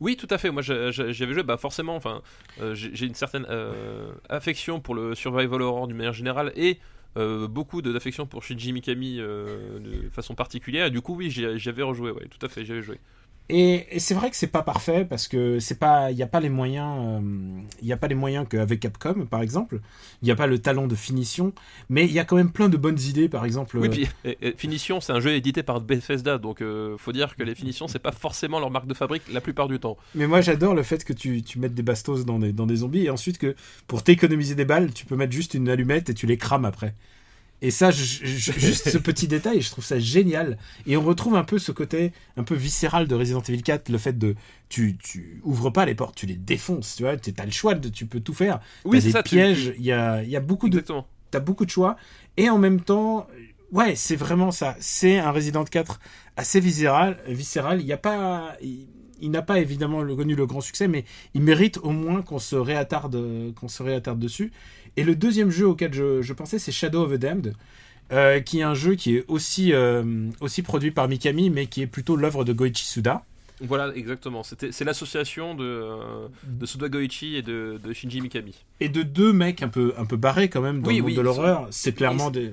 Oui, tout à fait. Moi, j'avais joué, bah forcément. Enfin, euh, j'ai une certaine euh, affection pour le survival horror d'une manière générale et euh, beaucoup d'affection pour Shinji Mikami de façon particulière. Et du coup, oui, j'y j'y avais rejoué. Ouais, tout à fait, j'avais joué. Et, et c'est vrai que c'est pas parfait parce que c'est pas, il n'y a pas les moyens, euh, il y a pas les moyens qu'avec Capcom par exemple. Il n'y a pas le talent de finition, mais il y a quand même plein de bonnes idées. Par exemple, Oui, euh, puis et- et Finition, c'est un jeu édité par Bethesda, donc euh, faut dire que les finitions, c'est pas forcément leur marque de fabrique la plupart du temps. mais moi j'adore le fait que tu, tu mettes des bastos dans des, dans des zombies et ensuite que pour t'économiser des balles, tu peux mettre juste une allumette et tu les crames après. Et ça, je- je- juste ce petit détail, je trouve ça génial. Et on retrouve un peu ce côté un peu viscéral de Resident Evil 4, le fait de tu, tu ouvres pas les portes, tu les défonces, tu vois, t'as le choix, de, tu peux tout faire. Oui, c'est des ça. pièges, il y a, il y a beaucoup de Exactement. t'as beaucoup de choix et en même temps ouais c'est vraiment ça c'est un Resident 4 assez viscéral viscéral il y a pas il, n'a pas évidemment connu le grand succès mais il mérite au moins qu'on se réattarde qu'on se réattarde dessus. Et le deuxième jeu auquel je, je pensais c'est Shadow of the Damned euh, qui est un jeu qui est aussi euh, aussi produit par Mikami mais qui est plutôt l'œuvre de Goichi Suda Voilà, exactement. C'est l'association de, euh, de Suda Goichi et de, de Shinji Mikami. et de deux mecs un peu un peu barrés quand même dans Oui, le monde oui, de l'horreur c'est clairement ils- des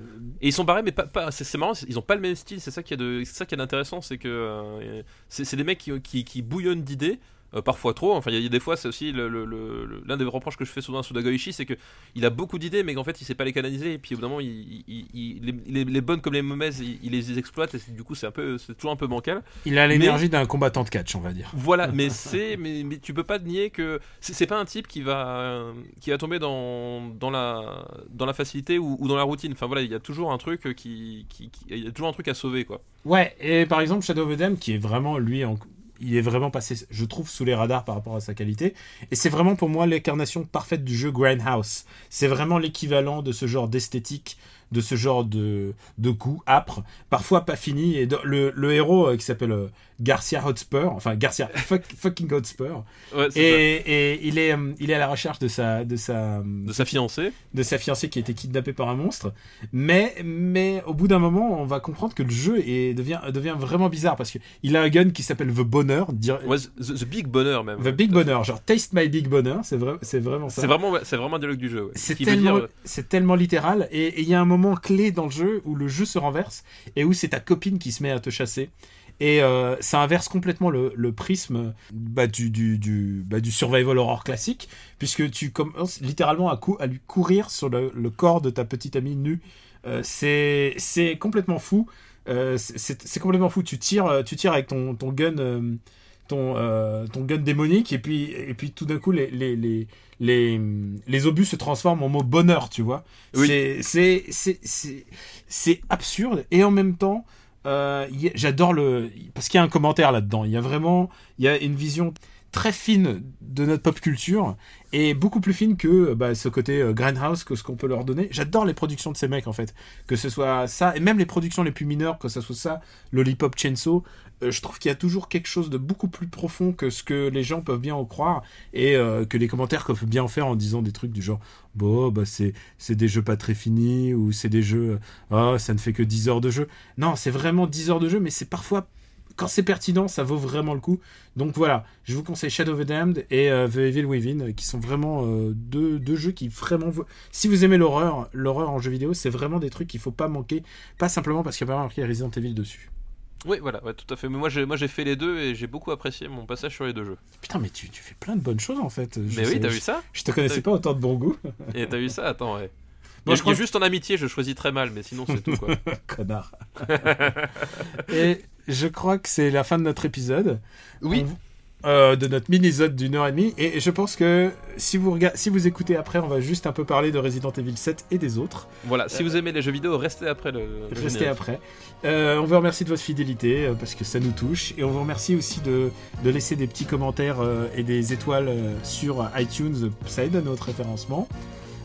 Et ils sont barrés, mais pas, pas c'est marrant, ils ont pas le même style. C'est ça qui est de, c'est que euh, c'est c'est des mecs qui, qui, qui bouillonnent d'idées. Euh, parfois trop, enfin il y, a- il y a des fois c'est aussi le- le- le- le- l'un des reproches que je fais souvent à Suda Goichi c'est que il a beaucoup d'idées mais qu'en fait il sait pas les canaliser et puis au bout d'un moment il, il- il- les, bonnes comme les mauvaises il, les exploite et du coup c'est un peu c'est toujours un peu bancal il a l'énergie d'un combattant de catch on va dire Voilà, mais c'est, mais, mais tu peux pas nier que c'est pas un type qui va, euh, qui va tomber dans, dans la, dans la facilité ou, ou dans la routine. Enfin voilà, il y a toujours un truc qui, qui, qui- il y a toujours un truc à sauver quoi. Ouais, et par exemple Shadow of the Dam, qui est vraiment, lui, en- il est vraiment passé, je trouve, sous les radars par rapport à sa qualité. Et c'est vraiment pour moi l'incarnation parfaite du jeu Grindhouse. C'est vraiment l'équivalent de ce genre d'esthétique, de ce genre de, de coup âpre, parfois pas fini. Et le héros euh, qui s'appelle euh, Garcia Hotspur, enfin Garcia fuck- fucking Hotspur, Ouais, et, et il, est, euh, il est à la recherche de sa, de sa, de sa fiancée. de sa fiancée qui a été kidnappée par un monstre. Mais, mais au bout d'un moment, on va comprendre que le jeu est, devient, devient vraiment bizarre parce qu'il a un gun qui s'appelle The Bonheur, dire- Ouais, the, the Big Bonheur même. The Big Bonheur, genre Taste My Big Bonheur, c'est vrai, c'est vraiment ça. C'est vraiment, c'est vraiment un dialogue du jeu. ouais. C'est tellement, dire, euh, c'est tellement littéral et il y a un moment clé dans le jeu où le jeu se renverse et où c'est ta copine qui se met à te chasser. Et euh, ça inverse complètement le, le prisme bah, du, du, du, bah, du survival horror classique, puisque tu commences littéralement à, cou- à lui courir sur le, le corps de ta petite amie nue. Euh, c'est complètement fou. Euh, c'est- complètement fou. Tu tires, tu tires avec ton, ton gun, ton, euh, ton gun démonique, et puis, et puis tout d'un coup, les, les, les, les, les obus se transforment en mot bonheur, tu vois. Oui. C'est absurde, et en même temps, euh, j'adore le. Parce qu'il y a un commentaire là-dedans. Il y a vraiment. Il y a une vision très fine de notre pop culture et beaucoup plus fine que bah, ce côté euh, Grindhouse que ce qu'on peut leur donner. J'adore les productions de ces mecs en fait, que ce soit ça et même les productions les plus mineures, que ce soit ça, Lollipop Chainsaw. euh, je trouve qu'il y a toujours quelque chose de beaucoup plus profond que ce que les gens peuvent bien en croire et euh, que les commentaires peut bien en faire en disant des trucs du genre bon bah c'est c'est des jeux pas très finis ou c'est des jeux ah ça ne fait que 10 heures de jeu. Non, c'est vraiment 10 heures de jeu mais c'est parfois quand c'est pertinent, ça vaut vraiment le coup. Donc voilà, je vous conseille Shadow of the Damned et euh, The Evil Within, euh, qui sont vraiment euh, deux, deux jeux qui vraiment... Si vous aimez l'horreur, l'horreur en jeu vidéo, c'est vraiment des trucs qu'il faut pas manquer. Pas simplement parce qu'il y a pas marqué Resident Evil dessus. Oui, voilà, ouais, tout à fait. Mais moi, j'ai, moi, j'ai fait les deux et j'ai beaucoup apprécié mon passage sur les deux jeux. Putain, mais tu, tu fais plein de bonnes choses en fait. Je mais oui, t'as je, vu ça je te connaissais pas autant de bon goût, Et t'as vu ça Attends, ouais. Moi, je crois que- juste en amitié, je choisis très mal, mais sinon c'est tout quoi. connard. et je crois que c'est la fin de notre épisode. Oui. On- euh, de notre mini-zode d'une heure et demie. Et je pense que si vous, regardez, si vous écoutez après, on va juste un peu parler de Resident Evil 7 et des autres. Voilà, si vous aimez les jeux vidéo, restez après le. le Restez générique. après. Euh, on vous remercie de votre fidélité euh, parce que ça nous touche. Et on vous remercie aussi de, de laisser des petits commentaires euh, et des étoiles euh, sur iTunes. Ça aide à notre référencement.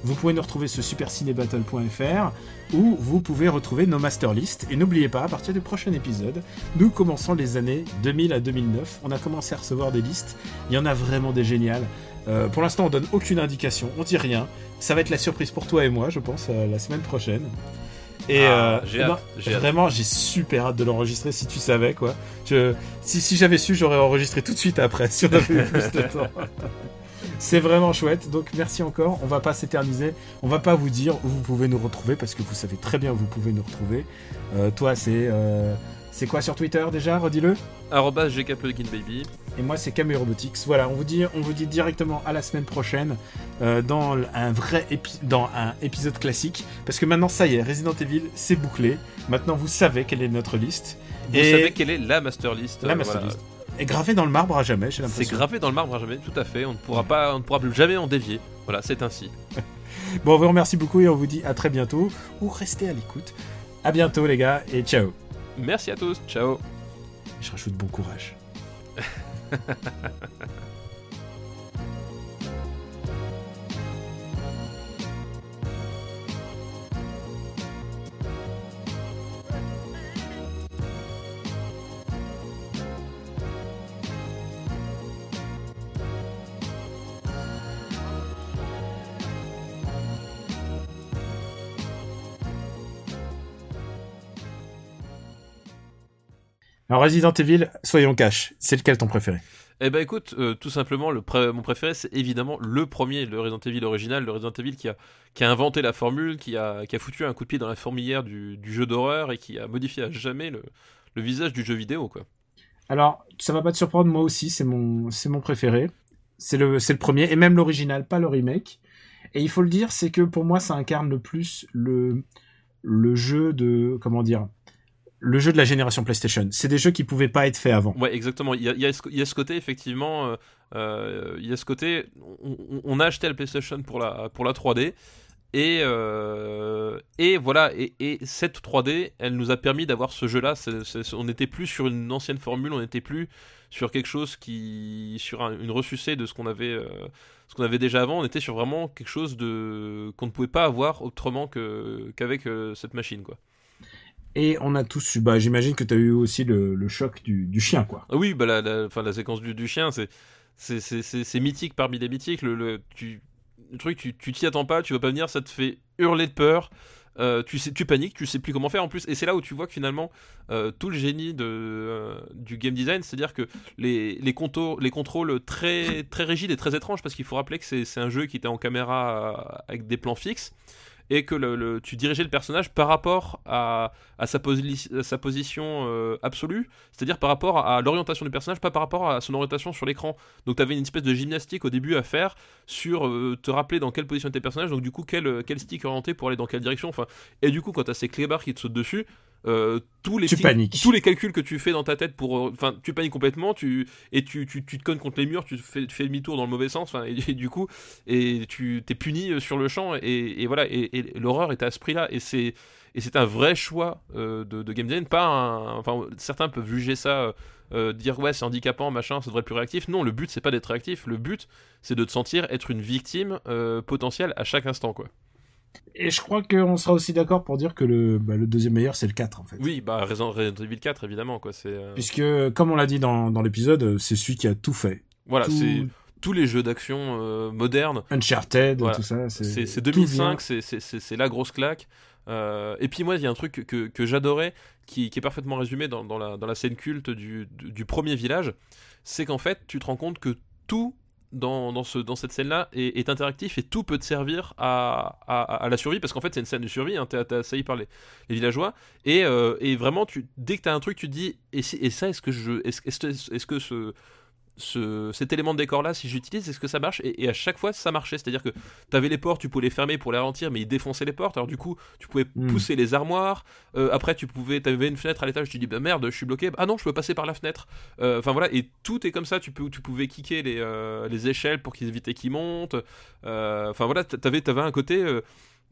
Vous pouvez nous retrouver sur supercinébattle.fr où vous pouvez retrouver nos master lists. Et n'oubliez pas, à partir du prochain épisode, nous commençons les années 2000 à 2009. On a commencé à recevoir des listes. Il y en a vraiment des géniales. Euh, pour l'instant, on donne aucune indication, on dit rien. Ça va être la surprise pour toi et moi, je pense, euh, la semaine prochaine. Et Ah, euh, j'ai eh ben, hâte, j'ai hâte. vraiment, j'ai super hâte de l'enregistrer si tu savais quoi. Je, si si j'avais su, j'aurais enregistré tout de suite après si on avait eu plus de temps. C'est vraiment chouette, donc merci encore. On va pas s'éterniser, on va pas vous dire où vous pouvez nous retrouver parce que vous savez très bien où vous pouvez nous retrouver. Euh, toi, c'est euh, c'est quoi sur Twitter déjà? Redis-le. Arrobas GK Plugin Baby. Et moi, c'est Camus Robotics. Voilà, on vous dit, on vous dit directement à la semaine prochaine euh, dans un vrai épi- dans un épisode classique. Parce que maintenant, ça y est, Resident Evil, c'est bouclé. Maintenant, vous savez quelle est notre liste. Vous Et- savez quelle est la master list La master voilà. list. Et gravé dans le marbre à jamais, j'ai C'est l'impression. gravé dans le marbre à jamais, tout à fait. On ne pourra pas, on ne pourra plus jamais en dévier. Voilà, c'est ainsi. Bon, on vous remercie beaucoup et on vous dit à très bientôt. Ou restez à l'écoute. À bientôt, les gars, et ciao. Merci à tous. Ciao. Je rajoute bon courage. Alors, Resident Evil, soyons cash. C'est lequel ton préféré? Eh ben écoute, euh, tout simplement, le pré- mon préféré, c'est évidemment le premier, le Resident Evil original, le Resident Evil qui a, qui a inventé la formule, qui a, qui a foutu un coup de pied dans la fourmilière du, du jeu d'horreur et qui a modifié à jamais le, le visage du jeu vidéo, quoi. Alors, ça va pas te surprendre, moi aussi, c'est mon, préféré. C'est le, premier, et même l'original, pas le remake. Et il faut le dire, c'est que pour moi, ça incarne le plus le, le jeu de, comment dire, le jeu de la génération PlayStation. C'est des jeux qui pouvaient pas être faits avant. Ouais, exactement. Il y a, ce, côté, effectivement, euh, euh, il y a ce côté, on, a acheté la PlayStation pour la, pour la 3D. Et, euh, et voilà, et, et cette 3D, elle nous a permis d'avoir ce jeu-là. On n'était plus sur une ancienne formule, on n'était plus sur quelque chose qui, sur un- une ressucée de ce qu'on avait, ce qu'on avait déjà avant. On était sur vraiment quelque chose de qu'on ne pouvait pas avoir autrement que qu'avec cette machine, quoi. Et on a tous eu, bah, j'imagine que tu as eu aussi le, choc du, chien, quoi. Ah oui, bah la, la, séquence du, chien, c'est c'est- c'est c'est- mythique parmi les mythiques. Le, tu, le truc, tu tu t'y attends pas, tu vas pas venir, ça te fait hurler de peur. euh, tu, sais, tu paniques, tu sais plus comment faire en plus. Et c'est là où tu vois que finalement, euh, tout le génie euh, du game design, c'est-à-dire que les, les, contours, les contrôles très, très rigides et très étranges, parce qu'il faut rappeler que c'est c'est un jeu qui était en caméra avec des plans fixes, et que le, tu dirigeais le personnage par rapport à, sa, position euh, absolue, c'est-à-dire par rapport à l'orientation du personnage, pas par rapport à son orientation sur l'écran. Donc tu avais une espèce de gymnastique au début à faire sur euh, te rappeler dans quelle position était le personnage, donc du coup quel, stick orienter pour aller dans quelle direction. Et du coup quand tu as ces clébards qui te sautent dessus, euh, tous les Tu petits- paniques. tous les calculs que tu fais dans ta tête pour euh, enfin tu paniques complètement tu et tu, tu, tu te cognes contre les murs tu fais, tu fais demi-tour dans le mauvais sens et, et du coup et tu t'es puni euh, sur le champ et, et voilà et, et l'horreur est à ce prix là et c'est et c'est un vrai choix euh, de, de game design pas un, enfin certains peuvent juger ça euh, dire ouais c'est handicapant machin ça devrait être plus réactif. Non le but c'est pas d'être réactif. Le but c'est de te sentir être une victime potentielle à chaque instant quoi Et je crois qu'on sera aussi d'accord pour dire que le, bah, le deuxième meilleur, c'est le 4, en fait. oui bah Resident, Evil 4 évidemment quoi c'est euh, Puisque, comme on l'a dit dans, dans l'épisode, c'est celui qui a tout fait. voilà Tout- c'est tous les jeux d'action euh, modernes Uncharted, Voilà. tout ça. C'est c'est tout vient. 2005, c'est- c'est c'est- c'est la grosse claque. Euh, et puis moi, il y a un truc que, que j'adorais, qui, qui est parfaitement résumé dans, dans la, dans la scène culte du, du, du premier village, c'est qu'en fait, tu te rends compte que tout dans, dans, ce, dans cette scène-là est, est interactif et tout peut te servir à, à, la survie, parce qu'en fait, c'est une scène de survie, hein, t'es assailli par les, les villageois, et, euh, et vraiment, tu, dès que t'as un truc, tu te dis, et, si- et ça, est-ce que je... Est-ce est-ce- est-ce que ce ce, cet élément de décor là si j'utilise est-ce que ça marche et, et à chaque fois ça marchait. C'est à dire que tu avais les portes tu pouvais les fermer pour les ralentir mais ils défonçaient les portes. Alors du coup tu pouvais Hmm. pousser les armoires. Euh, après tu pouvais t'avais une fenêtre à l'étage tu dis bah merde je suis bloqué. Ah non je peux passer par la fenêtre. Euh, enfin voilà. Et tout est comme ça. Tu peux tu pouvais kicker les, euh, les échelles pour qu'ils évitaient qu'ils montent. Enfin voilà. T'avais t'avais un côté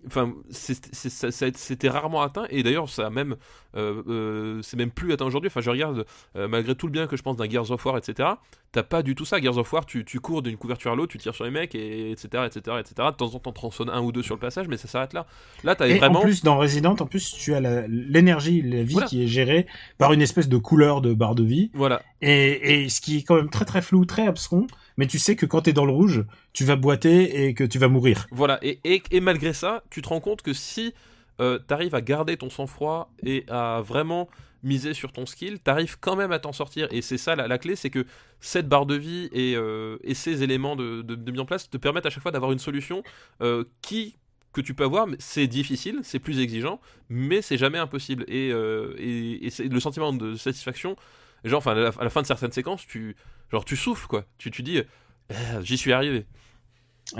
Enfin, c'était rarement atteint et d'ailleurs ça même, euh, euh, c'est même plus atteint aujourd'hui. Enfin, je regarde euh, malgré tout le bien que je pense d'un Gears of War, etc. T'as pas du tout ça. Gears of War, tu, tu cours d'une couverture à l'autre, tu tires sur les mecs, et etc., etc., etc. De temps en temps, tronçonnes un ou deux sur le passage, mais ça s'arrête là. Là, t'as vraiment. en plus, dans Resident, en plus, tu as l'énergie, la, vie Voilà. qui est gérée par une espèce de couleur de barre de vie. Voilà, Et, et ce qui est quand même très très flou, très abscon. Mais tu sais que quand t'es dans le rouge, tu vas boiter et que tu vas mourir. voilà. Et, et, et malgré ça, tu te rends compte que si euh, t'arrives à garder ton sang-froid et à vraiment miser sur ton skill, t'arrives quand même à t'en sortir. Et c'est ça la, la clé, c'est que cette barre de vie et, euh, et ces éléments de, de, mise en place te permettent à chaque fois d'avoir une solution euh, qui que tu peux avoir, c'est difficile, c'est plus exigeant, mais c'est jamais impossible. Et, euh, et, et le sentiment de satisfaction, genre, enfin, à la, à la fin de certaines séquences, tu, genre, tu souffles, quoi. Tu, tu dis, Eh, j'y suis arrivé.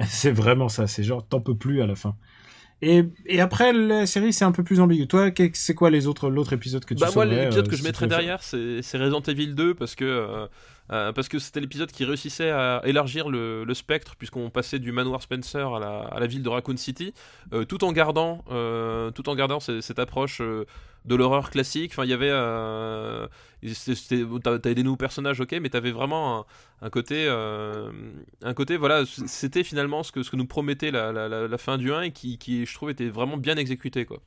C'est vraiment ça. C'est genre, t'en peux plus à la fin. Et, et après, la série, c'est un peu plus ambigu. Toi, c'est quoi les autres, l'autre épisode que tu Bah moi l'épisode euh, que je si mettrais derrière c'est Resident Evil 2 parce que euh, euh, parce que c'était l'épisode qui réussissait à élargir le, le spectre puisqu'on passait du manoir Spencer à la, à la ville de Raccoon City tout en gardant tout en gardant ce- cette approche de l'horreur classique. Enfin il y avait euh, t'avais des nouveaux personnages ok mais t'avais vraiment un, côté euh, un côté voilà c'était finalement ce que ce que nous promettait la, fin du 1 et qui, qui je trouve était vraiment bien exécuté quoi.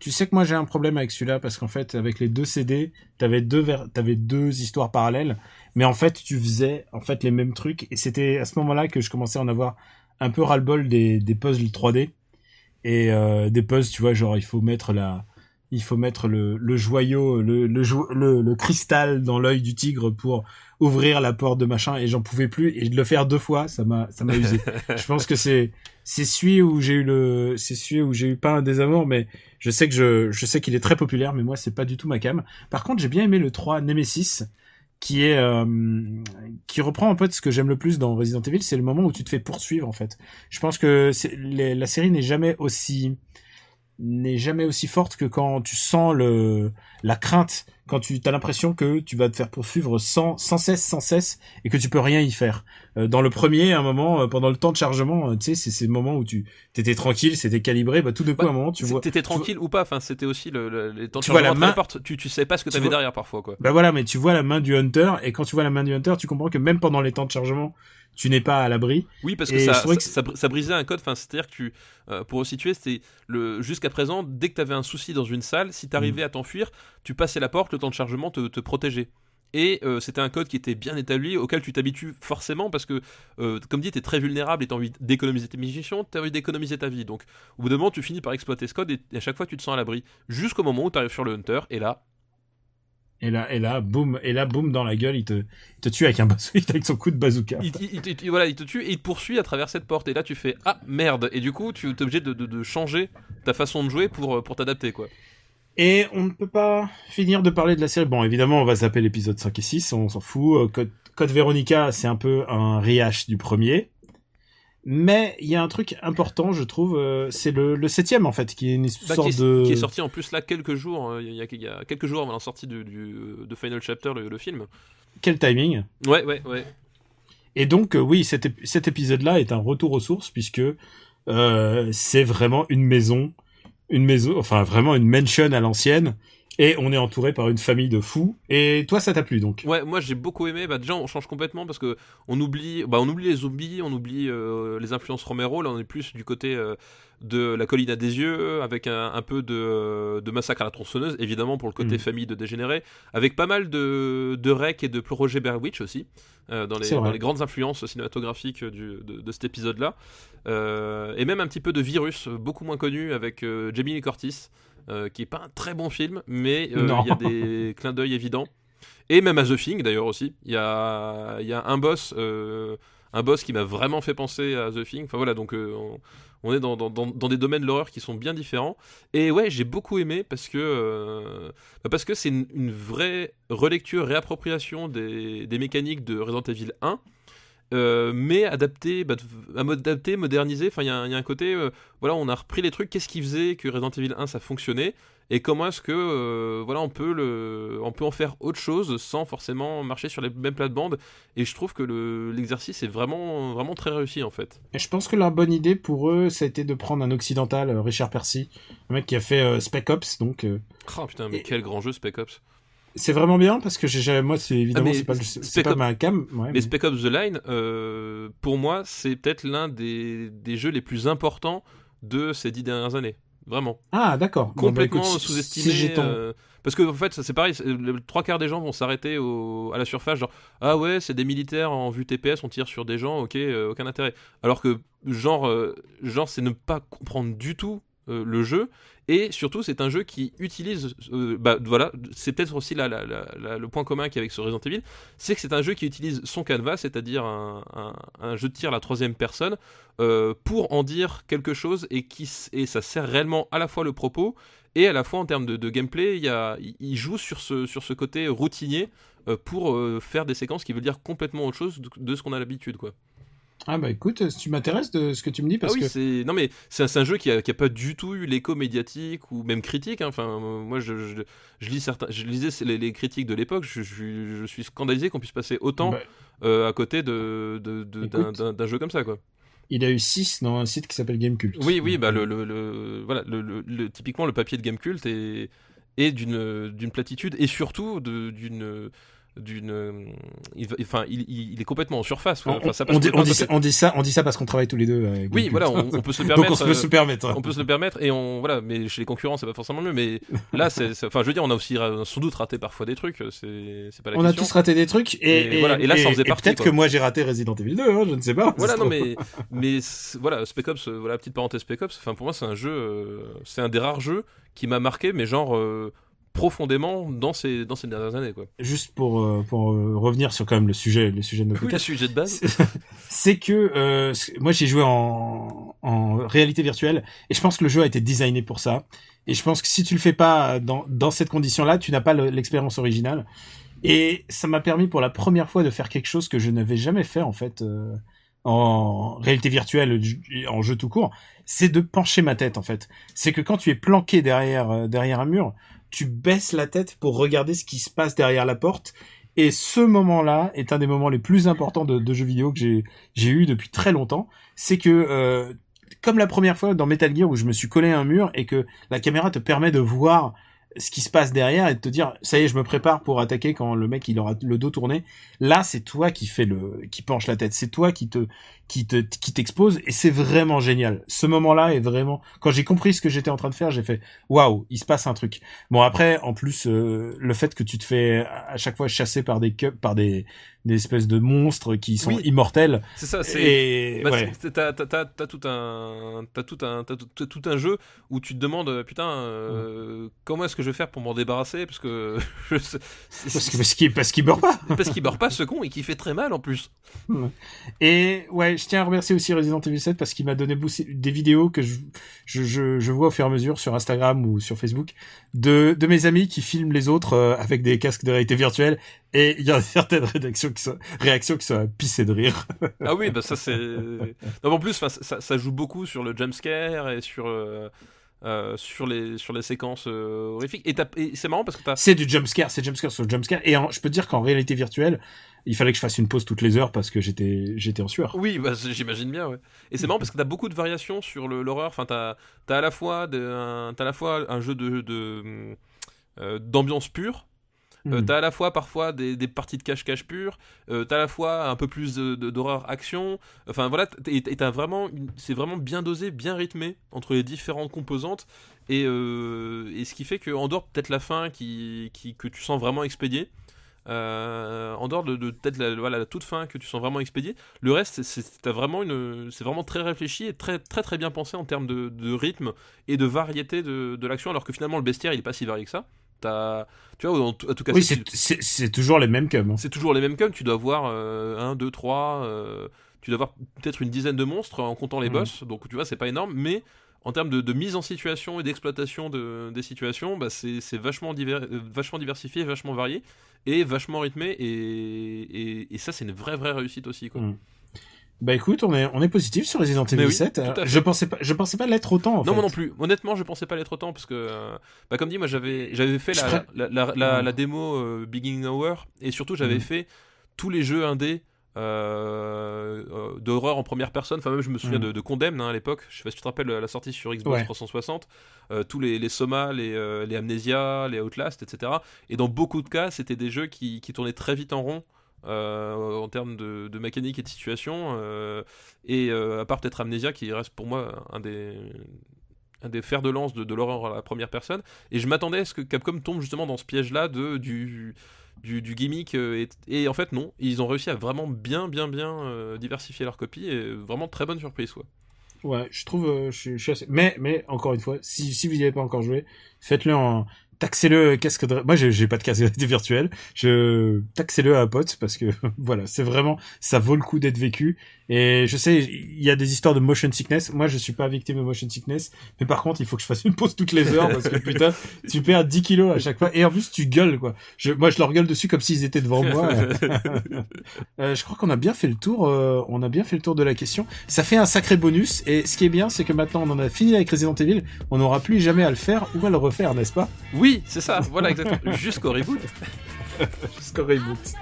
Tu sais que moi j'ai un problème avec celui-là parce qu'en fait avec les deux CD, t'avais deux ver- t'avais deux histoires parallèles, mais en fait tu faisais en fait les mêmes trucs et c'était à ce moment-là que je commençais à en avoir un peu ras-le-bol des, des puzzles 3D et euh, des puzzles tu vois genre il faut mettre la il faut mettre le, le joyau le, le, jo- le, le cristal dans l'œil du tigre pour ouvrir la porte de machin et j'en pouvais plus et de le faire deux fois ça m'a ça m'a usé je pense que c'est c'est celui où j'ai eu le c'est celui où j'ai eu pas un désamour mais je sais que je, je sais qu'il est très populaire, mais moi c'est pas du tout ma cam. Par contre, j'ai bien aimé le 3 Nemesis, qui est euh, qui reprend un peu de ce que j'aime le plus dans Resident Evil, c'est le moment où tu te fais poursuivre en fait. Je pense que les- la série n'est jamais aussi n'est jamais aussi forte que quand tu sens le la crainte, quand tu as l'impression que tu vas te faire poursuivre sans sans cesse, sans cesse, et que tu peux rien y faire. Euh, dans le premier, à un moment, euh, pendant le temps de chargement, euh, tu sais, c'est ces moments où tu t'étais tranquille, c'était calibré, bah tout de coup, à un moment, tu vois, T'étais tranquille ou pas, enfin c'était aussi le, le- les temps de Tu vois la chargement les main-. Tu, tu sais pas ce que Tu t'avais derrière parfois quoi. Bah voilà, mais tu vois la main du hunter, et quand tu vois la main du hunter, tu comprends que même pendant les temps de chargement, tu n'es pas à l'abri. Oui, parce que ça, que ça, ça br- ça brisait un code. Enfin, c'est-à-dire que tu, euh, pour situer, c'était le jusqu'à présent, dès que t'avais un souci dans une salle, si t'arrivais Mm. à t'enfuir, tu passais la porte, le temps de chargement te, te protégeait. Et euh, c'était un code qui était bien établi, auquel tu t'habitues forcément, parce que, euh, comme dit, t'es très vulnérable et t'as envie d'économiser tes munitions, t'as envie d'économiser ta vie. Donc, au bout d'un moment, tu finis par exploiter ce code et, et à chaque fois, tu te sens à l'abri. Jusqu'au moment où t'arrives sur le hunter, et là, Et là, et là, boum, et là, boum, dans la gueule, il te, il te tue avec un bazooka, avec son coup de bazooka. il, il- il- il- voilà, il te tue et il te poursuit à travers cette porte. Et là, tu fais Ah merde Et du coup, tu es obligé de, de- de changer ta façon de jouer pour, pour t'adapter, quoi. Et on ne peut pas finir de parler de la série. Bon, évidemment, on va zapper l'épisode 5 et 6, on s'en fout. Euh, Code, Code Veronica, c'est un peu un rehash du premier. Mais il y a un truc important, je trouve, euh, c'est le, le septième, en fait, qui est une Bah, sorte qui, est, de... qui est sorti en plus là quelques jours. euh, Il y, a, il y a quelques jours avant la sortie du, du- de Final Chapter, le, le film. Quel timing Ouais, ouais, ouais. Et donc, euh, oui, cet, ép- cet épisode-là est un retour aux sources, puisque c'est vraiment une maison, une maison, enfin vraiment une mansion à l'ancienne, et on est entouré par une famille de fous. Et toi, ça t'a plu, donc? Ouais, moi j'ai beaucoup aimé. Bah, déjà, on change complètement parce que on oublie, bah, on oublie les zombies, on oublie euh, les influences Romero. Là, on est plus du côté euh, de la colline à des yeux, avec un, un peu de, de massacre à la tronçonneuse, évidemment pour le côté Mhm. famille de dégénérés, avec pas mal de, de rec et de Roger Berwitch aussi, euh, dans, les, dans grandes influences cinématographiques du- de, de cet épisode-là. Et même un petit peu de Virus, beaucoup moins connu, avec Jamie Lee Curtis. Euh, qui est pas un très bon film, mais euh, il y a des clins d'œil évidents. Et même à The Thing d'ailleurs aussi. Il y a, y a un boss, euh, un boss qui m'a vraiment fait penser à The Thing. Enfin voilà, donc on, on est dans, dans, dans, dans des domaines de l'horreur qui sont bien différents. Et ouais, j'ai beaucoup aimé parce que bah parce que c'est une, une vraie relecture, réappropriation des, des mécaniques de Resident Evil 1. Euh, mais adapté, bah, adapté, modernisé. Enfin, il y, a un- il y a un côté, euh, voilà, on a repris les trucs. Qu'est-ce qui faisait que Resident Evil 1 ça fonctionnait? Et comment est-ce que, euh, voilà, on peut le, on peut en faire autre chose sans forcément marcher sur les mêmes plates-bandes? Et je trouve que le- l'exercice est vraiment, vraiment très réussi en fait. Et je pense que la bonne idée pour eux, ça a été de prendre un occidental, Richard Percy, un mec qui a fait euh, Spec Ops, donc euh, Oh putain, mais Et- quel grand jeu Spec Ops. C'est vraiment bien parce que j'ai moi c'est évidemment Ah, c'est pas, c'est Spec pas ma cam. ouais, Mais mais- Spec Ops The Line, euh, pour moi, c'est peut-être l'un des, des jeux les plus importants de ces dix dernières années. Vraiment. Ah d'accord. Bon, bah, Complètement écoute, sous-estimé. si euh, Parce que en fait, ça, c'est pareil, le, trois quarts des gens vont s'arrêter à la surface, genre ah ouais, c'est des militaires en vue TPS, on tire sur des gens, ok, euh, aucun intérêt. Alors que genre, genre c'est ne pas comprendre du tout euh, le jeu et surtout c'est un jeu qui utilise, euh, bah voilà, c'est peut-être aussi le point commun a avec ce Resident Evil, c'est que c'est un jeu qui utilise son canevas, c'est-à-dire un, jeu de tir à la troisième personne, euh, pour en dire quelque chose et qui et ça sert réellement à la fois le propos et à la fois en termes de, gameplay, il, joue sur ce, sur ce côté routinier pour faire des séquences qui veulent dire complètement autre chose de, de ce qu'on a l'habitude quoi. Ah bah écoute, tu m'intéresses de ce que tu me dis parce ah oui, que c'est non mais c'est un, jeu qui a, qui a pas du tout eu l'écho médiatique ou même critique. hein. Enfin, moi je, je, je lis certains, je lisais les, les critiques de l'époque. Je, suis scandalisé qu'on puisse passer autant bah, euh, à côté de, d'un, jeu comme ça quoi. il a eu 6 dans un site qui s'appelle Gamecult. Oui, oui, bah le, le, le- voilà, le, typiquement le papier de Gamecult est, est d'une, d'une platitude et surtout d'une d'une va- enfin il, il- est complètement en surface. On, Enfin, ça passe on dit, on, ça, on dit ça, on dit ça parce qu'on travaille tous les deux. avec oui voilà on, on peut se le Donc permettre on se peut euh, se permettre. on peut se le permettre et on voilà mais chez les concurrents c'est pas forcément mieux mais là c'est enfin je veux dire on a aussi sans doute raté parfois des trucs c'est pas la On a question tous raté des trucs et, Et voilà, et là, ça en faisait et partie, peut-être que moi j'ai raté Resident Evil 2, hein, je ne sais pas. voilà non mais mais voilà Spec Ops euh, voilà petite parenthèse Spec Ops enfin pour moi c'est un jeu euh, c'est un des rares jeux qui m'a marqué mais genre euh, profondément dans ces dans ces dernières années quoi Juste pour, euh, pour euh, revenir sur quand même le sujet, le sujet de notre oui le sujet de base c'est- que euh, moi j'ai joué en, en réalité virtuelle et je pense que le jeu a été designé pour ça. Et je pense que si tu le fais pas dans, dans cette condition-là, tu n'as pas le- l'expérience originale. Et ça m'a permis pour la première fois de faire quelque chose que je n'avais jamais fait en fait euh, en réalité virtuelle, en jeu tout court, c'est de pencher ma tête en fait. C'est que quand tu es planqué derrière euh, derrière un mur, tu baisses la tête pour regarder ce qui se passe derrière la porte. Et ce moment-là est un des moments les plus importants de, jeux vidéo que j'ai eu depuis très longtemps. C'est que euh, comme la première fois dans Metal Gear où je me suis collé à un mur et que la caméra te permet de voir ce qui se passe derrière et de te dire ça y est je me prépare pour attaquer quand le mec il aura le dos tourné là c'est toi qui fait le qui penche la tête c'est toi qui te qui te qui t'expose et c'est vraiment génial. Ce moment là est vraiment quand j'ai compris ce que j'étais en train de faire j'ai fait waouh il se passe un truc. Bon après en plus euh, le fait que tu te fais à chaque fois chasser par des par des des espèces de monstres qui sont Oui. immortels. C'est ça c'est Bah, ouais. t'as, t'as- t'as- t'as tout un, t'as tout un, t'as tout, un jeu où tu te demandes, euh, putain, euh, comment est-ce que je vais faire pour m'en débarrasser? Parce que je parce que parce qu'il parce qu'il meurt pas. Parce qu'il meurt pas ce con et qu'il fait très mal en plus. Et ouais, je tiens à remercier aussi Resident Evil 7 parce qu'il m'a donné des vidéos que je, je, je, je vois au fur et à mesure sur Instagram ou sur Facebook de, de mes amis qui filment les autres euh, avec des casques de réalité virtuelle et il y a certaines réactions qui sont, réactions qui sont à pisser de rire. Ah oui, bah ça c'est. Non, en plus, ça, ça joue beaucoup sur le jumpscare et sur. euh, euh, sur les sur les séquences euh, horrifiques et, c'est marrant parce que C'est du jumpscare, c'est jumpscare sur jumpscare et en- je peux te dire qu'en réalité virtuelle, il fallait que je fasse une pause toutes les heures parce que j'étais j'étais en sueur. Oui, bah, j'imagine bien, ouais. Et c'est marrant parce que t'as beaucoup de variations sur l'horreur. Enfin, t'as as à la fois de- un, à la fois un jeu de de, euh, d'ambiance pure. Euh, Hmm. t'as à la fois parfois des, des parties de cache-cache pure, euh, t'as à la fois un peu plus d'horreur action. Enfin voilà, et t'as vraiment, c'est vraiment bien dosé, bien rythmé entre les différentes composantes. Et, euh, et ce qui fait que en dehors peut-être la fin qui, qui que tu sens vraiment expédiée, euh, en dehors de, de peut-être la, voilà, la toute fin que tu sens vraiment expédiée, le reste c'est- vraiment une, c'est vraiment très réfléchi et très très très bien pensé en termes de, de rythme et de variété de, de l'action, alors que finalement le bestiaire il est pas si varié que ça. T'as, tu vois, en, tout cas, Oui, c'est- toujours les mêmes cums. hein. c'est toujours les mêmes coms, tu dois voir 1, 2, 3, tu dois avoir peut-être une dizaine de monstres en comptant les Mhm. boss, donc tu vois, c'est pas énorme, mais en termes de, de mise en situation et d'exploitation de, des situations, bah, c'est c'est vachement, diver- euh, vachement diversifié, vachement varié et vachement rythmé, et, et, et ça, c'est une vraie, vraie réussite aussi. Quoi. Mhm. Bah écoute, on est, on est positif sur Resident Evil oui, 7. tout à fait. Je pensais pas, je pensais pas l'être autant. En Non, fait. moi non plus. Honnêtement, je pensais pas l'être autant parce que, euh, bah, comme dit, moi j'avais j'avais fait la, ferais- la, la, la- Ouais. la démo euh, Beginning Hour et surtout j'avais Mhm. fait tous les jeux indés euh, euh, d'horreur en première personne. Enfin, même je me souviens Mhm. de, de Condemn hein, à l'époque. Je sais pas si tu te rappelles la sortie sur Xbox Ouais. 360. euh, tous les, les Soma, les, euh, les Amnesia, les Outlast, etc. Et dans beaucoup de cas, c'était des jeux qui, qui tournaient très vite en rond. en termes de, de mécanique et de situation et à part peut-être Amnesia qui reste pour moi un des un des fers de lance de, de l'horreur à la première personne. Et je m'attendais à ce que Capcom tombe justement dans ce piège-là de du, du, gimmick. euh, et, en fait, non. Ils ont réussi à vraiment bien, bien, bien euh, diversifier leur copie. Et vraiment très bonne surprise, quoi. Ouais, je trouve, euh, je suis assez... Mais, mais encore une fois, si, si vous n'y avez pas encore joué, faites-le en taxez-le casque de... Moi, j'ai j'ai pas de casque de virtuelle. Je taxez-le à un pote parce que voilà, c'est vraiment, ça vaut le coup d'être vécu. Et je sais, il y a des histoires de motion sickness. Moi, je suis pas victime de motion sickness, mais par contre, il faut que je fasse une pause toutes les heures parce que putain, tu perds 10 kilos à chaque fois. Et en plus, tu gueules quoi. Je, moi, je leur gueule dessus comme s'ils étaient devant moi. Euh, je crois qu'on a bien fait le tour. euh, on a bien fait le tour de la question. Ça fait un sacré bonus. Et ce qui est bien, c'est que maintenant, on en a fini avec Resident Evil. On n'aura plus jamais à le faire ou à le refaire, n'est-ce pas? Oui, c'est ça. Voilà, exactement. Jusqu'au reboot. Jusqu'au reboot.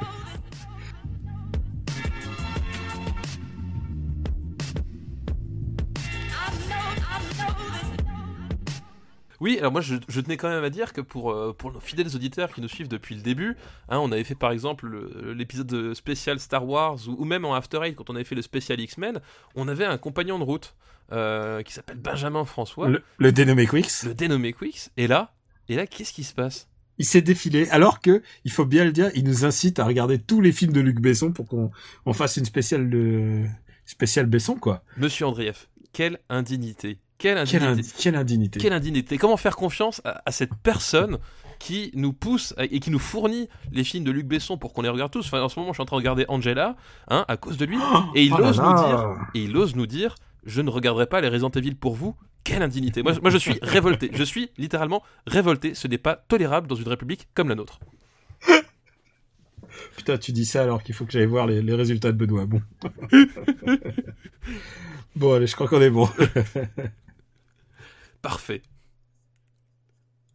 Oui, alors moi je, je tenais quand même à dire que pour, euh, pour nos fidèles auditeurs qui nous suivent depuis le début, hein, on avait fait par exemple le- l'épisode spécial Star Wars ou, ou même en After Eight quand on avait fait le spécial X-Men, on avait un compagnon de route euh, qui s'appelle Benjamin François, le, Le, le dénommé Quicks. dénommé Quix, et là, et là qu'est-ce qui se passe? Il s'est défilé. Alors que, il faut bien le dire, il nous incite à regarder tous les films de Luc Besson pour qu'on on fasse une spéciale de spéciale Besson quoi. Monsieur Andrieff, quelle indignité Quelle indignité indi- quelle indignité. Quelle indignité Comment faire confiance à, à cette personne qui nous pousse et qui nous fournit les films de Luc Besson pour qu'on les regarde tous? Enfin, en ce moment, je suis en train de regarder Angela, hein, à cause de lui, et il Oh ose là. nous dire, et il ose nous dire, je ne regarderai pas les Resident Evil pour vous. Quelle indignité moi, je- moi, je suis révolté. Je suis littéralement révolté. Ce n'est pas tolérable dans une république comme la nôtre. Putain, tu dis ça alors qu'il faut que j'aille voir les, les résultats de Benoît. Bon. bon, allez, je crois qu'on est bon. Parfait.